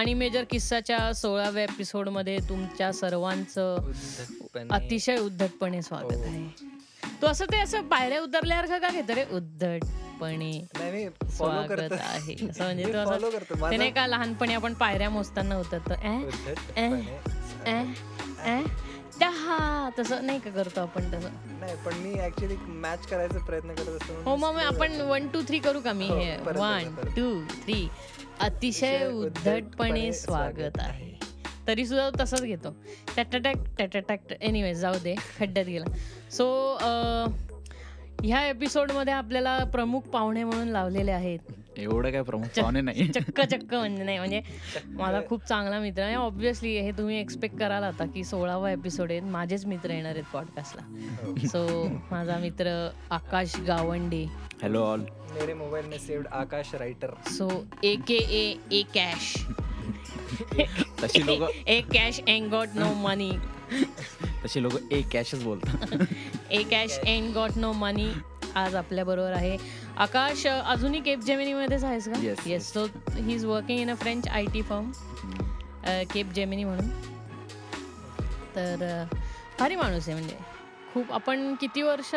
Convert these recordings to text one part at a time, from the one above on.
आणि मेजर किस्साच्या सोळाव्या एपिसोडमध्ये तुमच्या सर्वांचं. अतिशय उद्धटपणे स्वागत हो. आहे. तू असं ते असं पायऱ्या उतरल्यासारखं का घेतो रे? उद्धटपणे स्वागत आहे. असं म्हणजे तू असं करतो. ते माझं नाही का लहानपणी आपण पायऱ्या मोजताना उतरतो ऍ? दहा तसं नाही का करतो आपण तसं? नाही पण मी ऍक्च्युली मॅच करायचा प्रयत्न करत असतो हो मग आपण वन टू थ्री करू का मी? हो, हे परत वन एकदा. टू थ्री अतिशय उद्धटपणे स्वागत आहे. तरी सुद्धा तसंच घेतो. टॅटॅटॅक टॅटॅटॅक. एनिवेज जाऊ दे खड्ड्यात गेला. सो ह्या एपिसोडमध्ये आपल्याला प्रमुख पाहुणे म्हणून लावलेले आहेत. एवढं काय प्रमुख पाहुणे नाही. चक्क चक्क म्हणजे नाही म्हणजे माझा खूप चांगला मित्र आहे. ऑब्विसली हे तुम्ही एक्सपेक्ट कराल आता की सोळावा एपिसोड आहेत माझेच मित्र येणार आहेत पॉडकास्टला हो. सो माझा मित्र आकाश गावंडे. हॅलो ऑल मेरे मोबाईल में saved Akash writer so A K A a cash तशी लोक a cash and got no money तशी लोक एक कॅशच बोलतात. A cash and got no money आज आपल्या बरोबर आहे आकाश अजूनही केप जेमिनीमध्येच आहेस का? Yes, yes so he is working in a French I T firm Cap Gemini म्हणून. तर अ, भारी माणूस आहे म्हणजे. खूप आपण किती वर्ष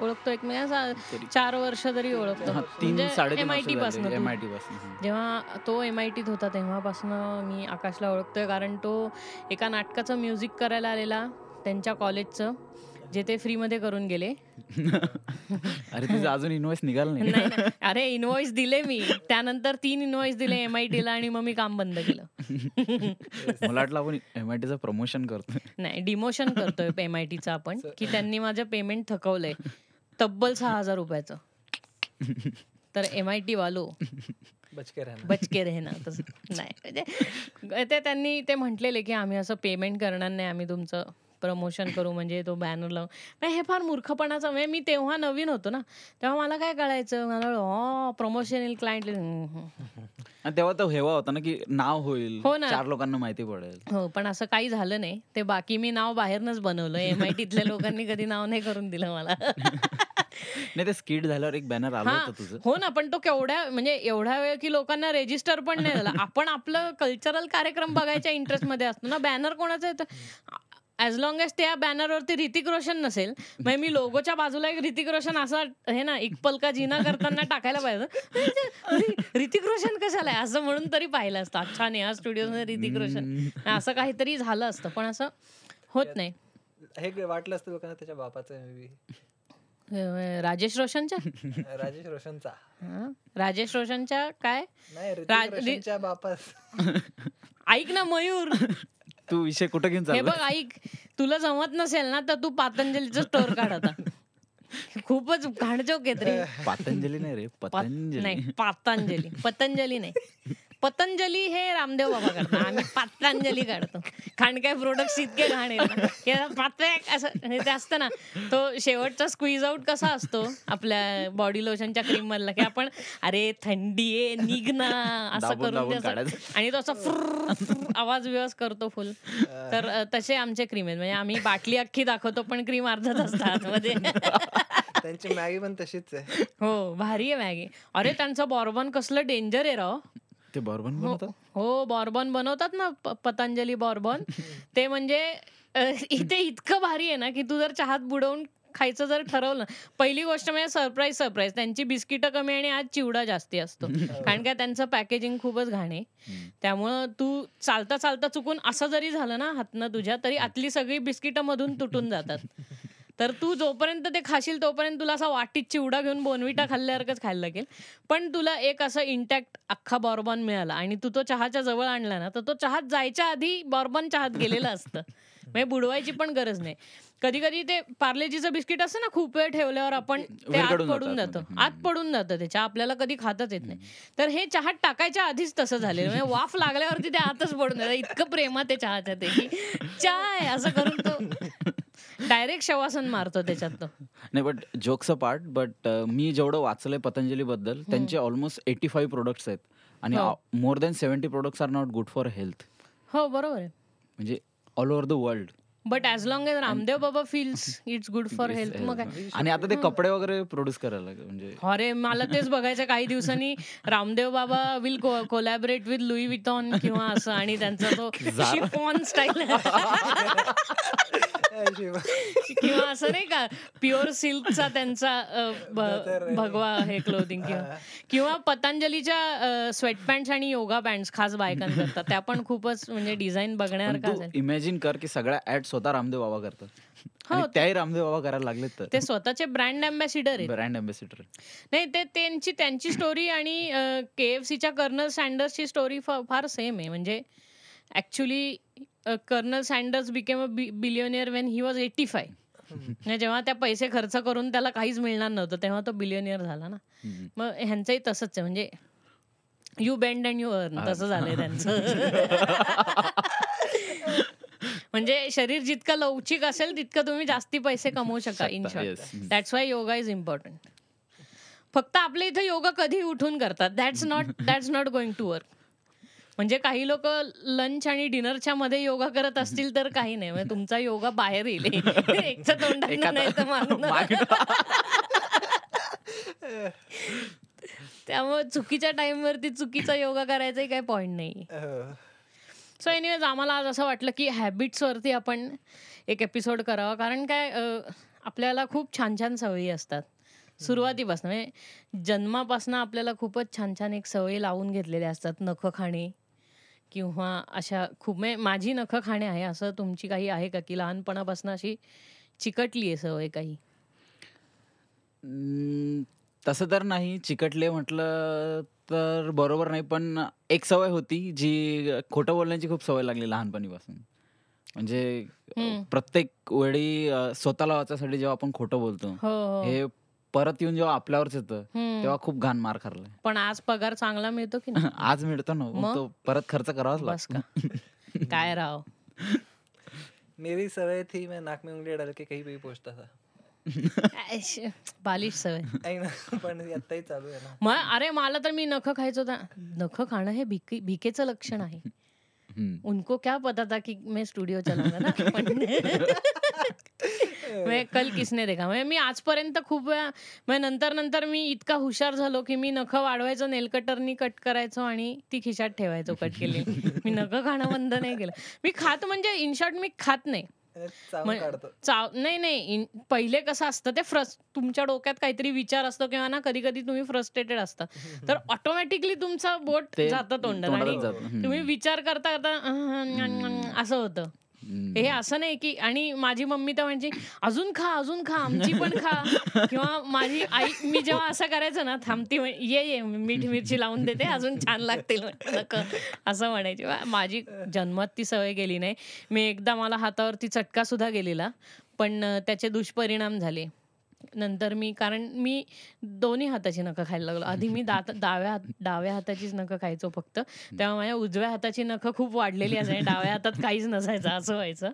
ओळखतो एकमेकांना? तरी- चार वर्ष तरी ओळखतो. हा, तीन साडेतीन एम आय टी पासून एम आय टी पासून. जेव्हा तो एम आय टीत होता तेव्हापासून मी आकाशला ओळखतोय कारण तो एका नाटकाचं म्युझिक करायला आलेला त्यांच्या कॉलेजचं जे ते फ्रीमध्ये करून गेले. अरे तुझं अजून इन्व्हॉइस निघाल नाही. नाही नाही. अरे इनवॉइस दिले मी. त्यानंतर तीन इनवॉइस दिले एम आय टीला आणि मग मी काम बंद केलं. मला वाटलं आपण एम आय टीचं प्रमोशन करतो नाही डिमोशन करतोय एम आय टीचं आपण की त्यांनी माझं पेमेंट थकवलंय. तब्बल सहा हजार रुपयाचं. तर एम आय टी वालो बचके राहणार. बचके रहना तसं. नाही म्हणजे ते त्यांनी ते म्हटलेले की आम्ही असं पेमेंट करणार नाही आम्ही तुमचं प्रमोशन करू म्हणजे तो बॅनर लावून. हे फार मूर्खपणाचं म्हणजे मी तेव्हा नवीन होतो ना तेव्हा मला काय कळायचं? मला हो प्रमोशन येईल क्लायंट तेव्हा तो हेवा होता ना की नाव होईल हो ना. चार लोकांना माहिती पडेल. हो पण असं काही झालं नाही. ते बाकी मी नाव बाहेरनच बनवलं. एम आय टीतल्या लोकांनी कधी नाव नाही करून दिलं मला. नाही ते स्किट झाल्यावर एक बॅनर आलं होतं तुझं. हो ना पण तो केवढ्या म्हणजे एवढ्या वेळ की लोकांना रेजिस्टर पण नाही झाला. आपण आपलं कल्चरल कार्यक्रम बघायच्या इंटरेस्टमध्ये असतो ना बॅनर कोणाचा येतं? ऍज लॉंग एज त्या बॅनरवरती ऋतिक रोशन नसेल म्हणजे मी लोगोच्या बाजूला एक ऋतिक रोशन असा हे ना एक पलका जिना करताना टाकायला पाहिजे. अरे, ऋतिक रोशन कशाला आहे? असं म्हणून तरी पाहिलं असतं. अच्छा नेहा स्टुडिओ ऋतिक रोशन. असं काहीतरी झालं असतं पण असं होत नाही. हे वाटलं असतं लोकांना त्याच्या बापाचं राजेश रोशनच्या? राजेश रोशनचा? राजेश रोशनच्या काय? नाही बापास ऐक ना मयूर. तू विषय कुठं घेऊन हे बघ ऐक तुला जमत नसेल ना तर तू पातंजलीचं स्टोर काढ आता. खूपच घाणजोक येत रे. पातंजली नाही रे पात- पतंजली. नाही पातंजली. पतंजली नाही. पतंजली हे रामदेव बाबा करतात. आम्ही पातंजली काढतो. खांडकाय प्रोडक्ट इतके घाण असं हे ते असतं ना तो शेवटचा स्क्वीज आउट कसा असतो आपल्या बॉडी लोशनच्या क्रीम मधला की आपण अरे थंडी आहे निघ ना. असं करून. आणि तो असा आवाज विवाज करतो फुल तर तसे आमचे क्रीम आहेत म्हणजे आम्ही बाटली अख्खी दाखवतो पण क्रीम अर्धाच असतात मध्ये त्यांची मॅगी पण तशीच आहे हो भारी आहे मॅगी अरे त्यांचं बॉर्बन कसलं डेंजर आहे राव ते बरोबर हो बनवतात? हो बॉर्बन बनवतात ना पतंजली बॉर्बन. ते म्हणजे इथे इतकं भारी आहे ना की तू जर चहात बुडवून खायचं जर ठरवलं पहिली गोष्ट म्हणजे सरप्राईज सरप्राईज त्यांची बिस्किटं कमी आणि आज चिवडा जास्ती असतो. कारण का त्यांचं पॅकेजिंग खूपच घाण आहे. त्यामुळं तू चालता चालता चुकून असं जरी झालं ना हातनं तुझ्या तरी आतली सगळी बिस्किटं मधून तुटून जातात. तर तू जोपर्यंत ते खाशील तोपर्यंत तुला असा वाटीत चिवडा घेऊन बोनविटा खाल्ल्यासारखंच खायला लागेल. पण तुला एक असं इंटॅक्ट अख्खा बॉर्बन मिळाला आणि तू तो चहाच्या जवळ आणला ना तर तो चहात जायच्या आधी बॉर्बन चहात गेलेलं असतं. म्हणजे बुडवायची पण गरज नाही. कधी कधी ते पार्लेजीचं बिस्किट असतं ना खूप वेळ ठेवल्यावर आपण ते आत पडून जातं. आतमध्ये. आत पडून जातं ते चहा आपल्याला कधी खातच येत नाही. तर हे चहात टाकायच्या आधीच तसं झालेलं म्हणजे वाफ लागल्यावरती ते आतच पडून जातं. इतकं प्रेमात आहे चहाच्या ते की चाय असं करून तो डायरेक्ट शवासन मारतो त्याच्यात नाही but jokes a part but मी जेवढं वाचलंय पतंजली बद्दल त्यांचे ऑलमोस्ट एटी फाईव्ह प्रोडक्ट्स आहेत. आणि. More than seventy products are not good for health हो बरोबर आहे. म्हणजे all over the world but as long as Ramdev Baba feels it's good for health मग आणि आता ते कपडे वगैरे प्रोड्यूस करायला लागले म्हणजे अरे मला तेच बघायचं काही दिवसांनी Ramdev Baba will collaborate with Louis Vuitton किंवा असं आणि त्यांचा तो शिफॉन स्टाईल किंवा असं नाही का प्युअर सिल्कचा त्यांचा भगवा हे क्लोथिंग किंवा किंवा पतंजलीच्या स्वेट पॅन्ट आणि योगा पॅन्ट खास बायकांकरता. त्या पण खूपच म्हणजे डिझाईन बघण्यासारखं इमॅजिन कर की सगळ्या ऍड स्वतः रामदेव बाबा करतात. हो. आणि त्याही रामदेव बाबा करायला लागलेत तर. ते स्वतःचे ब्रँड अँबॅसिडर आहेत. ब्रँड अँबॅसिडर नाही ते त्यांची त्यांची स्टोरी आणि के एफ सीच्या कर्नल सँडर्सची स्टोरी फार सेम आहे. म्हणजे actually colonel Sanders became a billionaire when he was eighty five जेव्हा त्या पैसे खर्च करून त्याला काहीच मिळणार नव्हतं तेव्हा तो बिलियनियर झाला ना. मग ह्यांचंही तसंच आहे. म्हणजे you bend and you earn तसं झालंय त्यांचं. म्हणजे शरीर जितकं लवचिक असेल तितकं तुम्ही जास्ती पैसे कमवू शका इन शकता, short. That's why yoga is important फक्त आपल्या इथं योगा कधी उठून करतात. That's not that's not going to work म्हणजे काही लोक लंच आणि डिनरच्या मध्ये योगा करत असतील तर काही नाही. म्हणजे तुमचा योगा बाहेर येईल. एकच्या तोंडात नाही तर. त्यामुळे चुकीच्या टाइम वरती चुकीचा योगा करायचाही काही पॉइंट नाही. सो एनिवेज आम्हाला आज असं वाटलं की हॅबिट्सवरती आपण एक एपिसोड करावा. कारण काय आपल्याला खूप छान छान सवयी असतात. सुरुवातीपासून म्हणजे जन्मापासून आपल्याला खूपच छान छान एक सवयी लावून घेतलेल्या असतात. नखं खाणे किंवा अशा खूप म्हणजे माझी नखं खाणे आहे असं तुमची काही आहे का? की लहानपणापासून अशी चिकटली आहे सवय काही? तसं तर नाही चिकटले म्हटलं तर बरोबर नाही पण एक सवय होती जी खोटं बोलण्याची खूप सवय लागली लहानपणीपासून. म्हणजे. प्रत्येक वेळी स्वतःला वाचायसाठी जेव्हा आपण खोटं बोलतो हो हो. हे परत येऊन जेव्हा आपल्यावरच येतं. तेव्हा खूप घाण मार खाल्लाय. पण आज पगार चांगला मिळतो की नाही? आज मिळतो ना? तो परत खर्च करावाच लागतो का. काय राव? मेरी सवय थी मैं नाक में उंगलियां डाल के कहीं भी पहुंचता था। बालिश सवय. पण आत्ताही चालू आहे ना. मग अरे मला तर मी नख खायचो होता नख खाणं हे भिके भिकेचं लक्षण आहे. उनको क्या पता था कि मैं स्टुडिओ चलाऊंगा ना पण मैं कल किसने देखा? म्हणजे मी आजपर्यंत खूप वेळा म्हणजे नंतर नंतर मी इतका हुशार झालो की मी नख वाढवायचो नेल कटरनी कट करायचो आणि ती खिशात ठेवायचो कट केली. मी नख खाणं बंद नाही केलं. मी खात म्हणजे इन शॉर्ट मी खात नाही. चाव नाही नाही इन- पहिले कसं असतं ते फ्रस तुमच्या डोक्यात काहीतरी विचार असतो किंवा ना कधी कधी तुम्ही फ्रस्ट्रेटेड असता तर ऑटोमॅटिकली तुमचं बोट जातं तोंडात आणि. तुम्ही विचार करता करता असं होतं. हे असं नाही की आणि माझी मम्मी तर म्हणजे अजून खा अजून खा आमची पण खा. किंवा माझी आई मी जेव्हा असं करायचं ना थांबती ये ये मीठ मिरची लावून देते अजून छान लागतील. असं म्हणायची. माझी जन्मात ती सवय गेली नाही. मी एकदा मला हातावरती चटका सुद्धा गेलेला पण त्याचे दुष्परिणाम झाले. नंतर मी कारण मी दोन्ही हाताची नखं खायला लागलो. आधी मी दात डाव्या हात डाव्या हाताचीच नखं खायचो फक्त. तेव्हा माझ्या उजव्या हाताची नखं खूप वाढलेली असायची. डाव्या हातात काहीच नसायचं असं व्हायचं.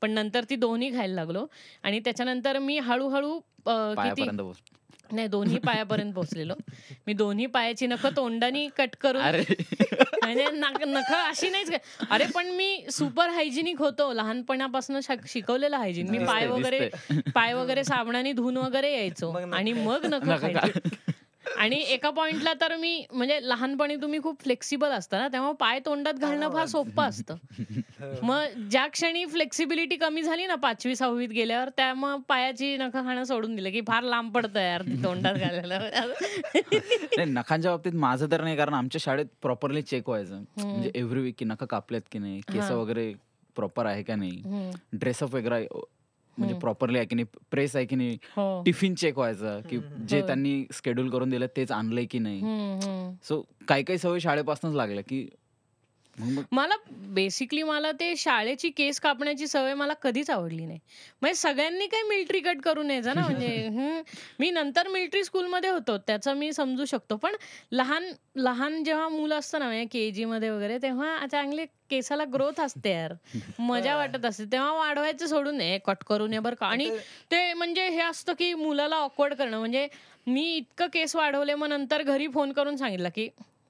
पण नंतर ती दोन्ही खायला लागलो. आणि त्याच्यानंतर मी हळूहळू किती नाही दोन्ही पायापर्यंत पोहोचलेलो मी दोन्ही पायाची नखं तोंडानी कट करून अरे. म्हणजे नख नख अशी नाहीच अरे पण मी सुपर हायजिनिक होतो. लहानपणापासून शिकवलेलं हायजिन मी पाय वगैरे पाय वगैरे साबणाने धुवून वगैरे यायचो. आणि मग नख आणि एका पॉइंटला तर मी म्हणजे लहानपणी तुम्ही खूप फ्लेक्सिबल असता ना तेव्हा पाय तोंडात घालणं फार सोपं असतं मग ज्या क्षणी फ्लेक्सिबिलिटी कमी झाली ना पाचवी सहावीत गेल्यावर त्या मग पायाची नखं खाणं सोडून दिलं की फार लांब पडतं यार तोंडात घालायला नखांच्या बाबतीत माझं तर नाही कारण आमच्या शाळेत प्रॉपरली चेक व्हायचं म्हणजे एव्हरी वीक की नखं कापलेत की नाही केस. वगैरे प्रॉपर आहे का नाही. ड्रेसअप वगैरे म्हणजे प्रॉपरली आहे की नाही प्रेस आहे की नाही हो टिफिन चेक व्हायचं की जे हो. त्यांनी स्केड्यूल करून दिलं तेच आणलंय की नाही. सो काही काही सवय शाळेपासूनच लागल्या की मला बेसिकली मला ते शाळेची केस कापण्याची सवय मला कधीच आवडली नाही. म्हणजे सगळ्यांनी काय मिलिटरी कट करून यायचं ना म्हणजे. मी नंतर मिलिटरी स्कूलमध्ये होतो त्याचं मी समजू शकतो. पण लहान लहान जेव्हा मुलं असतं ना म्हणजे के जी मध्ये वगैरे तेव्हा चांगले केसाला ग्रोथ असते यार. मजा वाटत असते. तेव्हा वाढवायचं सोडून नये. कट करून ये बरं का. आणि ते म्हणजे हे असतं की मुलाला ऑकवर्ड करणं. म्हणजे मी इतकं केस वाढवले मग नंतर घरी फोन करून सांगितलं की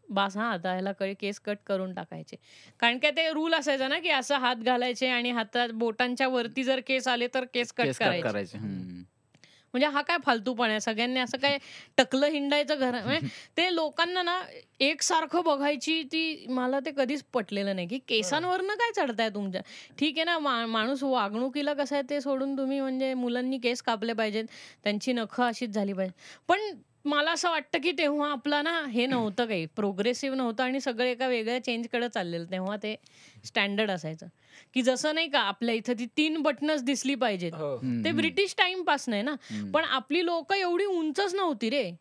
बास हा आता ह्याला क- केस कट करून टाकायचे. कारण काय ते रूल असायचा ना की असं हात घालायचे आणि हातात बोटांच्या वरती जर केस आले तर केस कट करायचे. म्हणजे हा काय फालतूपणा आहे? सगळ्यांनी असं काय टकलं हिंडायचं घर म्हणजे ते लोकांना ना एकसारखं बघायची ती मला ते कधीच पटलेलं नाही की केसांवरनं काय चढताय तुमच्या? ठीक आहे ना मा माणूस वागणुकीला कसं आहे ते सोडून तुम्ही म्हणजे मुलांनी केस कापले पाहिजेत त्यांची नखं अशीच झाली पाहिजे पण मला असं वाटतं की तेव्हा आपला ना हे नव्हतं काही. प्रोग्रेसिव्ह नव्हतं आणि सगळं एका वेगळ्या चेंजकडे चाललेलं. तेव्हा ते स्टँडर्ड असायचं. की जसं नाही का आपल्या इथं ती तीन बटनच दिसली पाहिजेत. हो. ते. ब्रिटिश टाइम पास नाही ना. पण आपली लोक एवढी उंचच नव्हती रे.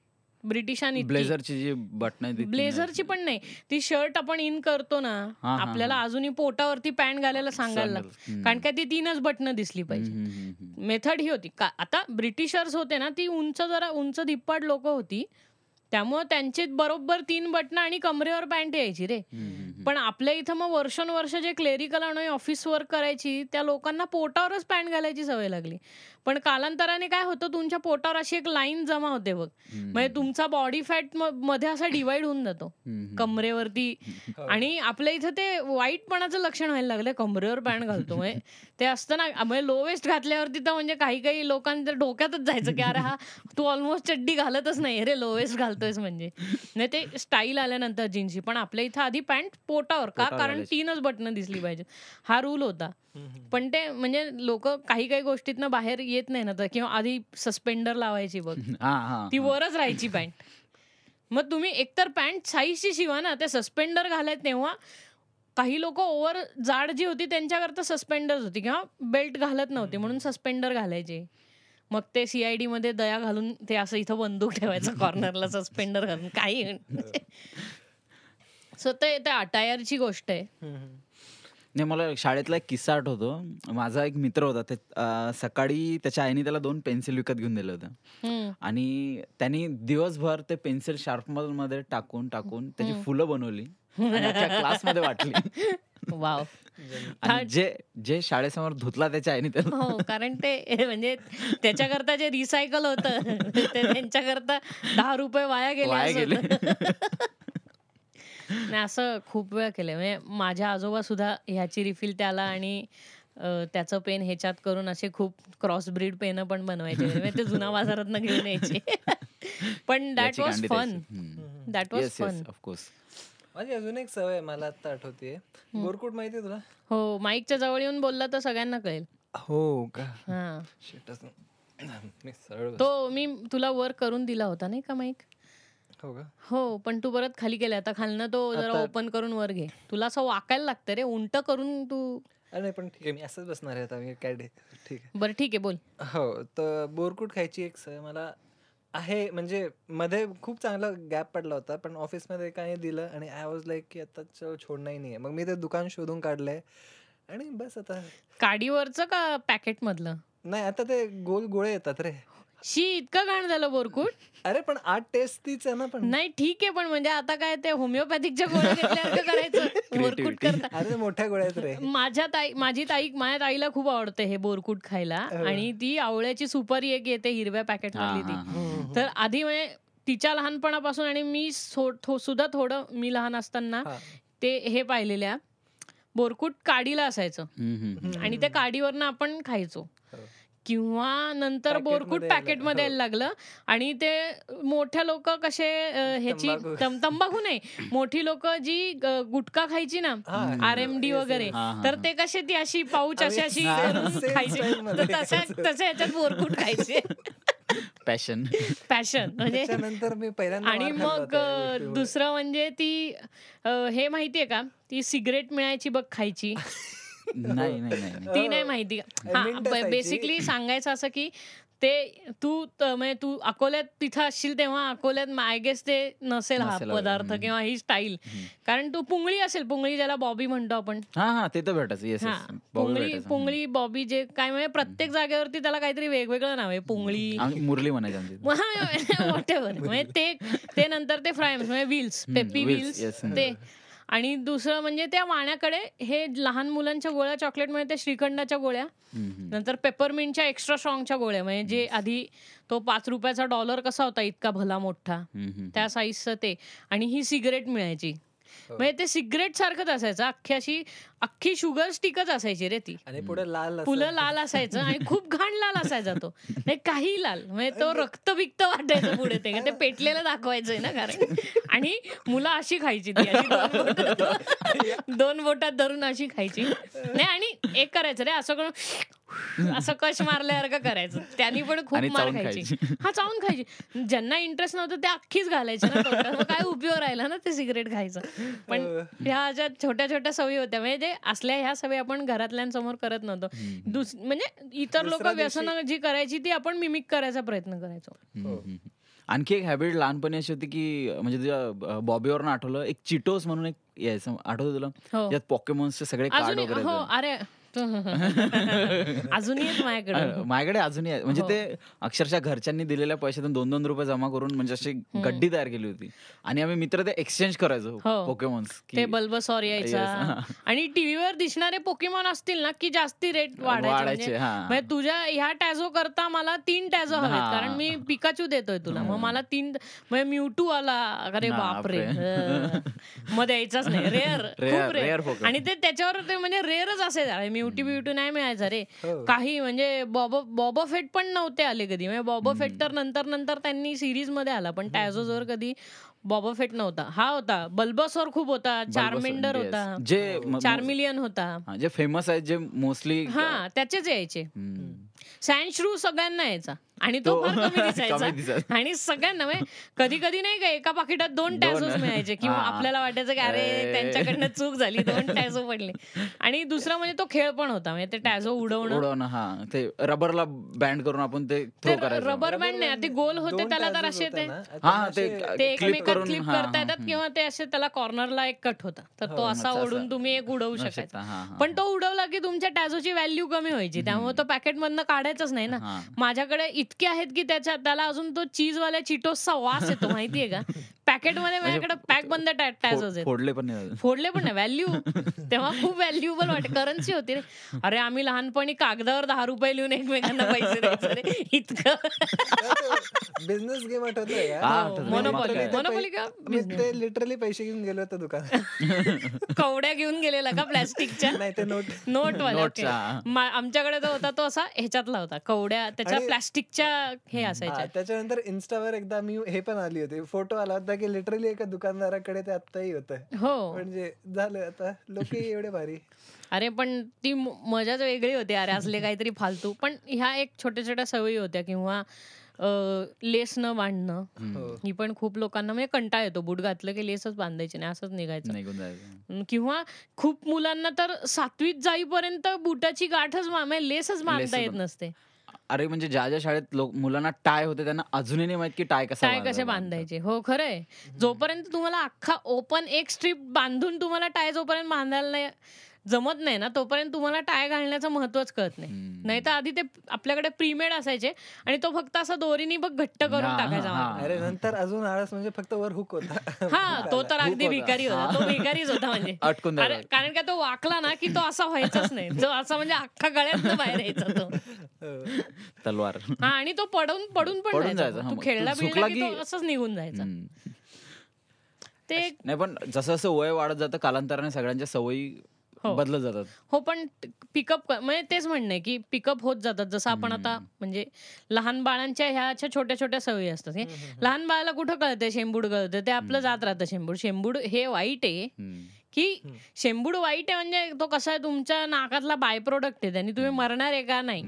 ब्रिटिशांनी ब्लेझरची जी बटन ब्लेझरची पण नाही ती शर्ट आपण इन करतो ना आपल्याला. अजूनही पोटावरती पॅन्ट घालायला सांगायला. लागतं. कारण काय ती तीनच बटणं दिसली पाहिजे. मेथड ही होती का आता ब्रिटिशर्स होते ना ती उंच जरा उंच धिप्पाड लोक होती त्यामुळे त्यांचे बरोबर तीन बटणं आणि कमरेवर पॅन्ट यायची रे. पण आपल्या इथं मग वर्षानुवर्ष जे क्लेरिकल आणि ऑफिस वर्क करायची त्या लोकांना पोटावरच पॅन्ट घालायची सवय लागली पण कालांतराने काय होतं तुमच्या पोटावर अशी एक लाईन जमा होते बघ. म्हणजे तुमचा बॉडी फॅटमध्ये असा डिवाइड होऊन जातो. कमरेवरती. हो. आणि आपल्या इथं ते वाईटपणाचं लक्षण व्हायला लागलं कमरेवर पॅन्ट घालतो. म्हणजे ते असतं ना म्हणजे लो वेस्ट घातल्यावरती तर म्हणजे काही काही लोकांच्या डोक्यातच जायचं की अरे हा तू ऑलमोस्ट चड्डी घालतच नाही. रे लो वेस्ट घालतोयस म्हणजे. नाही ते स्टाईल आल्यानंतर जीन्सची. पण आपल्या इथं आधी पॅन्ट पोटावर का? कारण. तीनच बटणं दिसली पाहिजे हा रूल होता. पण ते म्हणजे लोक काही काही गोष्टीतनं बाहेर येत नाही ना तर किंवा आधी सस्पेंडर लावायची बघ. हा हा ती वरच राहायची पॅन्ट मग तुम्ही एकतर पॅन्ट साईजची शिवा ना ते सस्पेंडर घालायत तेव्हा काही लोक ओव्हर जाड जी होती त्यांच्याकरता सस्पेंडर्स होती किंवा बेल्ट घालत नव्हते म्हणून सस्पेंडर घालायचे. मग ते सीआयडी मध्ये दया घालून ते असं इथं बंदूक ठेवायचं कॉर्नरला सस्पेंडर घालून. काही सो ते ते अटायरची गोष्ट आहे. नाही मला शाळेतला एक किस्सा आठवतो माझा एक मित्र होता ते अं, सकाळी त्याच्या आईने त्याला दोन पेन्सिल विकत घेऊन दिलं होतं हम्म. आणि त्यांनी दिवसभर ते पेन्सिल शार्पमध्ये टाकून टाकून त्याची. फुलं बनवली आणि अख्ख्या क्लासमध्ये वाटली वाव आणि जे जे शाळेसमोर धुतला त्याच्या आईने त्याला हो कारण ते म्हणजे त्याच्याकरता जे रिसायकल होतं ते त्यांच्याकरता दहा रुपये वाया गेले वाया असं गेले. होतं. नाही असं खूप वेळा केलंय. म्हणजे माझ्या आजोबा सुद्धा ह्याची रिफिल त्याला आणि अं, त्याचं पेन ह्याच्यात करून असे खूप क्रॉस ब्रीड पेन पण बनवायचे. म्हणजे ते जुना बाजारात घेऊन यायचे. पण दॅट याची was गांडी fun. That was Yes, fun yes, of course. माझी अजून एक सवय आहे, मला आता आठवते गोरकुट माहितीये तुला? हो माईकच्या जवळ येऊन बोलला तर सगळ्यांना कळेल. हो का? हा. शिटच मी सरळ बस- तो मी तुला वर करून दिला होता नाही का माईक? हो का? हो पण तू परत खाली केला आता खालनं तो जरा ओपन करून वर घे. तुला असं वाकायला लागतं रे. उंट करून तू अरे नाही पण ठीक आहे. मी असंच बसणार आहे आता. मी काय ठीक आहे. बरं ठीक आहे. बोल. हो तर बोरकुट खायची एक सवय मला आहे. म्हणजे मध्ये खूप चांगला गॅप पडला होता पण ऑफिसमध्ये काही दिलं आणि आय वॉज लाईक की आता चल छोडणंही नाही आहे मग मी ते दुकान शोधून काढलंय. आणि बस आता काडीवरचं का पॅकेट मधलं? नाही आता ते गोल गोळे येतात रे. शी इतकं घाण झालं बोरकुट अरे पण आठ टेस्ट तीच आहे ना पण नाही ठीक आहे पण म्हणजे आता काय ते होमिओपॅथिकच्या गोळ्या घेतल्यासारखं करायचं बोरकुट. करता अरे मोठ्या गोळ्या आहेत रे माझ्या ताई माझी ताई माझ्या ताईला खूप आवडते हे बोरकुट खायला हो. आणि ती आवळ्याची सुपारी एक येते हिरव्या पॅकेट मधली ती. तर आधी म्हणजे तिच्या लहानपणापासून आणि मी सुद्धा थोडं मी लहान असताना. ते हे पाहिलेल्या बोरकुट काडीला असायचं. आणि त्या काडीवरनं आपण खायचो. किंवा नंतर बोरकुटमध्ये यायला- पॅकेटमध्ये हो. यायला लागलं आणि ते मोठ्या लोक कसे ह्याची तंबाखू. तम- तंबाखू नाही मोठी लोक जी गुटखा खायची ना आर एम डी वगैरे तर. ते कसे ती अशी पाऊच अशी अशी खायचे तर तशा. तसे याच्यात बोरकुट खायचे पॅशन पॅशन म्हणजे आणि मग. दुसरं म्हणजे ती हे माहितीये का ती सिगरेट मिळायची बघ खायची नाही नाही नाही नाही. ती नाही माहिती. हा. बेसिकली सांगायचं असं की ते तू त- म्हणजे तू अकोल्यात तिथं असशील तेव्हा अकोल्यात आय गेस ते नसेल हा पदार्थ. किंवा ही स्टाईल कारण तू पुंगळी असेल पुंगळी ज्याला बॉबी म्हणतो आपण. हा हा ते तर भेटायचं हा पुंगळी पुंगळी बॉबी जे काय म्हणजे प्रत्येक जागेवरती त्याला काहीतरी वेगवेगळं नाव आहे. पुंगळी. मुरली म्हणायची म्हणजे ते नंतर ते फ्राय म्हणजे व्हील्स पेपी व्हील्स. ते आणि दुसरं म्हणजे त्या वाण्याकडे हे लहान मुलांच्या गोळ्या चॉकलेट म्हणजे त्या श्रीखंडाच्या गोळ्या. नंतर पेपरमिंटच्या एक्स्ट्रा स्ट्रॉंगच्या गोळ्या म्हणजे जे आधी तो पाच रुपयाचा डॉलर कसा होता इतका भला मोठा. त्या साईजचं ते आणि ही सिगरेट मिळायची म्हणजे ते सिगरेट सारखंच असायचं. अख्खी अशी अख्खी शुगर स्टिकच असायची रे ती. आणि पुढे लाल. फुलं लाल असायचं आणि खूप घाण लाल असायचा तो. म्हणजे काही लाल. म्हणजे तो रक्त बिक्त वाटायचं पुढे ते. ते पेटलेलं दाखवायचंय ना कारण. आणि मुलं अशी खायची ती. अशी दोन बोटात- दोन बोटात धरून अशी खायची. नाही आणि एक करायचं रे. असं करून असं कश मारल्यासारखं करायचं. त्यांनी पण खूप मार खायची. हा चावून खायची. ज्यांना इंटरेस्ट नव्हतं ते अख्खीच घालायचे ना काय उपयोग राहिला ना ते सिगरेट खायचं. पण ह्या ज्या छोट्या छोट्या सवयी होत्या म्हणजे जे असल्या ह्या सवयी आपण घरातल्यांसमोर करत नव्हतो. म्हणजे इतर लोक व्यसन जी करायची ती आपण मिमिक करायचा प्रयत्न करायचो. हम्म. आणखी एक हॅबिट लहानपणी अशी होती की म्हणजे तुझ्या बॉबीवरनं आठवलं एक चिटोस म्हणून एक यायचं आठवतं तुला? हो. यात पॉकेमॉन्सचे सगळे कार्ड अजून वगैरे हो. अरे अजूनही माझ्याकडे. माझ्याकडे अजूनही आहे म्हणजे हो. ते अक्षरशः घरच्यांनी दिलेल्या पैशातून दोन दोन रुपये जमा करून म्हणजे अशी गड्डी तयार केली होती. आणि आम्ही मित्र ते एक्सचेंज करायचो हो. पोकेमॉन्स ते बल्बसॉर यायचा Yes, हा. आणि टीव्हीवर दिसणारे पोकेमॉन असतील ना की जास्ती रेट वाढायचे म्हणजे हा. म्हणजे तुझ्या ह्या टॅझो करता मला तीन टॅझो हवेत. हा. कारण मी पिकाचू देतोय तुला. मग मला तीन म्हणजे म्यूटू आला. अरे बापरे. मग द्यायचाच नाही. रेअर खूप रेअर. आणि ते त्याच्यावर ते म्हणजे रेअरच असायचं. म्युटी ब्युटी नाही मिळायचं. रे हो. काही म्हणजे बॉबो बॉबो फेट पण नव्हते आले कधी. म्हणजे बॉबो फेट तर नंतर नंतर त्यांनी सिरीजमध्ये आला. पण टॅझोजवर कधी बॉबो फेट नव्हता. हा होता. बल्बसॉर खूप होता चार्मेंडर. होता. जे चार्मिलियन होता. हा, जे फेमस आहेत जे मोस्टली हा त्याचेच यायचे. सँडश्रू सगळ्यांना यायचा. आणि तो दिसायचा. आणि सगळ्यांना म्हणजे कधी कधी नाही का एका पाकिटात दोन दोन. मिळायचे. किंवा. आपल्याला वाटायचं की अरे. त्यांच्याकडनं चूक झाली दोन टॅझो पडले. आणि दुसरा म्हणजे तो खेळ पण होता. म्हणजे ते टॅझो उडवणं. उडवणं हा. ते रबरला बँड करून आपण ते ते थ्रो करायचं. रबर बँड नाही ते गोल होते दोन त्याला तर असे ते ना, करून क्लिप करता येतात. किंवा ते असे त्याला कॉर्नरला एक कट होता तर तो हो, असा ओढून. तुम्ही एक उडवू शकता, शकायचा. पण तो उडवला की तुमच्या टॅझोची व्हॅल्यू कमी व्हायची त्यामुळे तो पॅकेट मधनं काढायचंच नाही ना. माझ्याकडे इतके आहेत की त्याच्या त्याला अजून तो चीज वाल्या चिटोसचा वास येतो माहितीये का पॅकेटमध्ये माझ्याकडे पॅक बंद टॅझोज फो- आहेत. फोडले पण नाही. फोडले पण नाही. व्हॅल्यू तेव्हा खूप व्हॅल्युएबल वाटे करन्सी होती रे. अरे आम्ही लहानपणी कागदावर दहा रुपये लिहून एकमेकांना पैसे द्यायचो रे. इतकं. बिझनेस गेम आठवत हा. मोनोपॉली का? ते लिटरली पैसे घेऊन गेलो होतो दुकानात. कवड्या घेऊन गेलेला का प्लास्टिकच्या? नाही ते नोट नोट आमच्याकडे तो होता तो असा ह्याच्यातला होता. कवड्या त्याच्या प्लास्टिकच्या हे हा, असायच्या. त्याच्यानंतर इन्स्टावर एकदा मी हे पण आली होती. फोटो आला होता की लिटरली एका दुकानदाराकडे ते आत्ताही होतं. हो. म्हणजे झालं आता. लोक एवढे भारी. अरे पण ती मजाच वेगळी होती. अरे असले काहीतरी फालतू. पण ह्या एक छोट्या छोट्या सवयी होत्या किंवा अं, लेस न बांधणं. हो. ही पण खूप लोकांना म्हणजे कंटाळ येतो. बूट घातलं की लेसच बांधायची नाही असंच निघायचं. निघून जायचं. अं, किंवा खूप मुलांना तर सातवीत जाईपर्यंत बुटाची गाठच म्हणजे लेसच बांधता येत नसते. अरे म्हणजे ज्या ज्या शाळेत लोक मुलांना टाय होते त्यांना अजूनही नाही माहीत की टाय कसा टाय. कसे बांधायचे हो खरंय जोपर्यंत तुम्हाला अख्खा ओपन एक स्ट्रीप बांधून तुम्हाला टाय जोपर्यंत बांधायला नाही जमत नाही ना तोपर्यंत तुम्हाला टाय घालण्याचं महत्वच कळत नाही. नाही तर आधी ते आपल्याकडे प्रीमेड असायचे आणि तो फक्त असा दोरीनी बघ घट्ट करून हा, टाकायचा. अरे नंतर अजून आळस म्हणजे फक्त वर हुक होता हा तो तर अगदी. भिकारी होता तो भिकारीच होता म्हणजे. कारण का तो वाकला ना की तो असा व्हायचाच नाही तो असा म्हणजे अख्खा गळ्यात बाहेर यायचा तो हो. तलवार हा आणि तो पडून पडून पण पडून जायचा तू खेळला बिळला की तो असंच निघून जायचा. ते नाही पण जसं जसं वय वाढत जातं कालांतराने सगळ्यांच्या सवयी. बदलत जातात. हो पण पिकअप म्हणजे तेच म्हणणं आहे की पिकअप होत जातात. जसं आपण आता म्हणजे लहान बाळांच्या ह्या अशा छोट्या छोट्या सवयी असतात. हे लहान बाळाला कुठं कळतंय? शेंबूड कळतं ते आपलं जात राहतं शेंबूड. शेंबूड हे वाईट आहे. की शेंबूड वाईट आहे म्हणजे तो कसा आहे तुमच्या नाकातला बाय प्रोडक्ट आहे त्यांनी तुम्ही मरणार आहे का नाही?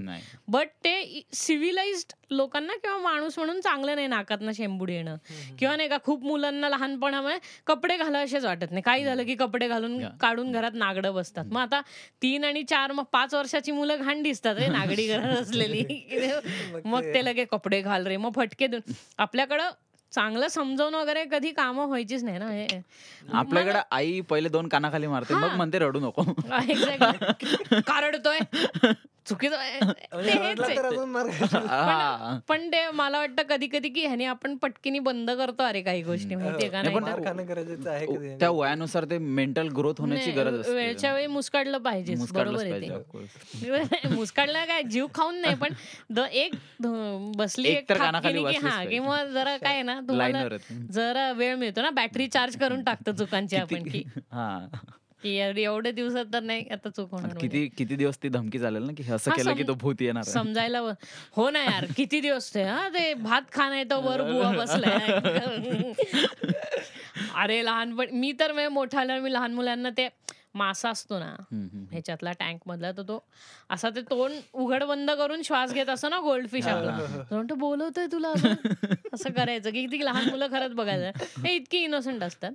बट ते सिव्हिलाइज्ड लोकांना किंवा माणूस म्हणून चांगलं नाही नाकातनं शेंबूड येणं. किंवा नाही का खूप मुलांना लहानपणामुळे कपडे घाला असेच वाटत नाही. काही झालं की कपडे घालून. काढून घरात नागडं बसतात. मग आता तीन आणि चार मग पाच वर्षाची मुलं घाण दिसतात रे नागडी घरात असलेली. मग ते. लगे कपडे घाल रे मग फटके देऊन. आपल्याकडं चांगलं समजावून वगैरे कधी कामं व्हायचीच नाही ना हे आपल्याकडे आई पहिले दोन कानाखाली मारते मग. म्हणते रडू नको Exactly. का रडतोय चुकीचं म्हणजे ते हेच आहे. हा. पण ते मला वाटतं कधी कधी की ह्याने आपण पटकीनी बंद करतो अरे काही गोष्टी माहितीये का नाही, त्या वयानुसार ते मेंटल ग्रोथ होण्याची गरज असते वेळच्या वेळी मुस्काडलं पाहिजे बरोबर आहे. ते मुस्काडला काय जीव खाऊन नाही पण द एक बसली एक हा. किंवा जरा काय आहे ना तुम्हाला. जरा वेळ मिळतो ना बॅटरी चार्ज करून टाकतो चुकांची आपण की हा की एवढे दिवसात तर नाही आता चूक होणार. किती किती दिवस ती धमकी चालेल ना की असं केलं की तो भूत येणार. समजायला व- हो ना यार किती दिवस ते हा ते भात खाण येतं वर बुवा बसलाय अरे लहानपण मी तर मोठा आल्यावर मी लहान मुलांना ते मासा असतो ना. ह्याच्यातला टँक मधला तर तो असा ते तोंड उघड बंद करून श्वास घेत असतो ना गोल्ड फिश आपला. तो म्हणतो बोलवतोय तुला अजून?" असं करायचं की किती लहान मुलं खरंच बघायचं. हे इतकी इनोसंट असतात.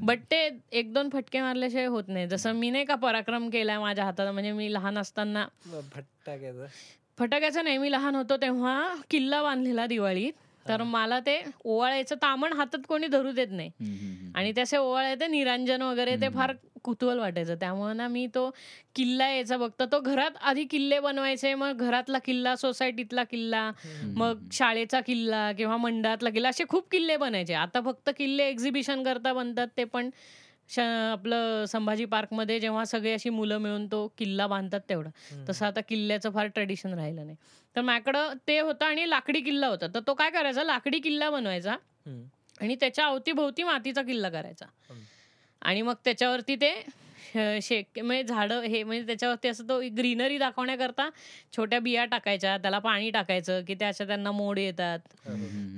बट ते एक दोन फटके मारल्याशिवाय होत नाही. जसं मी नाही का पराक्रम केलाय माझ्या हातात म्हणजे मी लहान असताना. फटाक्याचं. नाही मी लहान होतो तेव्हा किल्ला बांधलेला दिवाळीत. तर मला ते ओवाळायचं तामण हातात कोणी धरू देत नाही. आणि त्याचे ओवाळायचे निरांजन वगैरे ते फार कुतूहल वाटायचं. त्यामुळे ना मी तो किल्ला यायचा बघता तो घरात आधी किल्ले बनवायचे मग घरातला किल्ला सोसायटीतला किल्ला मग शाळेचा किल्ला किंवा मंडळातला किल्ला असे खूप किल्ले बनायचे. आता फक्त किल्ले एक्झिबिशन करता बनतात ते पण आपलं संभाजी पार्कमध्ये जेव्हा सगळे अशी मुलं मिळून तो किल्ला बांधतात तेवढं. तसं आता किल्ल्याचं फार ट्रेडिशन राहिलं नाही. तर माझ्याकडं ते होतं आणि लाकडी किल्ला होता. तर तो काय करायचा? लाकडी किल्ला बनवायचा. आणि त्याच्या अवतीभोवती मातीचा किल्ला करायचा. आणि मग त्याच्यावरती ते श- शेक म्हणजे झाडं हे म्हणजे त्याच्यावरती असं तो ग्रीनरी दाखवण्याकरता छोट्या बिया टाकायच्या त्याला पाणी टाकायचं की त्याच्या त्यांना मोड येतात.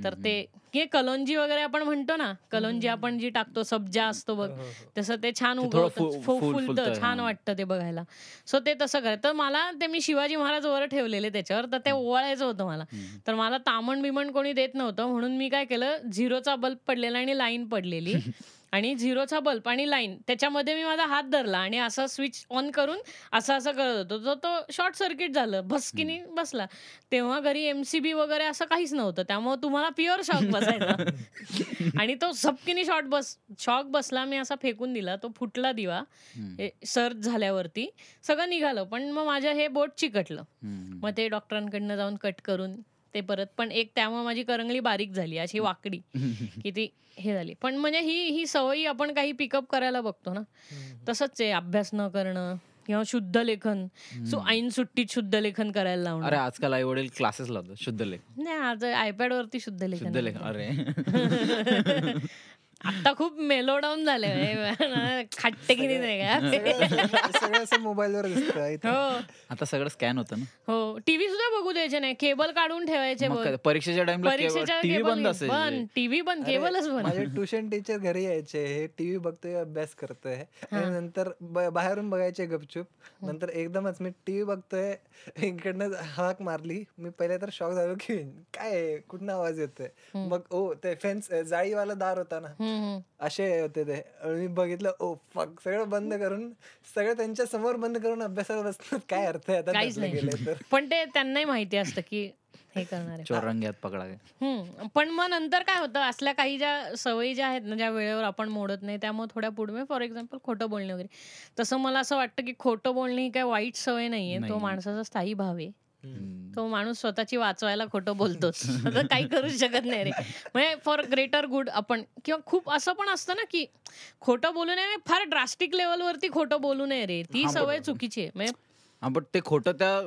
तर ते की कलोंजी वगैरे आपण म्हणतो ना कलोंजी आपण जी टाकतो सब्जा असतो बघ हो, हो. तसं ते छान उगवतं फुलतं छान हा. वाटतं ते बघायला. सो ते तसं करायचं तर मला ते मी शिवाजी महाराज वर ठेवलेले त्याच्यावर तर ते ओवाळायचं होतं मला. तर मला तामण बिमण कोणी देत नव्हतं म्हणून मी काय केलं झिरोचा बल्ब पडलेला आणि लाईन पडलेली. आणि झिरोचा बल्ब आणि लाईन त्याच्यामध्ये मी माझा हात धरला आणि असा स्विच ऑन करून असं असं करत होतो. तर तो शॉर्ट सर्किट झालं भस्किनी बसला. तेव्हा घरी एमसीबी वगैरे असं काहीच नव्हतं त्यामुळे तुम्हाला प्युअर शॉक बसायचा. आणि तो झपकिनी शॉर्ट बस शॉक बसला मी असा फेकून दिला तो फुटला दिवा सर्च झाल्यावरती सगळं निघालं. पण मग माझ्या हे बोट चिकटलं. मग ते डॉक्टरांकडनं जाऊन कट करून ते परत. पण एक त्यामुळे माझी करंगळी बारीक झाली. अशी वाकडी. की ती हे झाली. पण म्हणजे ही ही सवयी आपण काही पिकअप करायला बघतो ना. तसंच आहे. अभ्यास न करणं किंवा शुद्ध लेखन. सो ऐन सुट्टीत शुद्ध लेखन करायला लावणं. अरे आजकाल आई वडील क्लासेस लावतात. शुद्ध लेख नाही आज आयपॅड वरती शुद्ध लेखन शुद्ध लेख आहे. अरे. आता खूप मेलो डाऊन झाले खाट्टे किती नाही का? मोबाईलवर. हो. आता सगळं स्कॅन होतं ना. हो. टीव्ही सुद्धा बघू द्यायचे नाही. केबल काढून ठेवायचे परीक्षेच्या टाइमला परीक्षेच्या टीव्ही केबल बंद असेल. बंद. टीव्ही बंद. केबलच बंद. माझे ट्युशन टीचर घरी यायचे. हे टीव्ही बघतोय अभ्यास करतोय. नंतर बाहेरून बघायचे गपचूप. नंतर एकदमच मी टीव्ही बघतोय. इकडनं हाक मारली. मी पहिले तर शॉक झालो की काय? कुठनं आवाज येतोय? मग ओ ते फेन्स जाळीवाला दार होता ना. असे होते ते. मी बघितलं ओ फक सगळं बंद करून सगळं त्यांच्यासमोर बंद करून अभ्यासाला बसतात काय अर्थ आहे आता काहीच त्यातलं नाही. गेलंय तर? पण ते त्यांनाही माहिती असतं की हे करणार. आहे चोरंग्यात पकडा हम्म. पण मग नंतर काय होतं? असल्या काही ज्या सवयी ज्या आहेत ना ज्या वेळेवर आपण मोडत नाही त्यामुळे थोड्या पुढे फॉर एक्झाम्पल खोटं बोलणे वगैरे. तसं मला असं वाटतं की खोटं बोलणे ही काही वाईट सवय नाहीये. तो. माणसाचा स्थायी भाव आहे. तो माणूस स्वतःची वाचवायला खोटं बोलतोच काही करू शकत नाही रे. म्हणजे फॉर ग्रेटर गुड आपण किंवा खूप असं पण असतं ना की खोटं बोलू नये फार ड्रास्टिक लेवलवरती खोटं बोलू नये रे. ती सवय. चुकीची आहे. म्हणजे हा बट ते खोटं त्या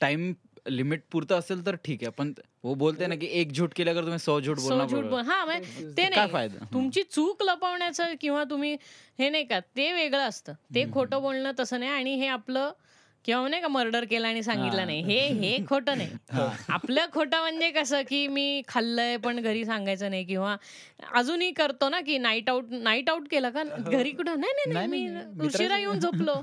टाइम लिमिट पुरतं असेल तर ठीक आहे. पण वो बोलते ना की एक झूट केल्या तर तुम्ही सौ झूट बोल हा म्हणजे ते नाही. फायदा? तुमची चूक लपवण्याचं किंवा तुम्ही हे नाही का ते वेगळं असतं. ते खोटं बोलणं तसं नाही आणि हे आपलं किंवा नाही का मर्डर केला आणि सांगितलं हा. नाही. हे हे खोटं नाही. आपलं खोटं म्हणजे कसं की मी खाल्लंय पण घरी सांगायचं नाही किंवा अजूनही करतो ना की नाईट आऊट नाईट आउट केलं का? घरी कुठं? नाही नाही, मी उशिरा येऊन झोपलो.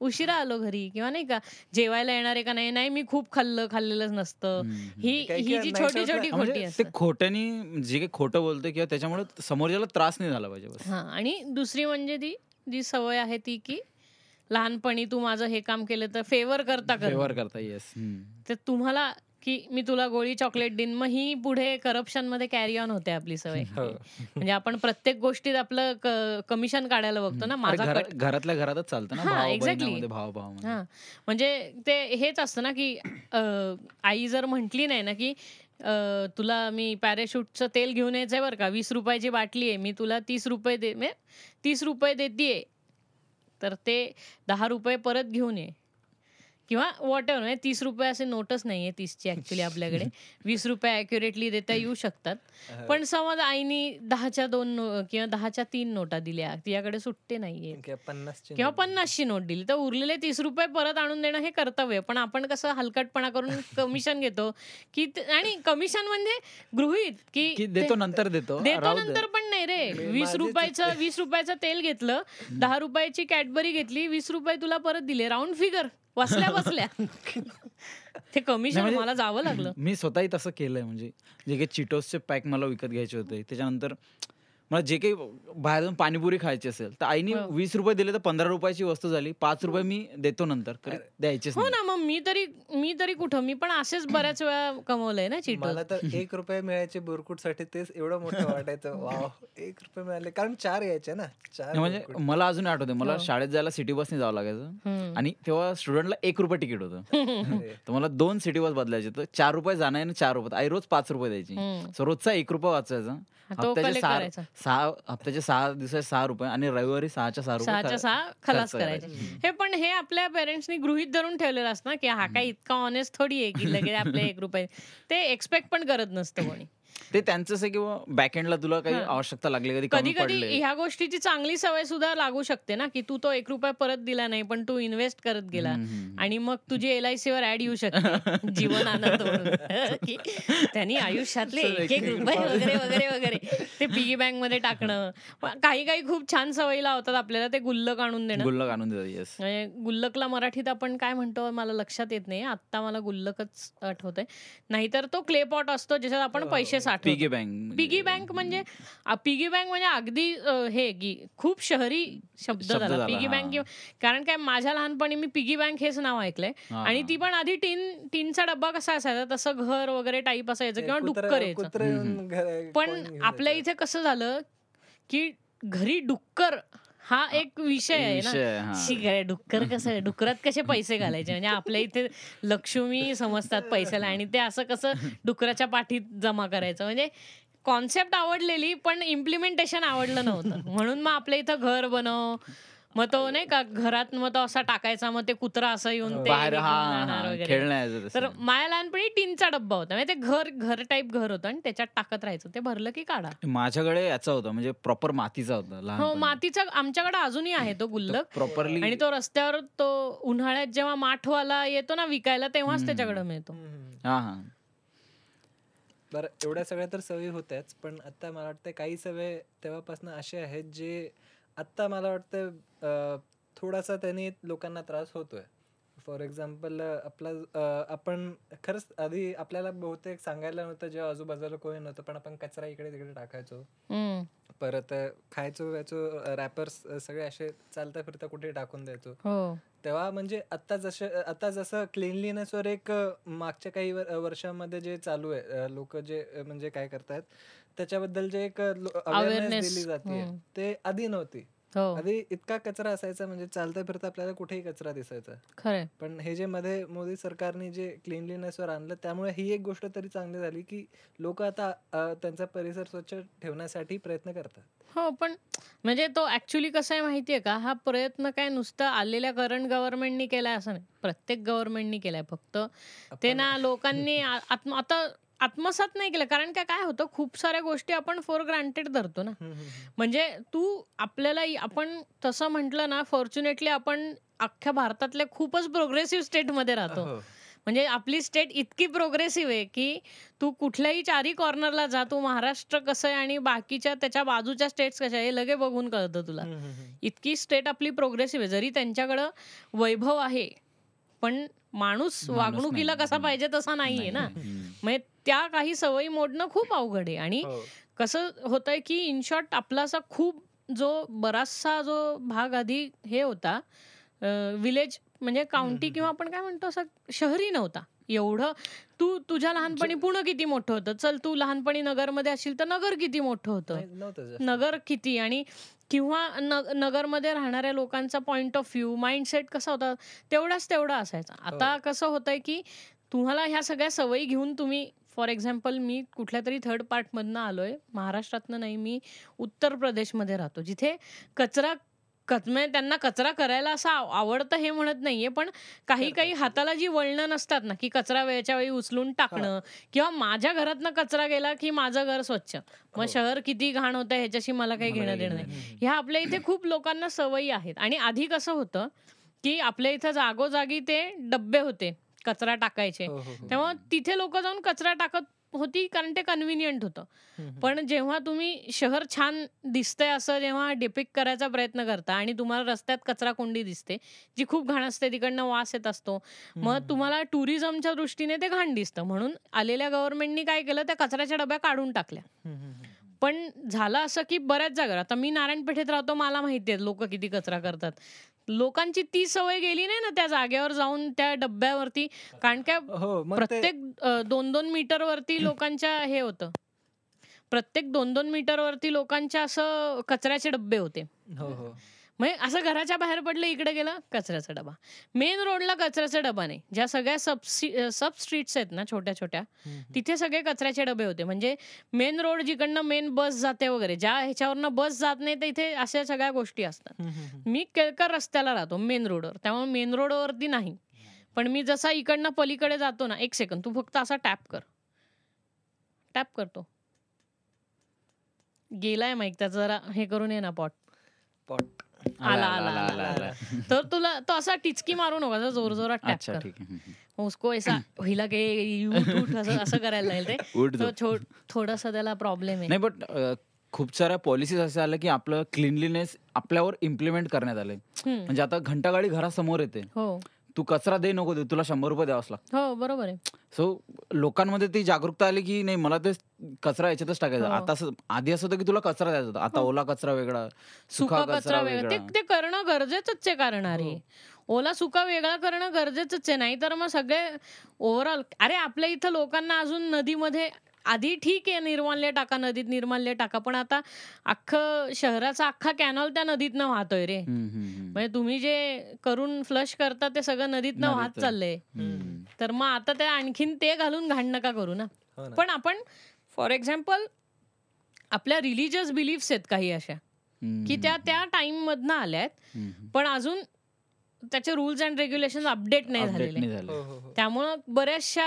उशिरा आलो घरी किंवा नाही का? जेवायला येणार आहे का नाही? नाही मी खूप खाल्लं खाल्लेलंच नसतं. ही ही जी छोटी छोटी खोटी म्हणजे ते असतात. खोट्यानी जे काही खोटं बोलतोय किंवा त्याच्यामुळे समोरच्याला त्रास नाही झाला पाहिजे बस. हा आणि दुसरी म्हणजे ती जी सवय आहे ती की लहानपणी तू माझं हे काम केलं तर फेवर करता कर व्यवहार करता येस तर तुम्हाला की मी तुला गोळी चॉकलेट देईन मग ही पुढे करप्शनमध्ये कॅरी ऑन होते आपली सवय. हो. म्हणजे आपण प्रत्येक गोष्टीत आपलं कमिशन काढायला बघतो ना माझा घरातल्या घरातच चालतं ना हा, हा. म्हणजे ते हेच असतं ना की आई जर म्हटली नाही ना की तुला मी पॅराशूटचं तेल घेऊन यायचंय बरं का वीस रुपयाची बाटली आहे मी तुला तीस रुपये दे तीस रुपये देतीये तर ते दहा रुपये परत घेऊन ये. किंवा वॉट एव्हर म्हणजे तीस रुपये असे नोटच नाहीये तीसची ऍक्च्युली आपल्याकडे. वीस रुपये अॅक्युरेटली देता येऊ शकतात. पण समज आईनी दहाच्या दोन किंवा दहाच्या तीन नोटा दिल्या तिच्याकडे सुट्टे नाहीये किंवा पन्नासची नोट. दिली तर उरलेले तीस रुपये परत आणून देणं हे कर्तव्य पण आपण कसं हलकटपणा करून कमिशन घेतो की आणि कमिशन म्हणजे गृहित की देतो नंतर देतो देतो. नंतर पण नाही रे. वीस रुपयाचं वीस रुपयाचं तेल घेतलं दहा रुपयाची कॅडबरी घेतली वीस रुपये तुला परत दिले. Round figure. बसल्या बसल्या ते कमिशन म्हणजे- मला जावं लागलं. मी स्वतःही तसं केलंय. म्हणजे जे काही चिटोसचे पॅक मला विकत घ्यायचे होते त्याच्यानंतर मला जे काही बाहेर जाऊन पाणीपुरी खायची असेल तर आईने हो. वीस रुपये दिले तर पंधरा रुपयाची वस्तू झाली. पाच रुपये मी देतो नंतर कारण द्यायचेच हो. ना मग मी तरी मी तरी कुठं? मी पण असेच बऱ्याच वेळा कमवलंय ना चिटो मला तर एक रुपये मिळायचे बुरकुटसाठी तेच एवढं मोठं वाटायचं. वाव एक रुपये मिळाले. कारण चार यायचे ना चार म्हणजे. मला अजून आठवते मला हो. शाळेत जायला सिटी बसने जावं लागायचं. आणि तेव्हा स्टुडंटला एक रुपये तिकीट होतं. तर मला दोन सिटी बस बदलायचे. तर चार रुपये जाणार आणि चार रुपये. आई रोज पाच रुपये द्यायची. सो रोजचा एक रुपये वाचायचा. तो हप्त्याचे collect सहा करायचा. सहा हप्त्याचे सहा दिवसाचे सहा रुपये आणि रविवारी सहाच्या सहा रुपये सहाच्या सहा खलास खर्च करायचे. हे पण हे आपल्या पेरेंट्सनी गृहित धरून ठेवलेलं असतं ना की हा काय इतका ऑनेस्ट थोडी आहे की लगेच आपले एक रुपये. ते एक्सपेक्ट पण करत नसतं कोणी. ते त्यांचं असं किंवा बॅकएंडला तुला काही हा. आवश्यकता लागली कधी कधी कधी ह्या गोष्टीची चांगली सवय सुद्धा लागू शकते ना की तू तो एक रुपया परत दिला नाही पण तू इन्व्हेस्ट करत गेला. आणि मग तुझी एल आय सी वर ऍड येऊ शकते. जीवन आनंद म्हणून त्यांनी आयुष्यातले एक एक रुपये वगैरे वगैरे वगैरे ते पिगी बँकमध्ये टाकणं. काही काही खूप छान सवयी लावतात आपल्याला ते गुल्लक आणून देणं. गुल्लक आणून देतात म्हणजे गुल्लकला मराठीत आपण काय म्हणतो मला लक्षात येत नाही. आत्ता मला गुल्लकच आठवतंय. नाहीतर तो क्ले पॉट असतो ज्याच्यात आपण पैसे साठवतो पिगी बँक पिगी बँक म्हणजे पिगी बँक म्हणजे अगदी अ, हे की खूप शहरी शब्द झाला पिगी. बँक कारण काय माझ्या लहानपणी मी पिगी बँक हेच नाव ऐकलंय आणि. ती पण आधी टीन टीनचा डब्बा कसा असायचा तसं घर वगैरे टाईप असायचं किंवा डुक्कर यायचं पण आपल्या? इथे कसं झालं की घरी डुक्कर हा एक विषय आहे ना. विषय आहे, हा. शी काय डुक्कर कसं आहे? डुकरात कसे पैसे घालायचे? म्हणजे आपल्या इथे लक्ष्मी समजतात पैशाला आणि ते असं कसं डुकराच्या पाठीत जमा करायचं. म्हणजे कॉन्सेप्ट आवडलेली पण इम्प्लिमेंटेशन आवडलं नव्हतं. म्हणून मग आपल्या इथं घर बनव मग तो नाही का घरात मग तो असा टाकायचा मग ते कुत्रा असं येऊन ते. खेळण्याचं तर. माझ्या लहानपणी टीनचा डब्बा होता म्हणजे ते घर घर टाईप घर होतं आणि त्याच्यात टाकत राहायचं ते भरलं की काढा माझ्याकडे याचा होता म्हणजे प्रॉपर मातीचा होता हो मातीचा आमच्याकडे अजूनही आहे तो गुल्लक प्रॉपरली आणि तो रस्त्यावर तो उन्हाळ्यात जेव्हा माठवाला येतो ना विकायला तेव्हाच. त्याच्याकडे मिळतो. हा हा बरं एवढ्या सगळ्या तर सवयी होत्याच पण आता मला वाटतं काही सवय तेव्हापासून असे आहेत जे आत्ता मला वाटतं थोडासा त्यांनी लोकांना त्रास होतोय. फॉर एक्झाम्पल आपला आपण खरंच आधी आपल्याला बहुतेक सांगायला नव्हतं जेव्हा आजूबाजूला कोणी नव्हतं पण आपण कचरा इकडे तिकडे टाकायचो. परत खायचो व्यायचो रॅपर्स सगळे असे चालता फिरता कुठे टाकून द्यायचो. हो. तेव्हा म्हणजे आता जसं आता जसं क्लिनलीनेसवर एक मागच्या काही वर- वर्षांमध्ये जे चालू आहे लोक जे म्हणजे काय करतायत त्याच्याबद्दल जे एक अवेअरनेस दिली जाते. ते आधी नव्हती. हो. आधी इतका कचरा असायचा म्हणजे चालता फिरता आपल्याला कुठेही कचरा दिसायचा. खरंय. पण हे जे मध्ये मोदी सरकारने जे क्लिनलीनेसवर आणलं त्यामुळे ही एक गोष्ट तरी चांगली झाली की लोक आता त्यांचा परिसर स्वच्छ ठेवण्यासाठी प्रयत्न करतात. हो पण म्हणजे तो ऍक्च्युली कसं आहे माहितीये का? हा प्रयत्न काय नुसतं आलेल्या करंट गव्हर्नमेंटनी केलाय असं नाही. प्रत्येक गव्हर्नमेंटनी केलाय फक्त. ते ना लोकांनी आता आत्मसात नाही केलं कारण काय काय होतं खूप साऱ्या गोष्टी आपण फॉर ग्रांटेड धरतो ना. म्हणजे तू आपल्याला आपण तसं म्हटलं ना फॉर्च्युनेटली आपण अख्ख्या भारतातल्या खूपच प्रोग्रेसिव्ह स्टेटमध्ये राहतो हो. म्हणजे आपली स्टेट इतकी प्रोग्रेसिव्ह आहे की तू कुठल्याही चारी कॉर्नरला जा तू महाराष्ट्र कसं आहे आणि बाकीच्या त्याच्या बाजूच्या स्टेट्स कशा आहे हे लगे बघून कळतं तुला. इतकी स्टेट आपली प्रोग्रेसिव्ह आहे जरी त्यांच्याकडं वैभव आहे पण माणूस वागणुकीला. कसा पाहिजे तसा नाहीये ना. म्हणजे त्या काही सवयी मोडणं खूप अवघड आहे. आणि हो. कसं होतंय की इन शॉर्ट आपला असा खूप जो बराचसा जो भाग आधी हे होता विलेज म्हणजे काउंटी. किंवा आपण काय म्हणतो असं शहरी नव्हता. एवढं तू तुझ्या लहानपणी पुणे किती मोठं होतं? चल तू लहानपणी नगरमध्ये असशील तर नगर किती मोठं होतं. नगर किती? आणि किंवा न नगरमध्ये राहणाऱ्या लोकांचा पॉइंट ऑफ व्ह्यू माइंडसेट कसा होता? तेवढाच तेवढा असायचा. आता कसं होतंय की तुम्हाला ह्या सगळ्या सवयी घेऊन तुम्ही फॉर एक्झाम्पल मी कुठल्या तरी थर्ड पार्टमधनं आलोय. महाराष्ट्रातनं नाही मी उत्तर प्रदेशमध्ये राहतो. जिथे कचरा कच- म्हणजे त्यांना कचरा करायला असं आव- आवडतं हे म्हणत नाहीये पण काही काही हाताला जी वळणं नसतात ना की कचरा वेळच्या वेळी उचलून टाकणं किंवा माझ्या घरातनं कचरा गेला की माझं घर स्वच्छ. मग हो. शहर किती घाण होतं ह्याच्याशी मला काही घेणं देणं नाही. ह्या आपल्या इथे खूप लोकांना सवयी आहेत. आणि आधी कसं होतं की आपल्या इथं जागोजागी ते डब्बे होते. कचरा टाकायचे हो, हो, हो. तेव्हा तिथे लोक जाऊन कचरा टाकत होती कारण ते कन्व्हिनियंट होतं. पण जेव्हा तुम्ही शहर छान दिसतंय असं जेव्हा डिपिक करायचा प्रयत्न करता आणि तुम्हाला रस्त्यात कचरा कोंडी दिसते जी खूप घाण असते तिकडनं वास येत असतो मग तुम्हाला टुरिझमच्या दृष्टीने ते घाण दिसतं म्हणून आलेल्या गव्हर्नमेंटनी काय केलं त्या कचऱ्याच्या डब्या काढून टाकल्या. पण झालं असं की बऱ्याच जागा आता मी नारायणपेठेत राहतो मला माहिती आहे लोक किती कचरा करतात लोकांची ती सवय गेली नाही ना त्या जागेवर जाऊन त्या डब्यावरती कारण काय हो प्रत्येक दोन दोन मीटर वरती लोकांच्या हे होतं. प्रत्येक दोन दोन मीटर वरती लोकांच्या असं कचऱ्याचे डब्बे होते. हो हो. म्हणजे असं घराच्या बाहेर पडलं इकडे गेलं कचऱ्याचा डबा. मेन रोडला कचऱ्याचा डबा नाही. ज्या सगळ्या सब सब स्ट्रीट्स आहेत ना छोट्या छोट्या तिथे सगळे कचऱ्याचे डबे होते. म्हणजे मेन रोड जिकडनं मेन बस जाते वगैरे ज्या ह्याच्यावरनं बस जात नाही तर इथे अशा सगळ्या गोष्टी असतात. मी केळकर रस्त्याला राहतो मेन रोडवर त्यामुळे मेन रोडवरती नाही. पण मी जसा इकडनं पलीकडे जातो ना एक सेकंद तू फक्त असा टॅप कर. टॅप करतो. गेलाय माईक त्याचं जरा हे करून ये ना पॉट पॉट आला आला आला आला तर तुला तो असा टिचकी मारू नका जोर जोरात टॅप कर. उसको ऐसा हिला के असं करायला लागेल ते. थोडासा त्याला प्रॉब्लेम आहे. नाही बट खूप साऱ्या पॉलिसीज असे आल्या की आपलं क्लिनलीनेस आपल्यावर इम्प्लिमेंट करण्यात आले. म्हणजे आता घंटागाडी घरासमोर येते. हो. तू कचरा दे नको दे तुला शंभर रुपये द्यावाच लागतं हो बरोबर आहे. सो लोकांमध्ये ती जागरूकता आली की नाही मला ते कचरा याच्यातच टाकायचा. हो. आता आधी असं होतं की तुला कचरा द्यायचा होता. आता हो. ओला कचरा वेगळा सुका कचरा वेगळा. ते ते करणं गरजेचंच आहे कारण अरे हो. ओला सुका वेगळा करणं गरजेचंच आहे. नाही तर मग सगळे ओव्हरऑल अरे आपल्या इथं लोकांना अजून नदीमध्ये आधी ठीक आहे निर्माल्य टाका नदीत निर्माल्य टाका पण आता अख्खं शहराचा अख्खा कॅनॉल त्या नदीतनं वाहतोय रे. म्हणजे तुम्ही जे करून फ्लश करता ते सगळं नदीतनं वाहत. चाललंय. तर मग आता ते आणखीन ते घालून घाण नका करू ना हो. पण आपण फॉर एक्झाम्पल आपल्या रिलिजियस बिलीफ्स आहेत काही अशा की त्या त्या टाइम मधनं आल्या आहेत. पण अजून त्याचे रुल्स अँड रेग्युलेशन अपडेट नाही झालेले हो हो त्यामुळं बऱ्याचशा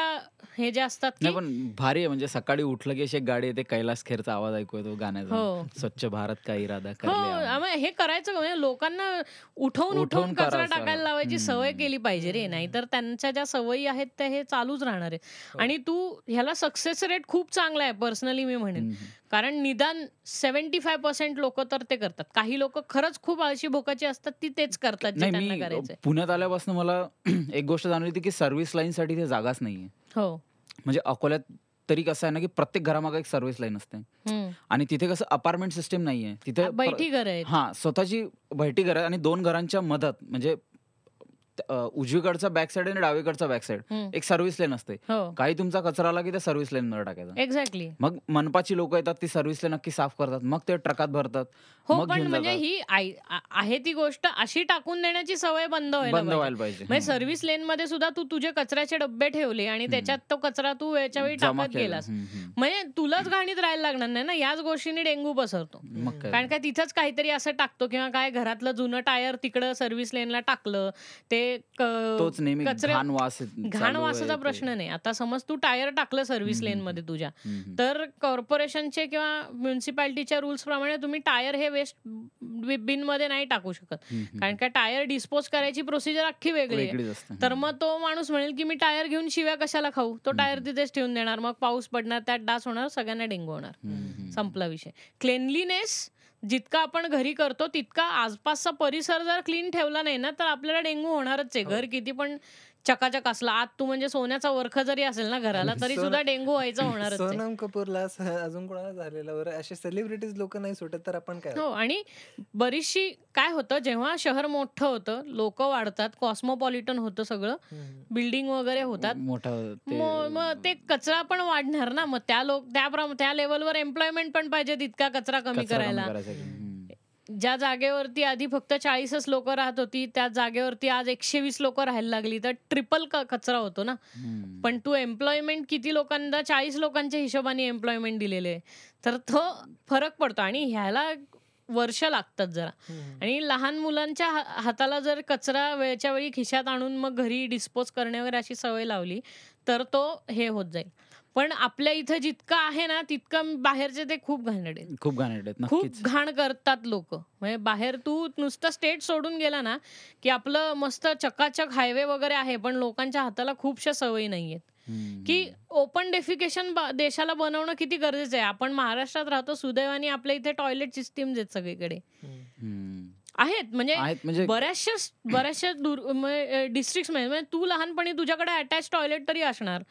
हे जे असतात नाही पण भारी आहे म्हणजे सकाळी उठलं की अशी गाडी येते कैलास खेरचा आवाज ऐकू येतो गाण्याचा. हो. स्वच्छ भारत का इरादा हो हे करायचं म्हणजे लोकांना उठवून उठवून कचरा. टाकायला लावायची. सवय केली पाहिजे रे. नाहीतर त्यांच्या ज्या सवयी आहेत त्या हे चालूच राहणार आहे हो. आणि तू ह्याला सक्सेस रेट खूप चांगला आहे पर्सनली मी म्हणेन. कारण निदान सेव्हन्टी फाय पर्सेंट लोक तर ते करतात. काही लोक खरंच खूप आळशी भोकाची असतात ती तेच करतात नाही पुण्यात आल्यापासून मला एक गोष्ट जाणवली की सर्व्हिस लाईन साठी ते जागाच नाहीये. हो. म्हणजे अकोल्यात तरी कसं आहे ना की प्रत्येक घरामागे एक सर्व्हिस लाईन असते. आणि तिथे कसं अपार्टमेंट सिस्टम नाहीये. तिथे बैठी घर आहेत. हा स्वतःची बैठी घर आहे आणि दोन घरांच्या मधात म्हणजे उजवीकडचा बॅक साईड आणि डावीकडचा बॅक साईड. एक सर्व्हिस लेन असते. हो. काही तुमचा कचरा आला की त्या सर्व्हिस लेन मध्ये टाकायचा. एक्झॅक्टली मग मनपाची लोक येतात ती सर्व्हिस लेन नक्की साफ करतात. मग ते ट्रकात भरतात. हो पण म्हणजे. ही आहे ती गोष्ट अशी टाकून देण्याची सवय बंद व्हायला बंद पाहिजे. म्हणजे. सर्व्हिस लेन मध्ये सुद्धा तू तुझे कचऱ्याचे डब्बे ठेवले आणि त्याच्यात तो कचरा तू वेळच्या वेळी टाकत. गेलास. म्हणजे तुलाच घाणीत राहायला लागणार नाही ना? याच गोष्टीने डेंगू पसरतो. कारण काय तिथंच काहीतरी असं टाकतो किंवा काय घरातलं जुनं टायर तिकडं सर्व्हिस लेनला टाकलं ते क- तोच नेहमी कचऱ्या- घाण वास वासाचा ते. प्रश्न नाही. आता समज तू टायर टाकलं सर्व्हिस लेन मध्ये तुझ्या. तर कॉर्पोरेशनचे किंवा म्युन्सिपाल्टीच्या रुल्स प्रमाणे तुम्ही टायर हे वेस्ट बिनमध्ये नाही टाकू शकत. कारण काय टायर डिस्पोज करायची प्रोसिजर अख्खी वेगळी आहे. तर मग तो माणूस म्हणेल की मी टायर घेऊन शिव्या कशाला खाऊ? तो टायर तिथेच ठेवून देणार. मग पाऊस पडणार त्यात डास होणार सगळ्यांना डेंगू होणार. संपला विषय. क्लेनलीनेस जितका आपण घरी करतो तितका आसपासचा परिसर जर क्लीन ठेवला नाही ना तर आपल्याला डेंगू होणारच आहे. घर किती पण चकाचक असला. आत तू म्हणजे सोन्याचा वरख जरी असेल ना घराला तरी सुद्धा डेंगू व्हायचं होणारच आहे. सोनम कपूरला असं अजून कोणाला झालेलं? बरं असे सेलिब्रिटीज लोक नाही सुटत तर आपण काय? हो आणि बरीचशी काय होतं जेव्हा शहर मोठं होतं लोक वाढतात कॉस्मोपॉलिटन होतं सगळं. बिल्डिंग वगैरे होतात मोठा मग ते कचरा पण वाढणार ना. मग त्या लोक त्या लेवलवर एम्प्लॉयमेंट पण पाहिजे तितका कचरा कमी करायला. ज्या जागेवरती आधी फक्त चाळीसच लोक राहत होती त्या जागेवरती आज एकशे वीस लोक राहायला लागली. तर ट्रिपल कचरा होतो ना. पण तू एम्प्लॉयमेंट किती लोकांना चाळीस लोकांच्या हिशोबाने एम्प्लॉयमेंट दिलेले. तर तो फरक पडतो आणि ह्याला वर्ष लागतात जरा. हम्म. आणि लहान मुलांच्या हाताला जर कचरा वेळच्या वेळी खिशात आणून मग घरी डिस्पोज करणे वगैरे अशी सवय लावली तर तो हे होत जाईल. पण आपल्या इथं जितकं आहे ना तितकं बाहेरचे ते खूप आहेत. खूप आहेत खूप घाण करतात लोक. म्हणजे बाहेर तू नुसतं स्टेट सोडून गेला ना की आपलं मस्त चकाचक हायवे वगैरे आहे पण लोकांच्या हाताला खूपशा सवयी नाहीयेत. की ओपन डेफिकेशन देशाला बनवणं किती गरजेचं आहे? आपण महाराष्ट्रात राहतो सुदैवाने आपल्या इथे टॉयलेट सिस्टीम आहेत सगळीकडे. आहेत. म्हणजे आहेत म्हणजे बऱ्याचशा बऱ्याचशा डिस्ट्रिक्टमध्ये तू लहानपणी तुझ्याकडे अटॅच टॉयलेट तरी असणार.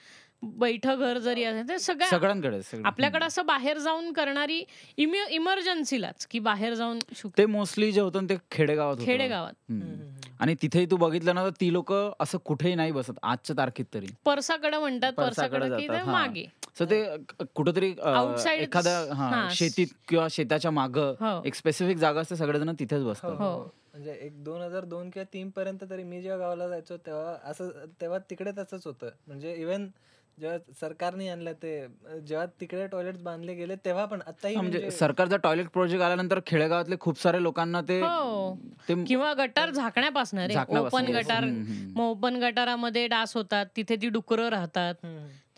बैठं घर जरी असेल ते सगळ्या सगळ्यांकडे सगळं. आपल्याकडे असं बाहेर जाऊन करणारी इमर्जन्सीलाच की बाहेर जाऊन ते मोस्टली जे होतं ते खेडेगावात होतं. खेडेगावात. आणि तिथेही तू बघितलं ना तर ती लोक असं कुठेही नाही बसत आजच्या तारखेत तरी परसाकडे म्हणतात परसाकडे हा. मागे सो ते कुठंतरी एखाद्या. शेतीत किंवा शेताच्या माग हो. एक स्पेसिफिक जागा असते सगळेजण तिथेच बसतात हो. म्हणजे एक दोन हजार दोन किंवा तीन पर्यंत तरी मी जेव्हा गावाला जायचो तेव्हा असं तेव्हा तिकडे तसंच होतं म्हणजे इव्हन जेव्हा सरकारने आणलं ते जेव्हा तिकडे टॉयलेट बांधले गेले तेव्हा पण आताही हा, म्हणजे म्हणजे सरकारचा टॉयलेट प्रोजेक्ट आल्यानंतर खेडेगावातले खूप सारे लोकांना ते हो. ते किंवा गटार झाकण्यापासून ओपन. गटार. मग ओपन गटारामध्ये डास होतात तिथे ती डुकरं राहतात.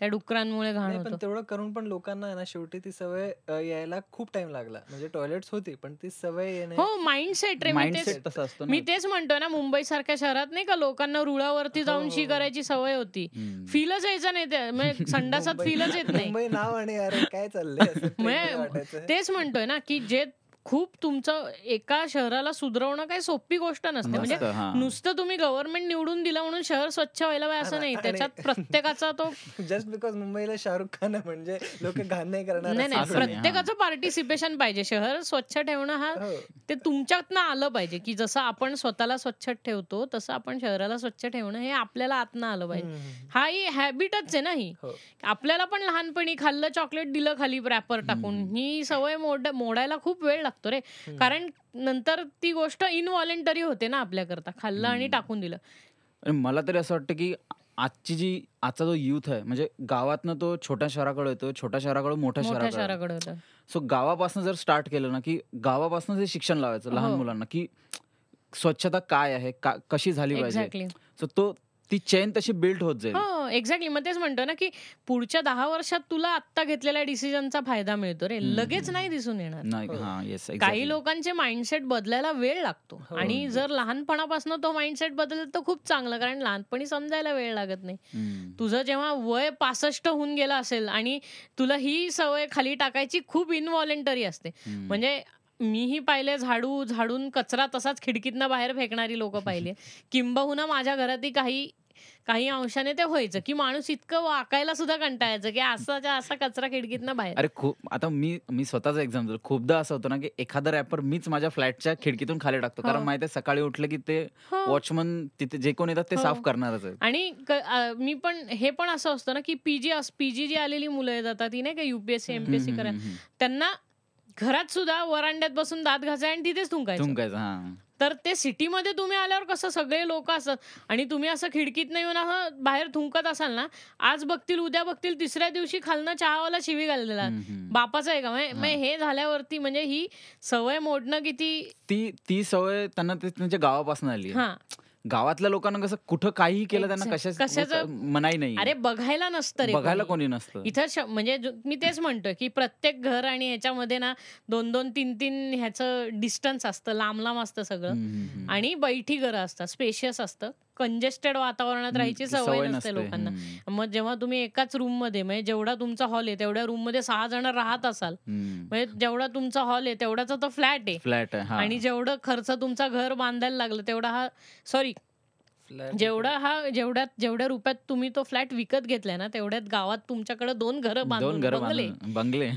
त्या डुकरांमुळे घाण पण होतं तेवढं करून पण लोकांना आहे ना शेवटी ती सवय यायला खूप टाइम लागला म्हणजे टॉयलेट्स होती पण ती सवय येणे हो माइंडसेट रे मी तेच माइंडसेट तसं असतं ना मी तेच म्हणतोय ना मुंबई सारख्या शहरात नाही का लोकांना रुळावरती जाऊन हो, शी हो. करायची सवय होती. फीलच यायचं नाही ते म्हणजे संडासात फीलच येत नाही मुंबई नाव आणि अरे काय चाललंय असं ट्रेनमध्ये वाटायचं. तेच म्हणतोय ना की जे खूप तुमचं एका शहराला सुधरवणं काही सोपी गोष्ट नसते. म्हणजे नसतं, तुम्ही गव्हर्नमेंट निवडून दिलं म्हणून शहर स्वच्छ व्हायला पाहिजे असं नाही. त्याच्यात प्रत्येकाचा तो जस्ट बिकॉज मुंबईला शाहरुख खान आहे म्हणजे लोक घाण नाही करणार नाही नाही. प्रत्येकाचं पार्टिसिपेशन पाहिजे. शहर स्वच्छ ठेवणं हा हो. ते तुमच्यातनं आलं पाहिजे की जसं आपण स्वतःला स्वच्छ ठेवतो तसं आपण शहराला स्वच्छ ठेवणं हे आपल्याला आतनं आलं पाहिजे. हा ही हॅबिटच आहे ना ही. हो. आपल्याला पण लहानपणी खाल्लं चॉकलेट दिलं खाली रॅपर टाकून. ही सवय मोड मोडायला खूप वेळ लागतो रे. कारण नंतर ती गोष्ट इनव्हॉलेंटरी होते ना आपल्याकरता. खाल्लं आणि टाकून दिलं. मला तरी असं वाटतं की आजची जी आजचा जो युथ आहे म्हणजे गावातनं तो छोट्या शहराकडे येतो छोट्या शहराकडे मोठ्या शहराकडे सो गावापासून जर स्टार्ट केलं ना की गावापासून जे शिक्षण लावायचं लहान हो. मुलांना की स्वच्छता काय आहे का कशी झाली पाहिजे? सो तो ती चेन तशी बिल्ड होत जाईल. हो एक्झॅक्टली मग तेच म्हणतो ना की पुढच्या दहा वर्षात तुला आत्ता घेतलेल्या डिसिजनचा फायदा मिळतो रे. लगेच नाही दिसून येणार. नाही हो. हा काही लोकांचे माइंडसेट बदलायला वेळ लागतो. हो. आणि जर लहानपणापासून तो माइंडसेट बदलला तर खूप चांगलं कारण लहानपणी समजायला वेळ लागत नाही. तुझं जेव्हा वय पासष्ट होऊन गेलं असेल आणि तुला ही सवय खाली टाकायची खूप इनव्हॉलेंटरी असते. म्हणजे मीही पाहिले झाडू झाडून कचरा तसाच खिडकीतनं बाहेर फेकणारी लोक पाहिले. किंबहुना माझ्या घरातही काही काही अंशाने ते व्हायचं की माणूस इतकं वाकायला सुद्धा कंटाळायचं की असाच्या असा कचरा खिडकीतनं बाहेर अरे खूप आता मी मी स्वतःचा एक्झाम्पल खूपदा असं होतं ना की एखादा रॅपर मीच माझ्या फ्लॅटच्या खिडकीतून खाली टाकतो कारण हो. माहिती आहे सकाळी उठलं की ते हो. वॉचमन तिथे जे कोण येतात ते हो. साफ करणारच आहे आणि मी पण हे पण असं असतं ना की पीजी पीजी जी आलेली मुलं येतात ती नाही का युपीएससी एमपीएससी करायला. त्यांना घरात सुद्धा वरांड्यात बसून दात घासाय आणि तिथेच थुंकायचं हा तर ते सिटीमध्ये तुम्ही आल्यावर कसं सगळे लोक असतात? आणि तुम्ही असं खिडकीत येऊन असं बाहेर थुंकत असाल ना आज बघतील उद्या बघतील तिसऱ्या दिवशी खालनं चहावाला शिवी घाललेला. बापाचं आहे का? हे झाल्यावरती म्हणजे ही सवय मोडणं किती ती ती सवय त्यांना त्यांच्या गावापासून आली. हा. गावातल्या लोकांना कसं कुठं काहीही केलं त्यांना. कशाच कशाचं- मनाई नाही अरे बघायला नसतं रे बघायला कोणी. नसतं. इथं म्हणजे मी तेच म्हणतोय की प्रत्येक घर आणि ह्याच्यामध्ये ना दोन दोन तीन तीन ह्याचं डिस्टन्स असतं. लांब लांब असतं सगळं. आणि बैठी घरं असतात. स्पेशियस असतं. कंजेस्टेड वातावरणात राहायची सवय नसते लोकांना. मग जेव्हा तुम्ही एकाच रूममध्ये म्हणजे जेवढा तुमचा हॉल आहे तेवढ्या रूममध्ये सहा जण राहत असाल. म्हणजे जेवढा तुमचा हॉल आहे तेवढाचा तो फ्लॅट आहे. फ्लॅट आहे आणि जेवढं खर्च तुमचा घर बांधायला लागलं तेवढा हा सॉरी Flat जेवढा हा जेवढ्यात जेवढ्या रुपयात तुम्ही तो फ्लॅट विकत घेतलाय ना तेवढ्यात गावात तुमच्याकडे दोन घरं बांधून बंगले. बंगले.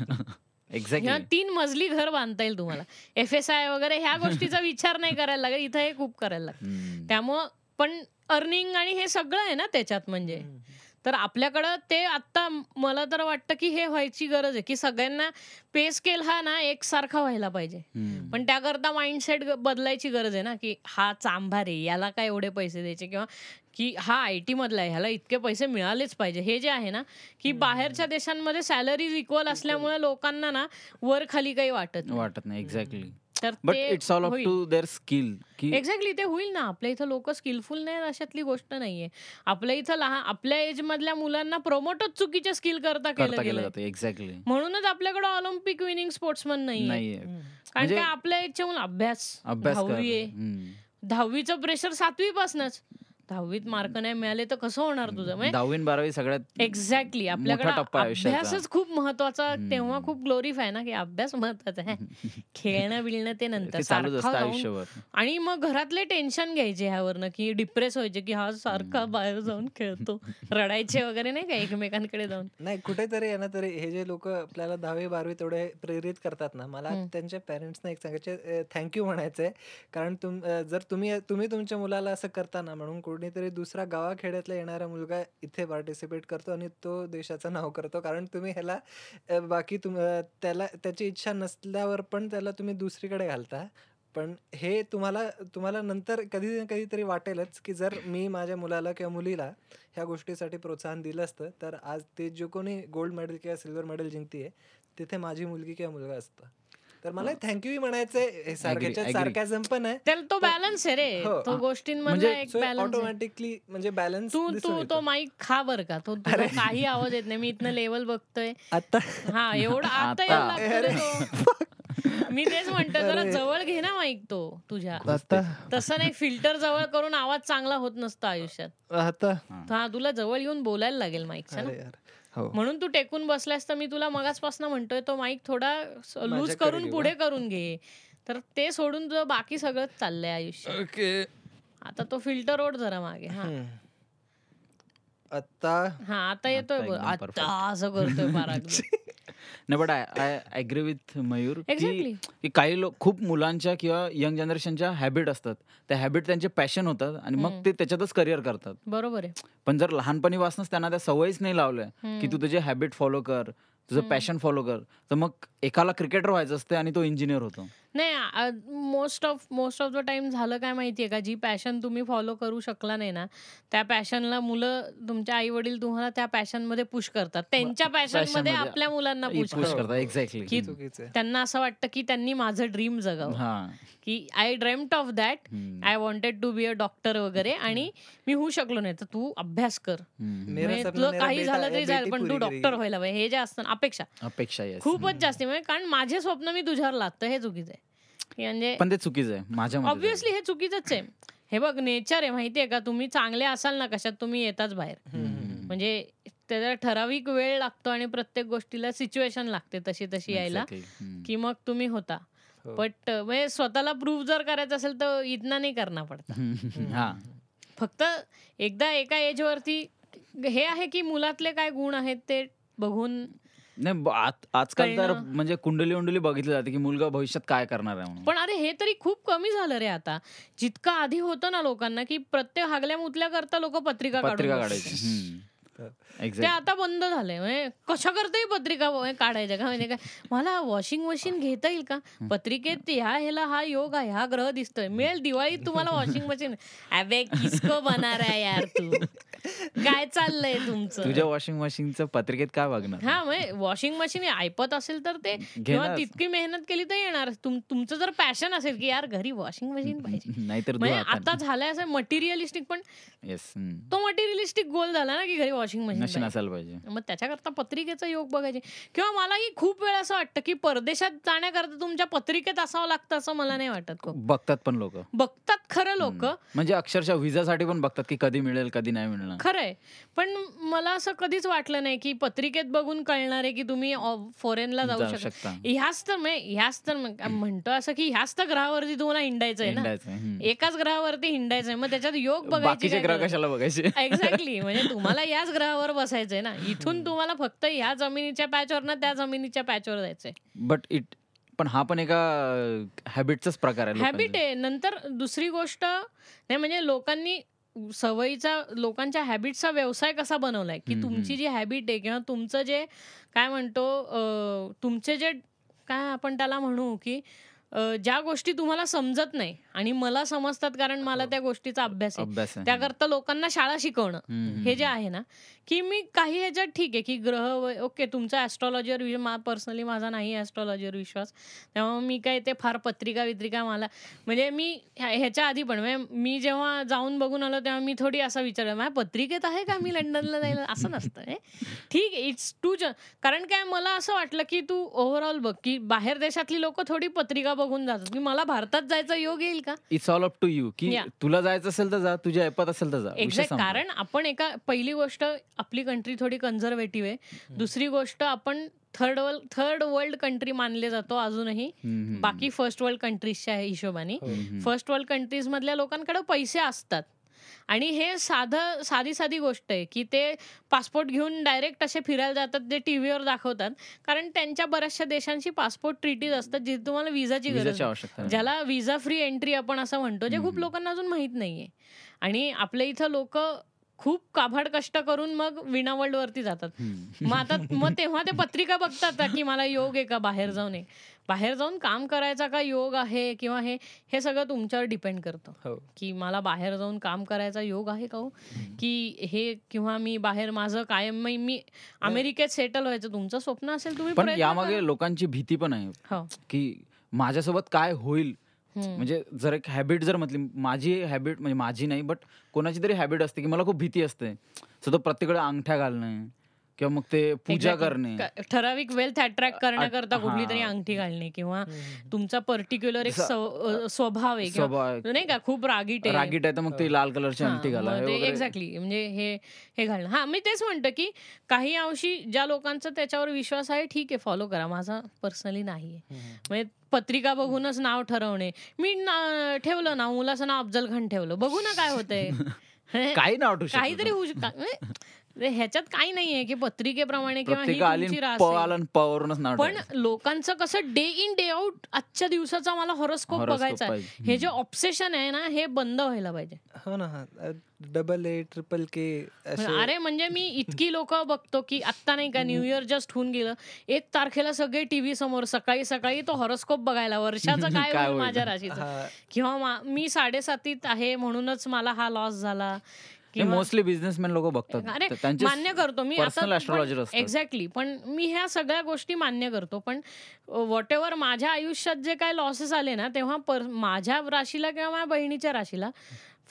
एक्झॅक्टली तीन मजली घर बांधता येईल तुम्हाला. एफ एस आय वगैरे ह्या गोष्टीचा विचार नाही करायला लागेल इथं हे खूप करायला लागतं. त्यामुळं पण अर्निंग आणि हे सगळं आहे ना त्याच्यात म्हणजे. तर आपल्याकडं ते आता मला तर वाटतं की हे व्हायची गरज आहे की सगळ्यांना पे स्केल हा ना एकसारखा व्हायला पाहिजे. पण त्याकरता माइंडसेट बदलायची गरज आहे ना की हा चांभार आहे याला काय एवढे पैसे द्यायचे किंवा की हा आय टी मधला आहे ह्याला इतके पैसे मिळालेच पाहिजे. हे जे आहे ना की बाहेरच्या देशांमध्ये सॅलरीज इक्वल असल्यामुळे लोकांना ना वर खाली काही वाटत नाही. वाटत नाही एक्झॅक्टली तर but it's all up. To their skill exactly ते होईल ना. आपल्या इथं लोक स्किलफुल नाही अशातली गोष्ट नाहीये. आपल्या इथं लहान आपल्या एज मधल्या मुलांना प्रमोटच चुकीचे स्किल करता केलं गेलं एक्झॅक्टली म्हणूनच आपल्याकडे ऑलिम्पिक विनिंग स्पोर्ट्समन नाहीये. हम्म. कारण की आपल्या एजच्या मुलं अभ्यास. अभ्यास दहावी आहे. दहावीचं प्रेशर सातवी पासूनच दहावीत मार्क नाही मिळाले तर कसं होणार तुझं? म्हणजे दहावी बारावी सगळ्यात एक्झॅक्टली आपल्याकडे आहे. अभ्यासच खूप महत्त्वाचा. तेव्हा खूप ग्लोरीफाय ना की अभ्यास महत्त्वाचा आहे. खेळणं बिळणं ते नंतर. आणि मग घरातले टेन्शन घ्यायचे ह्यावरनं की डिप्रेस व्हायचे की हा सारखा बाहेर जाऊन खेळतो. रडायचे वगैरे नाही का एकमेकांकडे जाऊन? नाही कुठेतरी आहे ना तरी हे जे लोक आपल्याला दहावी बारावी तेवढे प्रेरित करतात ना मला. त्यांच्या पॅरेंट्सना एक सांगायचे थँक्यू म्हणायचंय कारण जर तुम्ही तुम्ही तुमच्या मुलाला असं करता ना म्हणून कोणीतरी दुसरा गावाखेड्यातला येणारा मुलगा इथे पार्टिसिपेट करतो आणि तो देशाचं नाव करतो. कारण तुम्ही ह्याला बाकी तुम त्याला त्याची इच्छा नसल्यावर पण त्याला तुम्ही दुसरीकडे घालता. पण हे तुम्हाला तुम्हाला नंतर कधी ना कधीतरी वाटेलच की जर मी माझ्या मुलाला किंवा मुलीला ह्या गोष्टीसाठी प्रोत्साहन दिलं असतं तर आज ते जो कोणी गोल्ड मेडल किंवा सिल्वर मेडल जिंकते तिथे माझी मुलगी किंवा मुलगा असतो. तर मला थँक्यू म्हणायचंय. हे पण आहे. त्याला तो बॅलन्स आहे रे. हो. तो गोष्टींमधला म्हणजे एक बॅलन्स ऑटोमॅटिकली म्हणजे बॅलन्स तू तू तो माईक खा बर का. तो तुझा काही आवाज येत नाही. मी इथनं लेवल बघतोय. आता हा एवढा आता. यायला. मी तेच म्हणतो जरा. जवळ घे ना माईक तो तुझ्या. आता तसं नाही फिल्टर जवळ करून आवाज चांगला होत नसतो आयुष्यात. आता हा तुला जवळ येऊन बोलायला लागेल हो म्हणून तू टेकून बसलास तर मी तुला मगासपासून म्हणतोय तो माईक थोडा लूज करून पुढे करून घे. तर ते सोडून तुझं बाकी सगळंच चाललंय आयुष्य. ओके. आता तो फिल्टर ओढ जरा मागे हा. आता हा आता येतोय आता. असं करतोय पराग नाही but I I agree with Mayur की काही लोक खूप मुलांच्या किंवा यंग जनरेशनच्या हॅबिट असतात. त्या हॅबिट त्यांचे पॅशन होतात आणि मग ते त्याच्यातच करिअर करतात. बरोबर आहे. पण जर लहानपणीपासूनच त्यांना त्या सवयीच नाही लावल्या की. तू तुझे हॅबिट फॉलो कर तुझं पॅशन फॉलो कर तर मग एकाला क्रिकेटर व्हायचं असते आणि तो इंजिनियर होतो. नाही most of most of the time झालं काय माहितीये का? जी पॅशन तुम्ही फॉलो करू शकला नाही ना त्या पॅशनला मुलं तुमच्या आई वडील तुम्हाला त्या पॅशनमध्ये पुश करतात. त्यांच्या पॅशन passion मध्ये आपल्या मुलांना पुश पुश करतात. एक्झॅक्टली की. त्यांना असं वाटतं की त्यांनी माझं ड्रीम जगावं. हा. की I dreamt of that. I wanted to be a doctor वगैरे आणि मी होऊ शकलो नाही. तर तू अभ्यास कर. म्हणजे तुला काही झालं तरी जाईल पण तू डॉक्टर. व्हायला पाहिजे. हे जे असतं ना, अपेक्षा. अपेक्षा. खूपच जास्ती. म्हणजे कारण माझे स्वप्न मी तुझ्यावर लादतो हे चुकीचं आहे. म्हणजे पण ते चुकीचं आहे माझ्या. ऑब्विसली हे चुकीचंच आहे. हे बघ नेचर आहे माहितीये का? तुम्ही चांगले असाल ना कशात तुम्ही येताच बाहेर. म्हणजे त्याला ठराविक वेळ लागतो आणि प्रत्येक गोष्टीला सिच्युएशन लागते तशी तशी यायला. की मग तुम्ही होता. हो. बट म्हणजे स्वतःला प्रूव्ह जर करायचं असेल तर इतना नाही करणार पडता. हा. फक्त एकदा एका एज वरती हे आहे की मुलातले काय गुण आहेत ते बघून नाही आजकाल तर. म्हणजे कुंडली उंडली बघितली जाते की मुलगा भविष्यात काय करणार आहे म्हणून. पण अरे हे तरी खूप कमी झालं रे आता. जितकं आधी होतं ना लोकांना की प्रत्येक हागल्या मुतल्या करता लोक पत्रिका पत्रिका. काढायची. ते Exactly. आता बंद झालंय म्हणजे कशा करताही पत्रिका व- काढायच्या का? म्हणजे काय? मला वॉशिंग मशीन घेता येईल का? पत्रिकेत ह्या ह्याला हा योग आहे हा ग्रह दिसतोय. मिळेल दिवाळीत तुम्हाला वॉशिंग मशीन. अबे किसको बना रहा है यार तू? काय चाललंय तुमचं? तुझ्या वॉशिंग मशीनचं पत्रिकेत काय बघणार? हा म्हणजे वॉशिंग मशीन ऐपत असेल तर ते किंवा. तितकी मेहनत केली तर येणार. तुम- तुमचं जर पॅशन असेल की यार घरी वॉशिंग मशीन पाहिजे. नाहीतर म्हणजे आता. झालंय असं मटेरियलिस्टिक पण येस तो मटेरियलिस्टिक गोल झाला ना की घरी वॉशिंग नशीन मशीन असायला पाहिजे. मग त्याच्याकरता पत्रिकेचा योग बघायचे. किंवा मलाही खूप वेळ असं वाटतं की परदेशात जाण्याकरता तुमच्या पत्रिकेत असावं लागतं असं मला नाही वाटत खूप. बघतात पण लोक. बघतात खरं लोक. म्हणजे अक्षरशः व्हिसासाठी पण बघतात की कधी मिळेल कधी नाही मिळणार. ना खरंय. पण मला असं कधीच वाटलं नाही की पत्रिकेत बघून कळणार आहे की तुम्ही फॉरेनला जाऊ शकता. ह्याच तर ह्याच तर म्हणतो असं की ह्याच तर ग्रहावरती तुम्हाला हिंडायचंय ना. एकाच ग्रहावरती हिंडायचंय. मग त्याच्यात योग बघायची ग्रह कशाला बघायचे. एक्झॅक्टली म्हणजे तुम्हाला याच ग्रहावर बसायचंय ना. इथून तुम्हाला फक्त ह्या जमिनीच्या पॅचवर ना त्या जमिनीच्या पॅचवर जायचंय. बट इट पण हा पण एका हॅबिटचाच प्रकार आहे हॅबिट. आहे. नंतर दुसरी गोष्ट नाही म्हणजे लोकांनी सवयीचा लोकांच्या हॅबिटचा व्यवसाय कसा बनवलाय? की तुमची जी हॅबिट आहे किंवा तुमचं जे काय म्हणतो तुमचे जे काय आपण त्याला म्हणू की ज्या गोष्टी तुम्हाला समजत नाही आणि मला समजतात कारण मला त्या गोष्टीचा अभ्यास आहे. त्याकरता लोकांना शाळा शिकवणं हे जे आहे ना की मी काही ह्याच्यात ठीक आहे की ग्रह ओके तुमचा ॲस्ट्रॉलॉजीवर मा पर्सनली माझा नाही ॲस्ट्रॉलॉजीवर विश्वास. त्यामुळे मी काय ते फार पत्रिका वित्रिका मला म्हणजे मी ह्या- ह्याच्या आधी पण म्हणजे मी जेव्हा जाऊन बघून आलो तेव्हा मी थोडी असा विचार माझ्या पत्रिकेत आहे का मी लंडनला जायला? असं नसतं. ठीक आहे इट्स टू कारण काय मला असं वाटलं की तू ओव्हरऑल बघ की बाहेर देशातली लोक थोडी पत्रिका बघून जातात की मला भारतात जायचा योग येईल का? It's all up to you की. तुला जायचं असेल तर जा तुझ्या ऐपत असेल तर जा. एक्झॅक्ट. कारण आपण एका पहिली गोष्ट आपली कंट्री थोडी कन्झर्वेटिव्ह आहे. दुसरी गोष्ट आपण third world third world country मानले जातो अजूनही. बाकी फर्स्ट वर्ल्ड कंट्रीजच्या हिशोबाने. फर्स्ट वर्ल्ड कंट्रीज मधल्या लोकांकडे पैसे असतात. आणि हे साधं साधी साधी गोष्ट आहे की ते पासपोर्ट घेऊन डायरेक्ट असे फिरायला जातात ते टीव्हीवर दाखवतात कारण त्यांच्या बऱ्याचशा देशांची पासपोर्ट ट्रिटीज असतात जिथे तुम्हाला विजाची गरज. ज्याला विजा फ्री एंट्री आपण असं म्हणतो जे खूप. लोकांना अजून माहीत नाहीये आणि आपल्या इथं लोक खूप काभाड कष्ट करून मग विणा वर्ल्ड वरती जातात. मग आता मग तेव्हा ते पत्रिका बघतात का मला योग आहे का बाहेर जाऊन बाहेर जाऊन काम करायचा का योग आहे किंवा हे हे सगळं तुमच्यावर डिपेंड करतं. हो. की मला बाहेर जाऊन काम करायचा योग आहे का हो? की हे किंवा मी बाहेर माझं कायम मी- अमेरिकेत सेटल व्हायचं तुमचं स्वप्न असेल तुम्ही पण यामागे. लोकांची भीती पण आहे. हो. की माझ्यासोबत काय होईल. म्हणजे जर एक हॅबिट जर म्हटली माझी हॅबिट म्हणजे माझी नाही बट कोणाची तरी हॅबिट असते की मला खूप भीती असते. सतत प्रत्येकडे अंगठ्या घालणं किंवा मग ते पूजा. करणे. ठराविक वेल्थ अट्रॅक्ट करण्याकरता. कुठली तरी अंगठी घालणे किंवा तुमचा पर्टिक्युलर एक स्वभाव आहे नाही का खूप रागीट आहे. रागीट आहे तर मग ते लाल कलरची अंगठी घाला. एक्झॅक्टली म्हणजे हे हे घालणं. हा मी तेच म्हणतो की काही अंशी ज्या लोकांचा त्याच्यावर विश्वास आहे ठीक आहे फॉलो करा. माझा पर्सनली नाही म्हणजे पत्रिका बघूनच नाव ठरवणे. मी ना- ठेवलं नाव मुलाचं नाव अफजल खान ठेवलं. बघू ना काय होतंय. काही नाव काहीतरी. होऊ शकत म्हणजे ह्याच्यात काही नाहीये की पत्रिकेप्रमाणे किंवा ही पण. लोकांचं कसं डे इन डे आउट आजच्या दिवसाचा मला हॉरोस्कोप बघायचा. हे जे ऑब्सेशन आहे ना हे बंद व्हायला पाहिजे. हो ना हा. डबल ए ट्रिपल के असे. अरे म्हणजे मी इतकी लोक बघतो की आत्ता नाही का न्यू इयर जस्ट होऊन गेलं. एक तारखेला सगळे टीव्ही समोर सकाळी सकाळी तो हॉरोस्कोप बघायला वर्षाचं काय? माझ्या राशीचं. हा. किंवा मा- साडेसातीत आहे म्हणूनच मला हा लॉस झाला. मोस्टली बिझनेसमॅन लोक बघतात. मान्य करतो मी. एक्झॅक्टली पण मी ह्या सगळ्या गोष्टी मान्य करतो. पण व्हॉट एव्हर माझ्या आयुष्यात जे काय लॉसेस आले ना तेव्हा पर- माझ्या राशीला किंवा माझ्या बहिणीच्या राशीला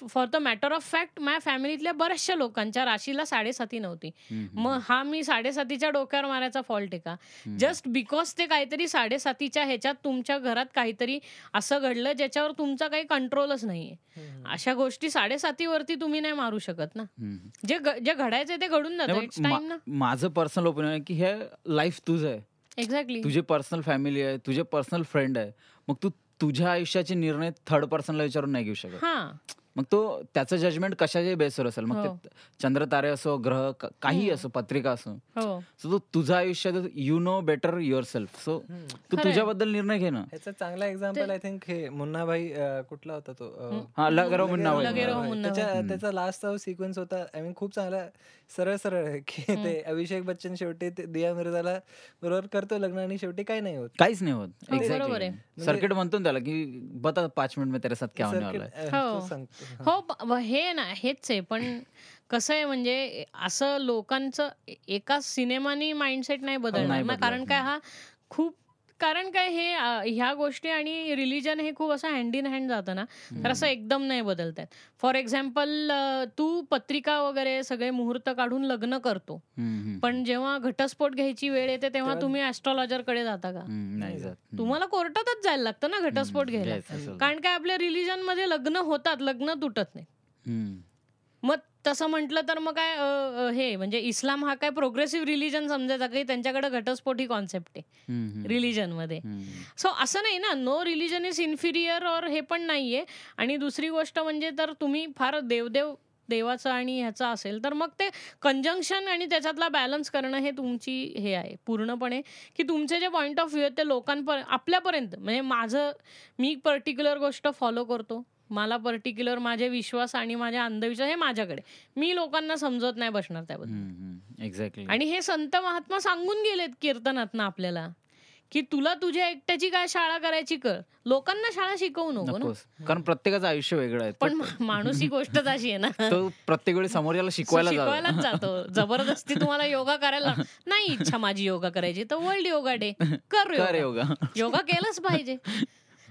for the matter of fact माझ्या फॅमिलीतल्या बऱ्याचशा लोकांच्या राशीला साडेसाती नव्हती. मग हा मी साडेसातीच्या डोक्यावर मारायचा फॉल्ट आहे का. जस्ट बिकॉज ते काहीतरी साडेसातीच्या ह्याच्यात तुमच्या घरात काहीतरी असं घडलं ज्याच्यावर तुमचा काही कंट्रोलच नाहीये. अशा गोष्टी साडेसातीवरती तुम्ही नाही मारू शकत ना. जे जे घडायचे ते घडून नाही, जातं इट्स टाइम ना. माझं पर्सनल ओपिनियन आहे की हे लाईफ तुझं आहे. एक्झॅक्टली तुझे पर्सनल फॅमिली आहे तुझे पर्सनल फ्रेंड आहे. मग तू तुझ्या आयुष्याचे निर्णय थर्ड पर्सनला विचारून नाही घेऊ शकत. हा. मग तो त्याचं जजमेंट कशाच्या बेसवर असेल? मग हो. ते चंद्र तारे असो ग्रह काही. असो पत्रिका असो. हो. सो तो तुझं आयुष्य you know better yourself so. तू. तुझ्याबद्दल निर्णय घे ना. ह्याचा चांगला एक्झाम्पल आय थिंक हे मुन्नाभाई कुठला होता तो? हा लगेरो मुन्ना लगेरो लगेरो मुन्नाभाई. त्याचा लास्ट सिक्वेन्स होता. आय मीन खूप चांगला सरळ सरळ आहे की ते अभिषेक बच्चन शेवटी ते दिया मिर्झाला बरोबर करतो लग्न आणि शेवटी काही नाही होत काहीच नाही होत हो, बरोबर आहे. एक्झॅक्टली सर्किट म्हणतो त्याला की बता पाच मिनिट में तेरे साथ क्या होने वाला है हो. हा. हो हे ना हेच आहे पण कसं आहे म्हणजे असं लोकांचं एका सिनेमानी माइंडसेट नाही बदलणार ना कारण काय हा खूप कारण काय हे ह्या गोष्टी आणि रिलीजन हे खूप असं हँड इन हँड जातं ना तर असं एकदम नाही बदलत आहेत फॉर एक्झाम्पल तू पत्रिका वगैरे सगळे मुहूर्त काढून लग्न करतो. पण जेव्हा घटस्फोट घ्यायची वेळ येते तेव्हा तुम्ही ऍस्ट्रॉलॉजरकडे जाता का नाही जात. तुम्हाला कोर्टातच जायला लागतं ना घटस्फोट घ्यायला. कारण काय आपल्या रिलीजनमध्ये लग्न होतात लग्न तुटत नाही. मग तसं म्हटलं तर मग काय हे म्हणजे इस्लाम हा काय प्रोग्रेसिव्ह रिलीजन समजायचा काही त्यांच्याकडे घटस्फोट ही कॉन्सेप्ट आहे. हम्म, हम्म, रिलीजनमध्ये. हम्म. सो असं नाही ना नो रिलीजन इज इन्फिरियर और हे पण नाहीये. आणि दुसरी गोष्ट म्हणजे तर तुम्ही फार देवदेव देवाचं आणि ह्याचं असेल तर मग ते कंजंक्शन आणि त्याच्यातला बॅलन्स करणं हे तुमची हे आहे पूर्णपणे. की तुमचे जे पॉईंट ऑफ व्ह्यू आहेत ते लोकांपर्यंत आपल्यापर्यंत म्हणजे माझं मी पर्टिक्युलर गोष्ट फॉलो करतो. मला पर्टिक्युलर माझे विश्वास आणि माझे अंधविश्वास हे माझ्याकडे. मी लोकांना समजत नाही बसणार त्याबद्दल. एक्झॅक्टली आणि हे संत महात्मा सांगून गेलेत कीर्तनातनं आपल्याला की तुला तुझ्या एकट्याची काय शाळा करायची कर. लोकांना शाळा शिकवू नको ना. कारण प्रत्येकाचं आयुष्य वेगळं आहे. पण माणूस ही गोष्टच अशी आहे ना. तो प्रत्येक वेळी समोरच्याला शिकवायला शिकवायलाच जातो. जबरदस्ती तुम्हाला योगा करायला नाही इच्छा माझी योगा करायची. तर वर्ल्ड योगा डे कर योगा. योगा केलंच पाहिजे.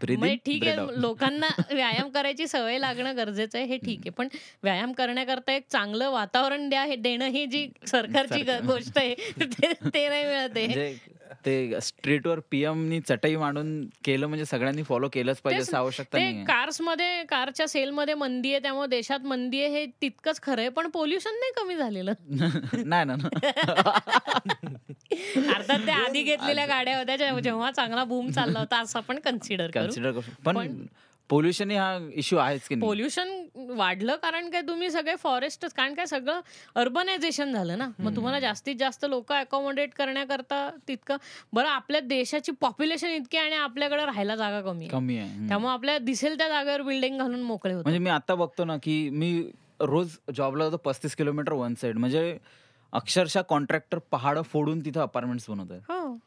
म्हणजे ठीक आहे. लोकांना व्यायाम करायची सवय लागणं गरजेचं आहे हे ठीक आहे. पण व्यायाम करण्याकरता एक चांगलं वातावरण द्या हे देणं ही जी सरकारची. गोष्ट आहे ते नाही मिळत आहे. म्हणजे ते स्ट्रीटवर पीएम नी चटई मांडून केलं म्हणजे सगळ्यांनी फॉलो केलंच पाहिजे आवश्यकता ते नाही कार्समध्ये कारच्या सेल मध्ये मंदी आहे त्यामुळे देशात मंदी आहे हे तितकंच खरं आहे पण पोल्युशन नाही कमी झालेलं. नाही ना अर्थात त्या आधी घेतलेल्या गाड्या होत्या जेव्हा- जेव्हा चांगला बूम चालला होता असं आपण कन्सिडर करू. कन्सिडर करू पण पोल्युशन हा इश्यू आहेच की पोल्युशन वाढलं कारण काय तुम्ही सगळे फॉरेस्टच कारण काय सगळं अर्बनायझेशन झालं ना? मग तुम्हाला जास्तीत जास्त लोक अकोमोडेट करण्याकरता तितकं बरं आपल्या देशाची पॉप्युलेशन इतकी आणि आपल्याकडे राहायला जागा कमी कमी आहे. त्यामुळे आपल्या दिसेल त्या जागेवर बिल्डिंग घालून मोकळे होते म्हणजे मी आता बघतो ना की मी रोज जॉबला जातो पस्तीस किलोमीटर वन साइड म्हणजे अक्षरशः कॉन्ट्रॅक्टर पहाड फोडून तिथं अपार्टमेंट बनवत आहेत हो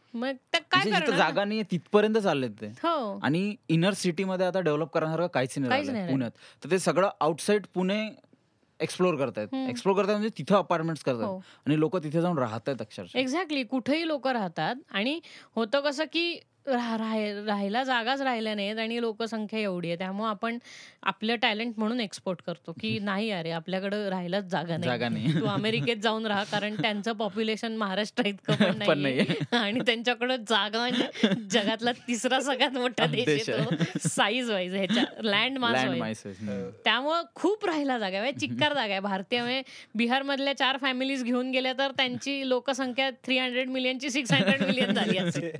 जागा नाही तिथपर्यंत चाललेत ते. हो. आणि इनर सिटीमध्ये आता डेव्हलप करण्यासारखं काहीच नाही पुण्यात. तर ते सगळं आउटसाईड पुणे एक्सप्लोर करतायत. एक्सप्लोर करतायत म्हणजे तिथं अपार्टमेंट हो. करतात आणि लोक तिथे जाऊन राहत आहेत अक्षरशः. एक्झॅक्टली कुठेही लोक राहतात. आणि होतं कसं की राह- राह- राहायला जागाच राहिल्या नाहीत आणि लोकसंख्या एवढी आहे. त्यामुळे आपण आपलं टॅलेंट म्हणून एक्सपोर्ट करतो की नाही अरे आपल्याकडे राहायलाच जागा जागा नाही. तू अमेरिकेत जाऊन राहा कारण त्यांचं पॉप्युलेशन महाराष्ट्र इतकं पण नाही आणि त्यांच्याकडे जागा म्हणजे जगातला तिसरा सगळ्यात मोठा देश आहे साईज वाईज ह्याच्या लँड मास मायस त्यामुळं खूप राहिला जागा आहे. म्हणजे चिक्कार जागा आहे. भारतीय म्हणजे बिहार मधल्या चार फॅमिलीज घेऊन गेल्या तर त्यांची लोकसंख्या थ्री हंड्रेड मिलियनची सिक्स हंड्रेड मिलियन झाली असेल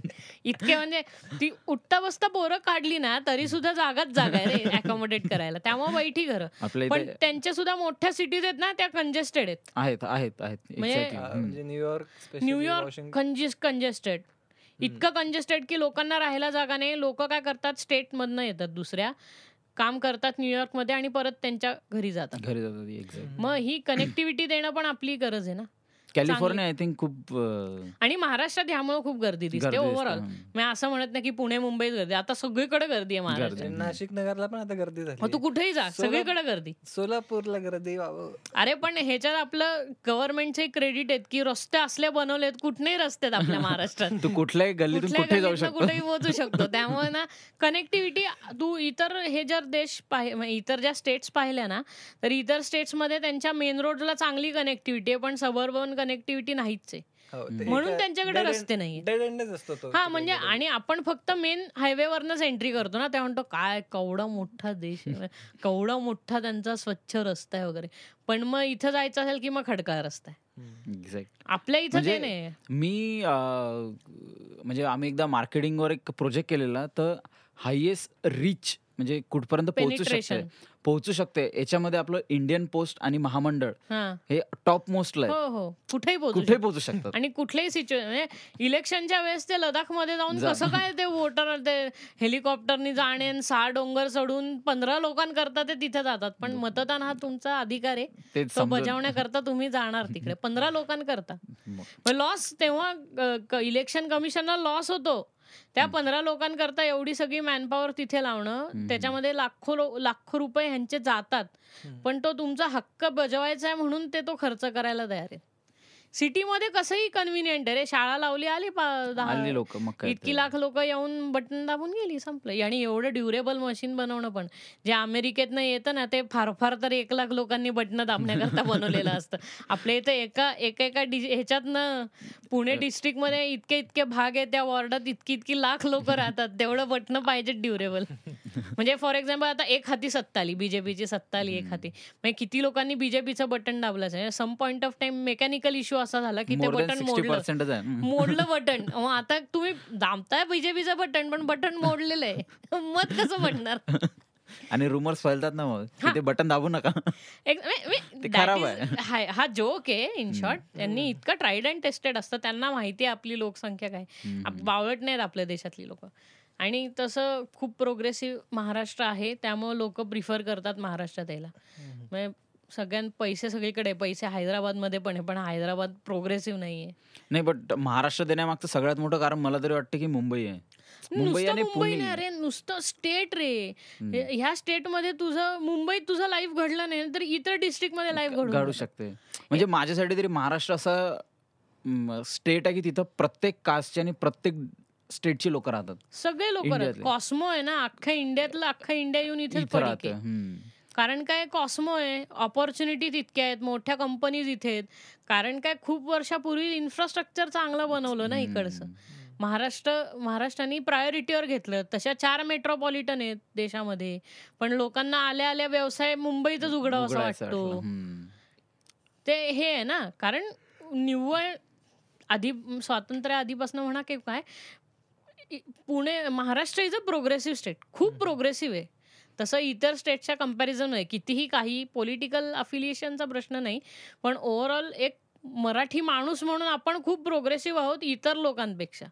इतके म्हणजे ती उठता बसता पोरं काढली ना तरी सुद्धा जागाच जागा आहे रे अकोमोडेट करायला. त्यामुळे बैठी घरं. पण त्यांच्या सुद्धा मोठ्या सिटीज आहेत ना त्या कंजेस्टेड आहेत. आहेत आहेत आहेत. म्हणजे-. म्हणजे New York New York congest congested इतकं कंजेस्टेड की लोकांना राहायला जागा नाही. लोक काय करतात स्टेट मधनं येतात दुसऱ्या. काम करतात न्यूयॉर्कमध्ये आणि परत त्यांच्या घरी जातात. घरी जातात एक्झॅक्ट मग ही कनेक्टिव्हिटी देणं पण आपली गरज आहे ना. कॅलिफोर्निया आय थिंक खूप आणि महाराष्ट्रात ह्यामुळे खूप गर्दी दिसते ओव्हरऑल. मी असं म्हणत नाही की पुणे मुंबईत गर्दी आता सगळीकडे गर्दी आहे महाराष्ट्रात. नाशिक नगरला पण आता गर्दी झाली. तू कुठेही जा सगळीकडे गर्दी. सोलापूरला गर्दी बाबा अरे पण ह्याच्यात आपलं गव्हर्नमेंटचे क्रेडिट आहेत की रस्ते असले बनवलेत कुठनेही रस्ते आहेत आपल्या महाराष्ट्रात. तू कुठल्याही गल्लीतून कुठल्या कुठे जाऊ गल्लीतनं शकतो. कुठेही पोहोचू शकतो. त्यामुळे ना कनेक्टिव्हिटी तू इतर हे जर देश पाहि इतर ज्या स्टेट्स पाहिल्या ना तर इतर स्टेट्समध्ये त्यांच्या मेन रोडला चांगली कनेक्टिव्हिटी आहे पण सबर्बन कनेक्टिव्हिटी नाहीच आहे म्हणून त्यांच्याकडे रस्ते तो. हा म्हणजे. आणि आपण फक्त मेन हायवे वरनच एंट्री करतो ना तेव्हा म्हणतो काय केवढा मोठा देश केवढा मोठा त्यांचा स्वच्छ रस्ता आहे वगैरे. पण मग इथं जायचं असेल की मग खडकाळ रस्ता आहे. आपल्या इथं म्हणजे नाही मी म्हणजे आम्ही एकदा मार्केटिंगवर एक प्रोजेक्ट केलेला तर हायेस्ट रिच म्हणजे कुठपर्यंत पोहोचू शकते? पोहोचू शकते. याच्यामध्ये आपलं इंडियन पोस्ट आणि महामंडळ हा. टॉप मोस्टला आहे हो हो. कुठेही पोहोचू कुठे शकतो. पोहोचू शकतात. आणि कुठल्याही सिच्युएशन इलेक्शनच्या वेळेस ते लडाखमध्ये जाऊन. कसं काय ते वोटर ते हेलिकॉप्टरनी जाणे सहा डोंगर चढून पंधरा लोकांकरता ते तिथे जातात. पण मतदान हा तुमचा अधिकार आहे. ते बजावण्याकरता तुम्ही जाणार तिकडे. पंधरा लोकांकरता. लॉस तेव्हा इलेक्शन कमिशनला लॉस होतो. त्या पंधरा लोकांकरता एवढी सगळी मॅनपॉवर तिथे लावणं त्याच्यामध्ये लाखो लाखो रुपये ह्यांचे जातात. पण तो तुमचा हक्क बजवायचा आहे म्हणून ते तो खर्च करायला तयार आहे सिटीमध्ये कसंही कन्व्हिनियंट आहे रे. शाळा लावली आली लोक मग इतकी. लाख लोक येऊन बटन दाबून गेली संपलं. आणि एवढं ड्युरेबल मशीन बनवणं पण. जे अमेरिकेतनं येतं ना ते फार फार तर एक लाख लोकांनी बटन दाबण्याकरता बनवलेलं असतं. आपल्या इथं एका एका एका ह्याच्यातनं पुणे डिस्ट्रिक्टमध्ये इतके इतके भाग आहे त्या वॉर्डात इतकी इतकी लाख लोक राहतात. तेवढं बटणं पाहिजे ड्युरेबल म्हणजे फॉर एक्झाम्पल आता एक हाती सत्ता आली बीजेपीची सत्ता आली एक हाती. म्हणजे किती लोकांनी बीजेपीचं बटन दाबलं some point of time mechanical issue असा झाला की ते बटन मोडलं. मोडलं बटन. आता तुम्ही दामताय बीजेपीचं बटन पण बटन मोडलेलं आहे. मत कसं पडणार आणि रुमर्स फैलतात ना मग ते बटन दाबू नका. खराब आहे. हा- जोक आहे इन शॉर्ट त्यांनी इतकं ट्राईड अँड टेस्टेड असतं त्यांना माहिती आहे आपली लोकसंख्या काय. बावळट नाहीत आपल्या देशातली लोक. आणि तसं खूप प्रोग्रेसिव्ह महाराष्ट्र आहे त्यामुळे लोक प्रिफर करतात महाराष्ट्रात यायला. सगळ्यात पैसे सगळीकडे आहे. पैसे हैदराबादमध्ये पण आहे पण हैदराबाद प्रोग्रेसिव्ह नाहीये. नाही बट महाराष्ट्र देण्यामागचं सगळ्यात मोठं कारण मला तरी वाटतं की मुंबई आहे. मुंबई नुसतं आणि मुंबई पुणे. नाही रे नुसतं स्टेट रे. ह्या स्टेटमध्ये तुझं मुंबईत तुझं लाईफ घडलं नाही तर इतर डिस्ट्रिक्टमध्ये लाईफ घडू. शकते. म्हणजे माझ्यासाठी तरी महाराष्ट्र असं स्टेट आहे की तिथं प्रत्येक कास्टची आणि प्रत्येक स्टेटची लोक राहतात. सगळे लोक इंडियातले. कॉस्मो आहे ना अख्ख्या इंडियातलं अख्खा इंडिया येऊन इथं कारण काय कॉस्मो आहे ऑपॉर्च्युनिटी तितक्या आहेत मोठ्या कंपनीज इथे आहेत. कारण काय खूप वर्षापूर्वी इन्फ्रास्ट्रक्चर चांगलं बनवलं ना इकडचं. महाराष्ट्र महाराष्ट्राने प्रायोरिटीवर घेतलं. तशा चार मेट्रोपॉलिटन आहेत देशामध्ये. पण लोकांना आल्या आल्या व्यवसाय मुंबईतच उघडावा असं वाटतो. ते हे आहे ना कारण निव्वळ आधी स्वातंत्र्य आधीपासून म्हणा की काय Pune Maharashtra is a progressive state खूप प्रोग्रेसिव्ह आहे. तसं इतर स्टेटच्या कंपॅरिझन आहे कितीही काही पॉलिटिकल अफिलिएशनचा प्रश्न नाही पण ओव्हरऑल एक मराठी माणूस म्हणून आपण खूप प्रोग्रेसिव्ह आहोत इतर लोकांपेक्षा.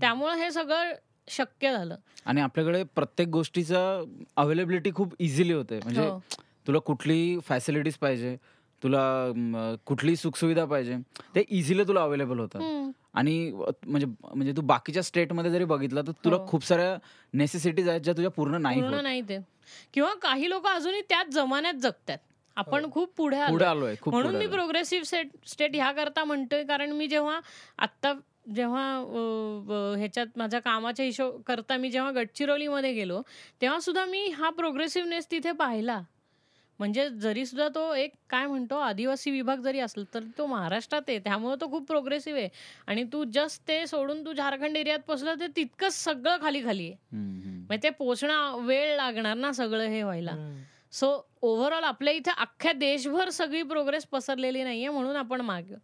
त्यामुळं हे सगळं शक्य झालं. आणि आपल्याकडे प्रत्येक गोष्टीचं अवेलेबिलिटी खूप इझिली होते. म्हणजे हो. तुला कुठली फॅसिलिटीज पाहिजे तुला कुठली सुखसुविधा पाहिजे ते इझिली तुला अवेलेबल होतं. आणि म्हणजे म्हणजे तू बाकीच्या स्टेटमध्ये जरी बघितलं तर तुला हो. खूप साऱ्या नेसेसिटीज आहेत ज्या तुझ्या पूर्ण नाही पूर्ण होत. नाही ते किंवा काही लोक अजूनही त्याच जमान्यात जगतात आपण खूप पुढे हो. पुढे आलो आलोय खूप म्हणून पुढे मी. प्रोग्रेसिव्ह स्टेट स्टेट ह्या करता म्हणतोय कारण मी जेव्हा आत्ता जेव्हा ह्याच्यात माझ्या कामाच्या हिशोब करता मी जेव्हा गडचिरोलीमध्ये गेलो तेव्हा सुद्धा मी हा प्रोग्रेसिव्हनेस तिथे पाहिला म्हणजे जरी सुद्धा तो एक काय म्हणतो आदिवासी विभाग जरी असला तर तो महाराष्ट्रात आहे. त्यामुळे तो खूप प्रोग्रेसिव्ह आहे. आणि तू जस्ट ते सोडून तू झारखंड एरियात पोचलं तर तितकंच सगळं खाली खाली आहे. म्हणजे ते पोचणं वेळ लागणार ना सगळं हे व्हायला. सो ओव्हरऑल आपल्या इथे अख्ख्या देशभर सगळी प्रोग्रेस पसरलेली नाहीये म्हणून आपण मागे.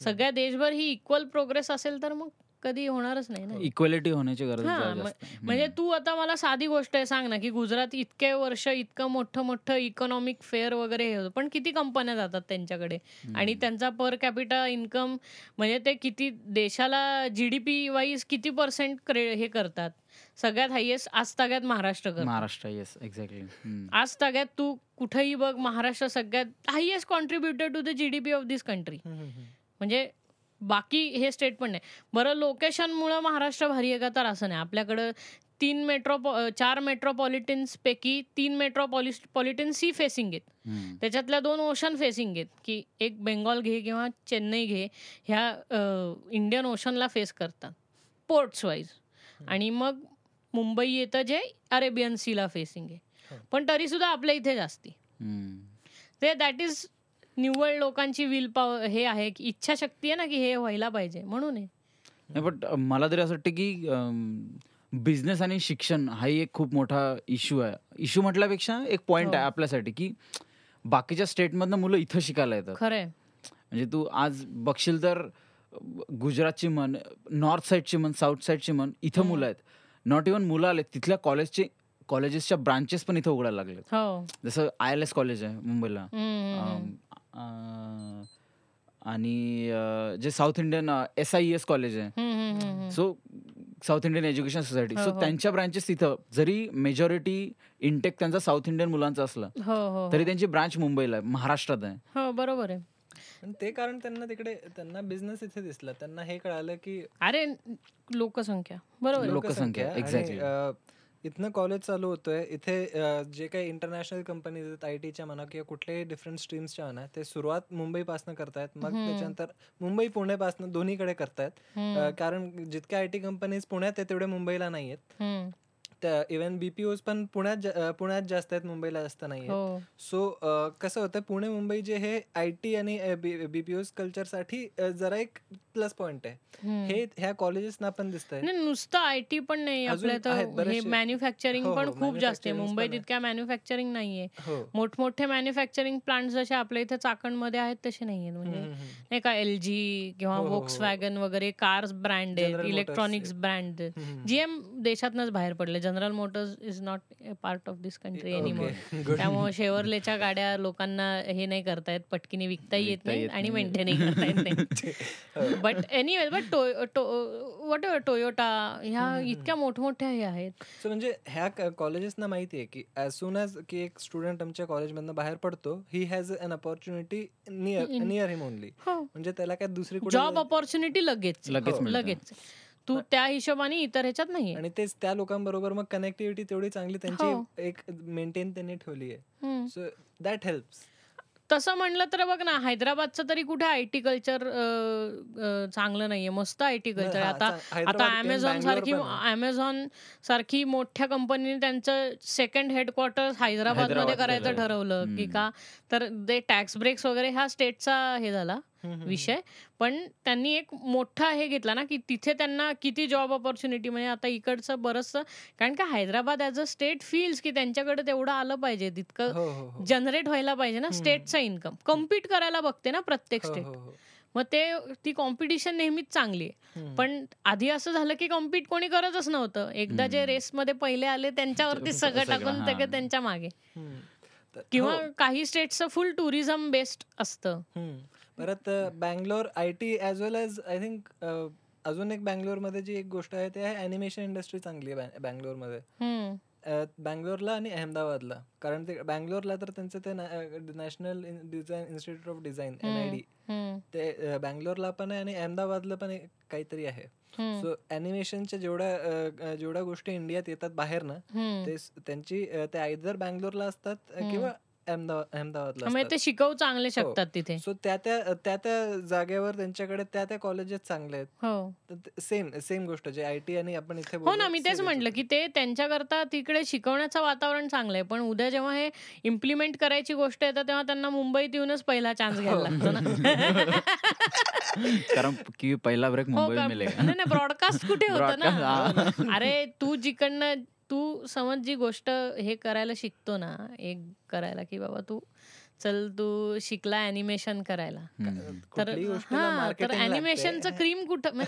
सगळ्या देशभर ही इक्वल प्रोग्रेस असेल तर मग कधी होणारच नाही ना. इक्वॅलिटी होण्याची गरज हा. म्हणजे तू आता मला साधी गोष्ट आहे सांग ना की गुजरात इतके वर्ष इतकं मोठं मोठं इकॉनॉमिक फेअर वगैरे हे होतं पण किती कंपन्या जातात त्यांच्याकडे? आणि त्यांचा पर कॅपिटा इन्कम म्हणजे ते किती देशाला जीडीपी वाईज किती पर्सेंट हे करतात? सगळ्यात हायेस्ट आज ताग्यात महाराष्ट्र करतो. महाराष्ट्र येस एक्झॅक्टली आज ताग्यात तू कुठेही बघ महाराष्ट्र सगळ्यात highest contributor to the GDP of this country म्हणजे बाकी हे स्टेट पण नाही. बरं लोकेशनमुळं महाराष्ट्र भारी आहे का? तर असं नाही. आपल्याकडं तीन मेट्रो चार मेट्रोपॉलिटन्स पैकी तीन मेट्रोपॉलिस पॉलिटन सी फेसिंग आहेत. त्याच्यातल्या दोन ओशन फेसिंग आहेत की एक बेंगॉल घे किंवा चेन्नई घे ह्या इंडियन ओशनला फेस करतात पोर्ट्स वाईज आणि मग मुंबई येतं जे अरेबियन सीला फेसिंग आहे. हो. पण तरी सुद्धा आपल्या इथे जास्ती. ते दॅट इज निव्वळ लोकांची विल पॉवर हे आहे की इच्छाशक्ती आहे ना की हे व्हायला पाहिजे म्हणून नाही बट मला तरी असं वाटतं की बिझनेस आणि शिक्षण हाही एक खूप मोठा इश्यू आहे. इश्यू म्हटल्यापेक्षा एक पॉइंट हो. आहे आपल्यासाठी की बाकीच्या स्टेटमधनं मुलं इथं शिकायला येतात. खरंय म्हणजे तू आज बघशील तर गुजरातची म्हण नॉर्थ साईडची म्हण साऊथ साईडची म्हण इथं मुलं आहेत. नॉट इव्हन मुलं आले तिथल्या कॉलेजचे कॉलेजेसच्या ब्रांचेस पण इथं उघडायला लागलेत. हो. जसं आय एल एस कॉलेज आहे मुंबईला. अ, आणि अ, जे south Indian S I S college आहे हम्म, हम्म, हम्म, हम्म. So south Indian education society हो, सो हो. त्यांच्या ब्रांचेस तिथं जरी मेजॉरिटी इंटेक त्यांचा साऊथ इंडियन मुलांचा असलं हो हो तरी त्यांची ब्रांच मुंबईला आहे महाराष्ट्रात आहे हो बरोबर आहे पण ते कारण त्यांना तिकडे त्यांना बिझनेस इथे दिसला त्यांना हे कळालं की अरे लोकसंख्या बरोबर आहे. लोकसंख्या, आणि. अं, इथनं कॉलेज चालू होतोय. इथे अ, जे काही इंटरनॅशनल कंपनीज आहेत आय टीच्या म्हणा किंवा कुठल्याही डिफरंट स्ट्रीम्सच्या म्हणा ते सुरुवात मुंबईपासून करतायत. मग. त्याच्यानंतर मुंबई पुणेपासून दोन्हीकडे करतायत. अ, कारण जितक्या आय टी कंपनीज पुण्यात आहेत तेवढे मुंबईला नाही आहेत त्या इव्हन बीपीओज पण पुण्यात पुण्यात जास्त आहेत मुंबईला जास्त नाही आहेत हो सो कसं होतं पुणे मुंबई जे हे आय टी आणि बीपीओज कल्चरसाठी जरा एक प्लस पॉइंट आहे. हे ह्या कॉलेजेसना पण दिसतंय नाही नुसतं आय टी पण नाही आपल्या आहेत तर हे. मॅन्युफॅक्चरिंग हो, पण खूप जास्त आहे मुंबईत आहे. इतक्या मॅन्युफॅक्चरिंग नाहीये मोठमोठे मॅन्युफॅक्चरिंग प्लांट जसे आपल्या इथे चाकणमध्ये आहेत तसे नाहीयेत हम्म, म्हणजे. नाही का एल जी किंवा. वोक्स वॅगन वगैरे कार्स ब्रँड आहेत इलेक्ट्रॉनिक्स आहे. ब्रँड. जीएम देशातनच बाहेर पडले General Motors is not part of this country anymore. त्यामुळे शेवरलेच्या गाड्या लोकांना हे नाही करतायत पटकीने विकताही येत विकता नाही आणि नाही. मेंटेनही करता येत नाही. But anyway but whatever Toyota ह्या इतक्या मोठमोठ्या हे आहेत सो म्हणजे ह्या कॉलेजेसना माहिती आहे की ॲज सुन ॲज की एक स्टुडंट आमच्या कॉलेजमधनं बाहेर पडतो he has an opportunity near near him only म्हणजे त्याला काय दुसरी जॉब ऑपॉर्च्युनिटी लगेच लगेच हो. लगेच तू त्या हिशोबाने इतर ह्याच्यात नाहीये आणि तेच त्या लोकांबरोबर मग कनेक्टिव्हिटी तेवढी चांगली हो. त्यांची एक मेंटेन त्यांनी ठेवली आहे. सो दॅट हेल्प्स तसं म्हणलं तर बघ ना हैदराबादचं तरी कुठे आय टी कल्चर चांगलं नाहीये मस्त आय टी कल्चर हा, आता आता अमेझॉन सारखी. अमेझॉन सारखी मोठ्या कंपनीने त्यांचं सेकंड हेडक्वार्टर हैदराबादमध्ये हैदराबाद करायचं. ठरवलं की. का तर ते टॅक्स ब्रेक्स वगैरे हा स्टेटचा हे झाला विषय पण त्यांनी एक मोठा हे घेतला ना की तिथे त्यांना किती जॉब ऑपॉर्च्युनिटी म्हणजे आता इकडचं बरंचसं कारण का Hyderabad as a state feels की त्यांच्याकडे तेवढं आलं पाहिजे तितकं हो हो हो जनरेट व्हायला पाहिजे ना स्टेटचा इन्कम कम्पीट करायला बघते ना प्रत्येक हो, स्टेट हो, हो. मग ते ती कॉम्पिटिशन नेहमीच चांगली आहे. पण आधी असं झालं की कॉम्पीट कोणी करतच नव्हतं एकदा जे. रेसमध्ये पहिले आले त्यांच्यावरती सगळं टाकून हा. सगळं त्यांच्या मागे किंवा हो. काही स्टेटचं फुल टुरिझम बेस्ड असतं. परत Bangalore I T as well as I think अजून एक बँगलोरमध्ये जी एक गोष्ट आहे ते आहे ॲनिमेशन इंडस्ट्री चांगली आहे बँग- बँगलोरमध्ये. बँगलोरला आणि अहमदाबादला. कारण ते बँगलोरला तर त्यांचं ते national design institute of design N I D. ते बँगलोरला पण आहे आणि अहमदाबादला पण काहीतरी आहे. सो ॲनिमेशनच्या जेवढ्या जेवढ्या गोष्टी इंडियात येतात बाहेर ना. ते त्यांची ते आयदर बँगलोरला असतात किंवा अहमदाबाद अहमदाबादला ते शिकवू चांगले हो. शकतात तिथे. सो त्या त्या त्या त्या जागेवर त्यांच्याकडे त्या त्या कॉलेजेस चांगले आहेत. हो. सेम सेम गोष्ट जे आय टी आणि आपण इथे हो ना मी तेच same म्हटलं. की ते त्यांच्याकरता तिकडे शिकवण्याचं वातावरण चांगलं आहे. पण उद्या जेव्हा हे इम्प्लिमेंट करायची गोष्ट येतात तेव्हा त्यांना मुंबईत येऊनच पहिला चान्स घ्यायला लागतो ना. कारण की पहिला ब्रेक हो मुंबई का? मिळेल. नाही ब्रॉडकास्ट कुठे होतं Broadcast, ना अरे तू जिकडनं तू समज जी गोष्ट हे करायला शिकतो ना एक करायला की बाबा तू चल तू शिकला अॅनिमेशन करायला. तर हा तर. अॅनिमेशनचं क्रीम कुठं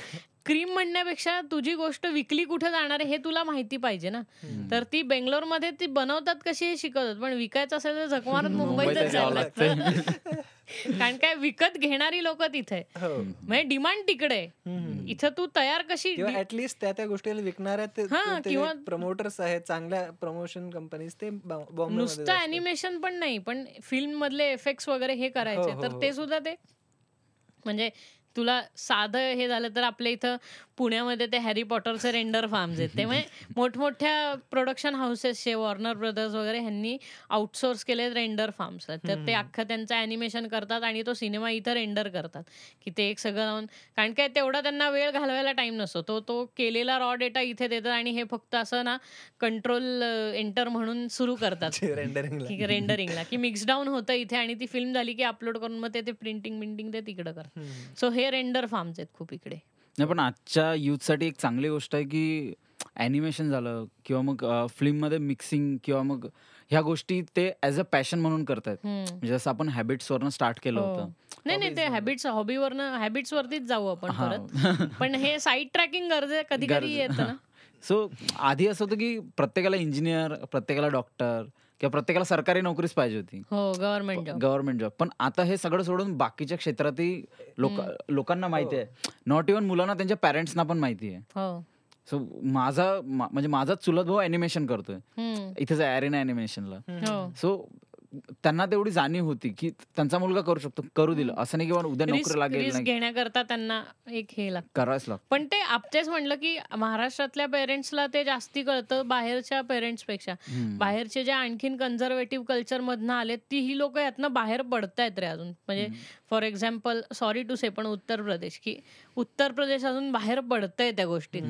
क्रीम म्हणण्यापेक्षा तुझी गोष्ट विकली कुठे जाणार आहे हे तुला माहिती पाहिजे ना. तर ती बेंगलोरमध्ये ती बनवतात कशी हे शिकवतात पण विकायचं असेल तर जगमारत मुंबईतच जावं लागतं. कारण काय विकत घेणारी लोक तिथे. हो म्हणजे डिमांड तिकडे. इथं तू तयार कशी ऍटलिस्ट त्या त्या गोष्टीला विकणाऱ्या हा, प्रमोटर्स आहेत चांगल्या प्रमोशन कंपनीज ते नुसतं अॅनिमेशन पण नाही पण फिल्म मधले इफेक्ट्स वगैरे हे करायचे हो, हो, तर. ते सुद्धा ते म्हणजे तुला साधं हे झालं तर आपल्या इथं पुण्यामध्ये ते हॅरी पॉटरचे रेंडर फार्म्स आहेत. ते म्हणजे मोठमोठ्या प्रोडक्शन हाऊसेसचे वॉर्नर ब्रदर्स वगैरे ह्यांनी आउटसोर्स केले रेंडर फार्म्स. तर ते अख्खं त्यांचं अॅनिमेशन करतात आणि तो सिनेमा इथं रेंडर करतात. की ते एक सगळं लावून कारण काय तेवढा त्यांना वेळ घालवायला टाइम नसतो. तो तो केलेला रॉ डेटा इथे देतात आणि हे फक्त असं ना कंट्रोल एंटर म्हणून सुरू करतात. रेंडरिंगला की रेंडरिंगला की मिक्स डाऊन होतं इथे आणि ती फिल्म झाली की अपलोड करून मग ते ते प्रिंटिंग बिंटिंग ते तिकडं करतात. सो हे रेंडर फार्म्स आहेत खूप इकडे. नाही पण आजच्या युथसाठी एक चांगली गोष्ट आहे की ॲनिमेशन झालं किंवा मग फिल्ममध्ये मिक्सिंग किंवा मग ह्या गोष्टी ते ॲज अ पॅशन म्हणून करतायत. म्हणजे जसं आपण हॅबिट्सवरनं स्टार्ट केलं हो. होतं नाही नाही ते हॅबिट्स हॉबीवरनं हॅबिट्स वरतीच जाऊ आपण. परत पण हे साईड ट्रॅकिंग गरजे कधी कधी येतं ना सो आधी असं होतं की प्रत्येकाला इंजिनियर प्रत्येकाला डॉक्टर किंवा प्रत्येकाला सरकारी नोकरीच पाहिजे होती. हो गव्हर्नमेंट जॉब गव्हर्नमेंट जॉब पण आता हे सगळं सोडून बाकीच्या क्षेत्रातही लोक लोकांना माहिती आहे. नॉट इव्हन मुलांना त्यांच्या पॅरेंट्सना पण माहिती आहे. हो. सो माझा मा- म्हणजे माझा चुलत भाऊ अॅनिमेशन करतोय. इथेच ॲरेना अॅनिमेशनला हो. सो त्यांना तेवढी जाणीव होती की त्यांचा मुलगा करू शकतो करू दिलं. असं नाही की बाबा उद्या नोकरी लागेल घेण्याकरता त्यांना एक हे लागतं. करावंच लागतं. पण ते आपतेच म्हणलं की महाराष्ट्रातल्या पेरेंट्सला ते जास्ती कळतं बाहेरच्या पेरेंट्सपेक्षा. बाहेरचे जे आणखीन कन्झर्वेटिव्ह कल्चर मधनं आले ती ही लोक यातनं बाहेर पडतायत रे अजून. म्हणजे for example sorry to say पण उत्तर प्रदेश की उत्तर प्रदेश अजून बाहेर पडतंय त्या गोष्टीत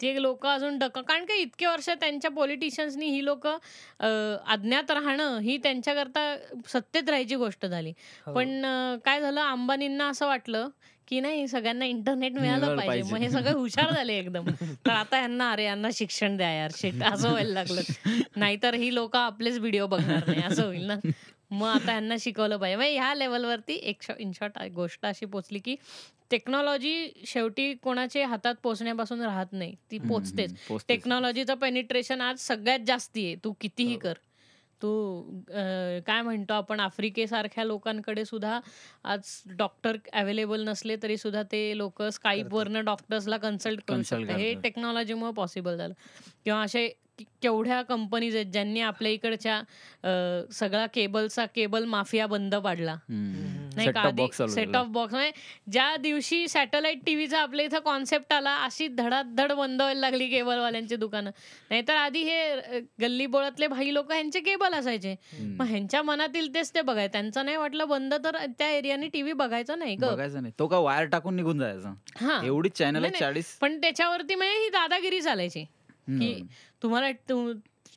ते लोक अजून डक कारण का इतके वर्ष त्यांच्या पॉलिटिशियन्सनी ही लोक अज्ञात राहणं ही त्यांच्याकरता सत्तेत राहायची गोष्ट झाली. हो. पण काय झालं अंबानींना असं वाटलं की नाही सगळ्यांना इंटरनेट मिळालं मिळालं पाहिजे. मग हे सगळे हुशार झाले एकदम. तर आता यांना अरे यांना शिक्षण द्या यार. शिट असं व्हायला लागलं. नाहीतर ही लोक आपलेच व्हिडिओ बघणार नाही. असं होईल ना. मग आता यांना शिकवलं पाहिजे. मग ह्या लेवलवरती एक इन शॉर्ट गोष्ट अशी पोचली की टेक्नॉलॉजी शेवटी कोणाच्या हातात पोचण्यापासून राहत नाही ती पोचतेच. टेक्नॉलॉजीचं पेनिट्रेशन आज सगळ्यात जास्ती आहे. तू कितीही हो. कर. तू काय म्हणतो आपण आफ्रिकेसारख्या लोकांकडे सुद्धा आज डॉक्टर अवेलेबल नसले तरी सुद्धा ते लोक स्काईपवरनं डॉक्टर्सला कन्सल्ट करू शकतात. हे. टेक्नॉलॉजीमुळे पॉसिबल झालं. किंवा असे केवढ्या कंपनीज आहेत ज्यांनी आपल्या इकडच्या सगळा केबलचा केबल माफिया बंद पाडला. नाही का? आधी सेट. ऑफ बॉक्स म्हणजे ज्या दिवशी सॅटेलाइट टीव्हीचा आपल्या इथं कॉन्सेप्ट आला अशी धडाधड बंद व्हायला लागली केबलवाल्यांची दुकानं. नाहीतर आधी हे गल्ली बोळातले भाई लोक ह्यांचे केबल असायचे. मग ह्यांच्या मनातील तेच ते बघाय त्यांचं नाही वाटलं बंद तर त्या एरियाने टीव्ही बघायचा नाही बघायचं नाही. तो का वायर टाकून निघून जायचा? हा. एवढी चॅनल चाळीस पण त्याच्यावरती म्हणजे ही दादागिरी चालायची. की हम्म.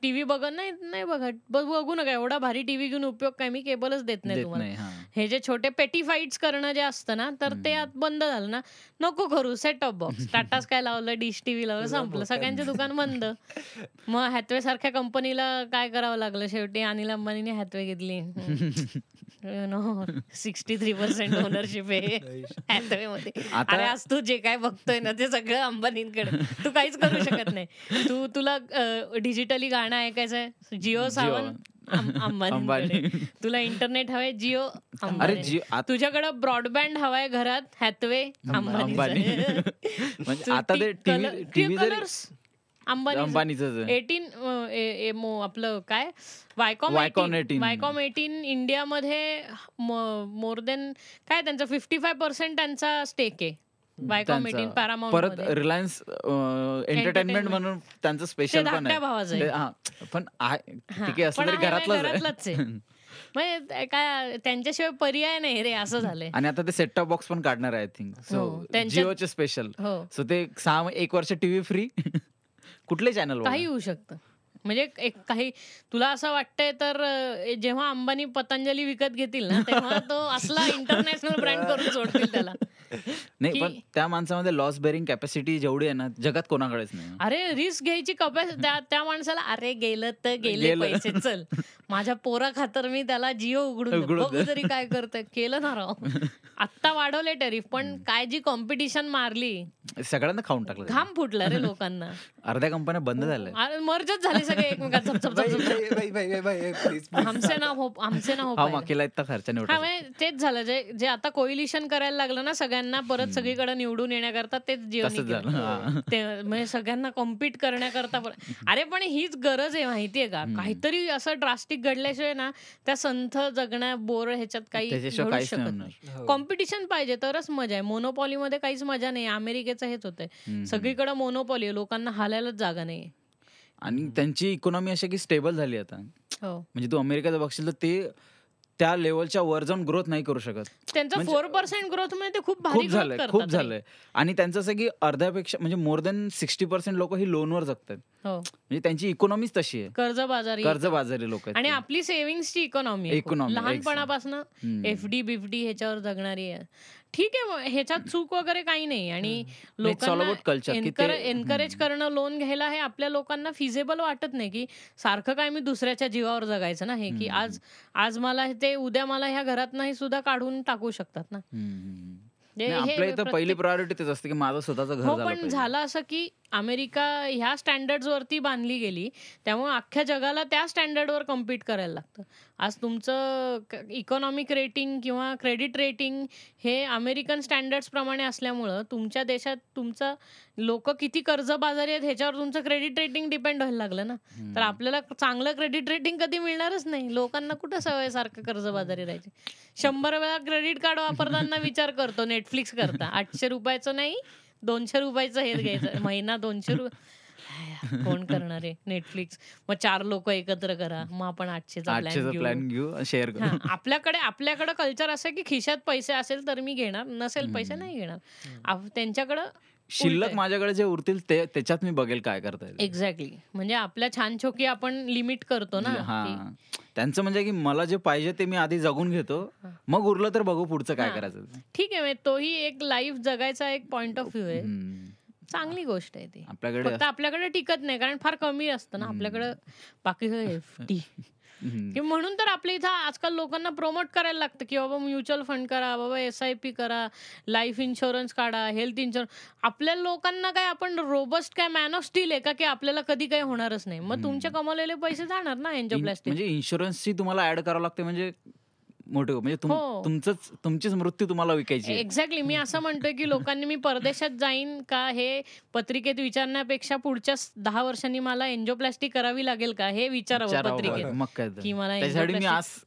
टीव्ही बघत नाही नाही बघत. बघू नका. एवढा भारी टीव्ही घेऊन उपयोग काय? मी केबलच देत नाही तुम्हाला. हा. जे छोटे पेटी फाईट्स करणं जे असतं ना तर ते आत बंद झालं ना नको करू. सेट ऑफ बॉक्स टाटाच काय लावलं? डिश टीव्ही लावलं? संपलं. सगळ्यांचे दुकान बंद. मग हॅथवे सारख्या कंपनीला काय करावं लागलं शेवटी? अनिल अंबानीने हॅथवे घेतली. No sixty three percent ownership आहे हॅथवे मध्ये. अरे आज तू जे काय बघतोय ना ते सगळं अंबानींकडे. तू काहीच करू शकत नाही. तू तुला डिजिटली गाणं ऐकायचंय जिओ सावन अंबानी. तुला इंटरनेट हवंय? जिओ अरे अंबानी. तुझ्याकडे ब्रॉडबँड हवाय घरात हॅथवे अंबानी. म्हणजे आता ते टीव्ही अंबानीच. एटीन आपलं काय? Viacom Viacom 18. वायकॉम एटीन इंडियामध्ये मोर देन काय त्यांचा? फिफ्टी फाय पर्सेंट त्यांचा स्टेक आहे. परत रिलायन्स एंटरटेनमेंट Entertainment. म्हणून त्यांचं स्पेशल पण आहे. हा, पण आहे पण आहे, घरातलंच म्हणजे काय त्यांच्याशिवाय पर्याय नाही रे असं झालंय. आणि आता ते सेट टॉप बॉक्स पण काढणार आहे आय थिंक सो जिओचे स्पेशल सो ते सहा एक वर्ष टीव्ही फ्री कुठले चॅनल काही होऊ शकतं. म्हणजे एक काही तुला असं वाटतंय तर जेव्हा अंबानी पतंजली विकत घेतील ना तेव्हा तो असला इंटरनॅशनल ब्रँड करून सोडतील त्याला. नाही पण त्या माणसामध्ये लॉस बेरिंग कॅपॅसिटी जेवढी आहे ना जगात कोणाकडेच नाही. अरे रिस्क घ्यायची कपॅसिटी त्या माणसाला अरे गेलं तर गेलं. पैसे चल. माझ्या पोरा खातर मी त्याला जिओ उघडून. तरी काय करतोय. केलं ना राव. आत्ता वाढवले टॅरिफ पण काय जी कॉम्पिटिशन मारली सगळ्यांना खाऊन टाकलं. घाम फुटला रे लोकांना. अर्ध्या कंपन्या बंद झाल्या. अरे मर्जच झाले सगळे एकमेकात झप झप झप भाई, झप झप. भाई, भाई, भाई, भाई, please, please. हमसे ना हो हमसे ना हो हा हा. म्हणजे तेच झालं. जे जे आता कोइलिशन करायला लागलं ना सगळ्यांना परत सगळीकडे निवडून येण्याकरता तेच हा. ते म्हणजे सगळ्यांना कॉम्पिट करण्याकरता अरे पण हीच गरज आहे माहितीये का? काहीतरी असं ड्रास्टिक घडल्याशिवाय ना त्या संथ जगण्या बोर ह्याच्यात काही शकत नाही. नाही. हो. कॉम्पिटिशन पाहिजे तरच मजा आहे. मोनोपॉलीमध्ये काहीच मजा नाही अमेरिकेचं हेच होतंय. सगळीकडे मोनोपॉली आहे लोकांना हालायलाच जागा नाही आणि त्यांची इकॉनॉमी अशी की स्टेबल झाली आता. हो. म्हणजे तू अमेरिकेचं बघशील तर ते त्या लेवलच्या वर जाऊन ग्रोथ नाही करू शकत. त्यांचं म्हणजे- फोर पर्सेंट ग्रोथ ते खूप भारी खूप झालंय खूप. झालंय. आणि त्यांचं असं की अर्ध्यापेक्षा म्हणजे मोर देन सिक्स्टी पर्सेंट लोक ही लोनवर जगतात हो. म्हणजे त्यांची इकॉनॉमीच तशी आहे. कर्जबाजारी. कर्जबाजारी लोक आणि आपली सेव्हिंग्सची इकॉनॉमी Economy, लहानपणापासून हम्म. एफ डी बिफडी ह्याच्यावर जगणारी आहे. ठीक आहे ह्याच्यात चूक वगैरे काही नाही आणि ते- एनकरेज करणं लोन घ्यायला हे आपल्या लोकांना फिजेबल वाटत नाही की सारखं काय मी दुसऱ्याच्या जीवावर जगायचं ना हे की आज आज मला ते उद्या मला ह्या घरात नाही सुद्धा काढून टाकू शकतात ना. आपल्या इथं पहिली प्रायोरिटी तेच असते की माझं स्वतःचं घर हो पण. झालं असं की अमेरिका ह्या स्टँडर्ड्स वरती बांधली गेली त्यामुळे अख्ख्या जगाला त्या स्टँडर्डवर कम्पीट करायला लागतं. आज तुमचं इकॉनॉमिक रेटिंग किंवा क्रेडिट रेटिंग हे अमेरिकन स्टँडर्ड्स प्रमाणे असल्यामुळं तुमच्या देशात तुमचं लोक किती कर्जबाजारी आहेत ह्याच्यावर तुमचं क्रेडिट रेटिंग डिपेंड व्हायला लागलं ना. तर आपल्याला चांगलं क्रेडिट रेटिंग कधी मिळणारच नाही. लोकांना कुठं सवय सारखं कर्जबाजारी राहायची? शंभर वेळा क्रेडिट कार्ड वापरताना विचार करतो नेटफ्लिक्स करता. आठशे रुपयाचं नाही दोनशे रुपयाचं हेच घ्यायचं. महिना दोनशे रुपये कोण करणार आहे? नेटफ्लिक्स मग चार लोक एकत्र करा. मग आपण आठशेचा आठशेचा प्लॅन घेऊ शेअर करू. आपल्याकडे आपल्याकडे कल्चर असं की खिशात पैसे असेल तर मी घेणार. नसेल पैसे नाही घेणार. त्यांच्याकडं शिल्लक. माझ्याकडे जे उरतील ते त्याच्यात मी बघेल काय करता येईल. एक्झॅक्टली म्हणजे आपल्या छान छोकी आपण लिमिट करतो ना हा. त्यांचं म्हणजे की मला जे पाहिजे ते मी आधी जगून घेतो. मग उरलं तर बघू पुढचं काय. करायचं. ठीक आहे तोही एक लाईफ जगायचा एक पॉइंट ऑफ व्ह्यू आहे. चांगली गोष्ट आहे ती. आपल्याकडे आपल्याकडे टिकत नाही कारण फार कमी असतं ना आपल्याकडे. बाकी म्हणून तर आपल्या इथं आजकाल लोकांना प्रमोट करायला लागतं की बाबा म्युच्युअल फंड करा बाबा एस आय पी करा लाईफ इन्शुरन्स काढा हेल्थ इन्शुरन्स आपल्या लोकांना काय आपण रोबस्ट काय मॅन ऑफ स्टील आहे का की आपल्याला कधी काही होणारच नाही. मग तुमचे कमवलेले पैसे जाणार ना एन्जोप्लास्टिक म्हणजे इन्शुरन्सची तुम्हाला ऍड करावं लागते म्हणजे मोठे म्हणजे तुम- हो. तुमचंच तुमचीच मृत्यू तुम्हाला विकायची. एक्झॅक्टली मी असं म्हणतोय की लोकांनी मी परदेशात जाईन का हे पत्रिकेत विचारण्यापेक्षा पुढच्या दहा वर्षांनी मला एन्जोप्लास्टिक करावी लागेल का हे विचारावं पत्रिकेत. मग काय. की मला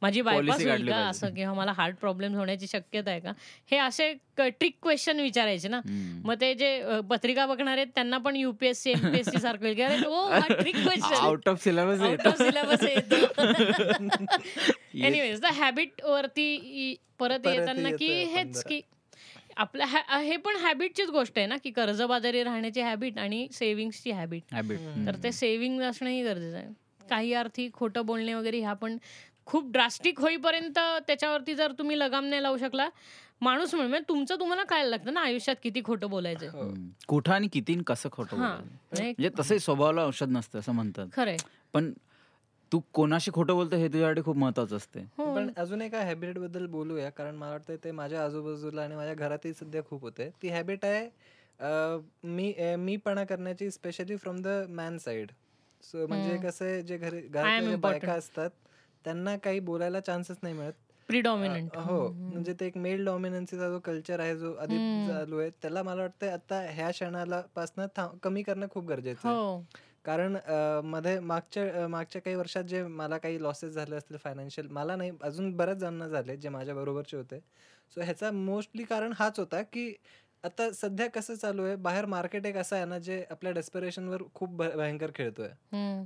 माझी बायपास होईल का. असं किंवा मला हार्ट प्रॉब्लेम होण्याची शक्यता आहे का हे असे ट्रिक क्वेश्चन विचारायचे ना. मग ते जे पत्रिका बघणार आहेत त्यांना पण युपीएससी एमपीएससी सारखं trick question out of syllabus out of syllabus anyways the habit वरती परत परत येताना की हेच. की आपल्या हा- पण हॅबिटचीच गोष्ट आहे ना की कर्जबाजारी राहण्याची हॅबिट आणि सेव्हिंगची हॅबिट हॅबिट तर ते सेव्हिंग असणंही गरजेचं आहे. काही अर्थी खोटं बोलणे वगैरे ह्या पण खूप ड्रास्टिक होईपर्यंत त्याच्यावरती जर तुम्ही लगाम नाही लावू शकला माणूस म्हणून म्हणजे तुमचं तुम्हाला कळायला लागतं ना आयुष्यात किती खोटं बोलायचं? हो. कुठं आणि किती आणि कसं खोटं हा. बोलायचं. म्हणजे म्हणजे तसंही स्वभावाला औषध नसतं असं म्हणतात. खरंय. पण तू कोणाशी खोटं बोलतो हे तुझ्यासाठी खूप महत्वाचं असते हो. पण अजून एका हॅबिटबद्दल बोलूया कारण मला वाटतं ते माझ्या आजूबाजूला आणि माझ्या घरातही सध्या खूप होते ती हॅबिट आहे मी अं, मीपणा करण्याची specially from the man side so म्हणजे. कसं आहे, जे घरी घरातल्या बायका. असतात त्यांना काही बोलायला चान्सच नाही मिळत. प्रिडॉमिनंट हो म्हणजे ते एक मेल डॉमिनन्सीचा जो कल्चर आहे जो आधी. चालू आहे त्याला मला वाटतं आता ह्या क्षणाला पासन कमी करणं खूप गरजेचं आहे. हो. कारण अ, मध्ये मागच्या मागच्या काही वर्षात जे मला काही लॉसेस झाले असतील फायनान्शियल मला नाही अजून बऱ्याच जणांना झाले जे माझ्या बरोबरचे होते. सो ह्याचा मोस्टली कारण हाच होता की आता सध्या कसं चालू आहे बाहेर मार्केट एक असं आहे ना जे आपल्या डेस्पिरेशनवर खूप भ- भयंकर खेळतोय.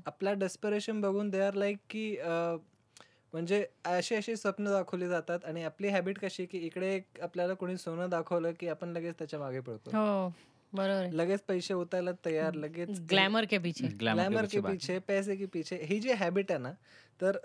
आपला डेस्पिरेशन बघून दे आर लाईक की अ, म्हणजे अशी अशी स्वप्न दाखवली जातात आणि आपली हॅबिट कशी की इकडे एक आपल्याला कोणी सोनं दाखवलं की आपण लगेच त्याच्यामागे पडतो हो. बरोबर लगेच पैसे उतायला तयार लगेच ग्लॅमर के पीछे. ग्लॅमर के पीछे पैसे के पीछे. ही जी हॅबिट आहे ना तर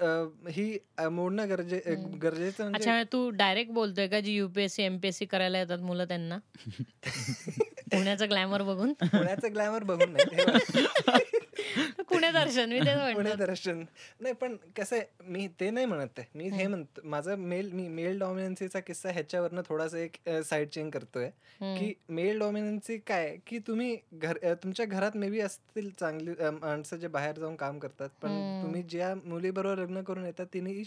ही मोडणं गरजे. गरजेचं म्हणजे अच्छा तू डायरेक्ट बोलतोय का जी युपीएससी एमपीएससी करायला येतात मुलं त्यांना? पुण्याचं ग्लॅमर बघून. पुण्याचं ग्लॅमर बघून नाही. पुणे दर्शन मी पुणे दर्शन नाही पण कसं मी ते नाही म्हणत आहे. मी हे म्हणतो माझा मेल मी मेल डॉमिनन्सीचा किस्सा ह्याच्यावरनं थोडासा एक साईड चेंज करतोय. की मेल डॉमिनन्सी काय की तुम्ही घर तुमच्या घरात मे बी असतील चांगली माणसं जे बाहेर जाऊन काम करतात पण. तुम्ही ज्या मुलीबरोबर लग्न करून येतात तिने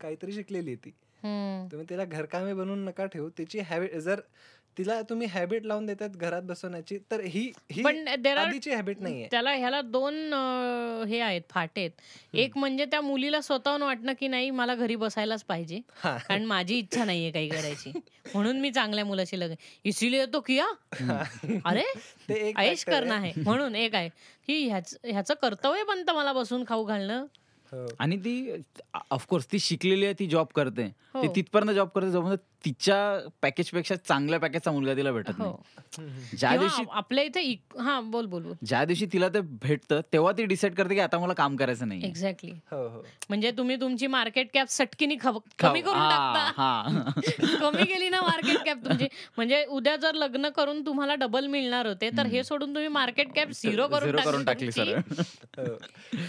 काहीतरी शिकलेली ती. तुम्ही तिला घरकामे बनवून नका ठेवू. तिची हॅबिट जर तिला तुम्ही हॅबिट लावून देतात घरात बसवण्याची तर ही ही पण आधीची हॅबिट नाहीये. त्याला ह्याला दोन हे आहेत फाटे आहेत एक म्हणजे त्या मुलीला स्वतःहून वाटणं की नाही मला घरी बसायलाच पाहिजे. हा. कारण माझी इच्छा नाहीये काही करायची. म्हणून मी चांगल्या मुलाशी लग्न इसिलिये तो किया. अरे ते factor करणं आहे. म्हणून एक आहे की ह्याच ह्याचं कर्तव्य बनतं मला बसून खाऊ घालणं. हो. आणि ती ऑफकोर्स ती शिकलेली आहे ती जॉब करते. हो. ती तिथपर्यंत जॉब करते तिच्या पॅकेजपेक्षा चांगल्या पॅकेजचा मुलगा तिला भेटत हो. नाही. ज्या दिवशी आपल्या इथे हा बोल बोल बोल. ज्या दिवशी तिला ते भेटतं तेव्हा ती डिसाईड करते की आता मला काम करायचं नाही एक्झॅक्टली हो हो. म्हणजे तुम्ही तुमची मार्केट कॅप सटकीनी कमी करून टाकता. हा. कमी केली ना मार्केट कॅप तुमची. म्हणजे उद्या जर लग्न करून तुम्हाला डबल मिळणार होते तर हे सोडून तुम्ही मार्केट कॅप झिरो करून टाकली. सर हो.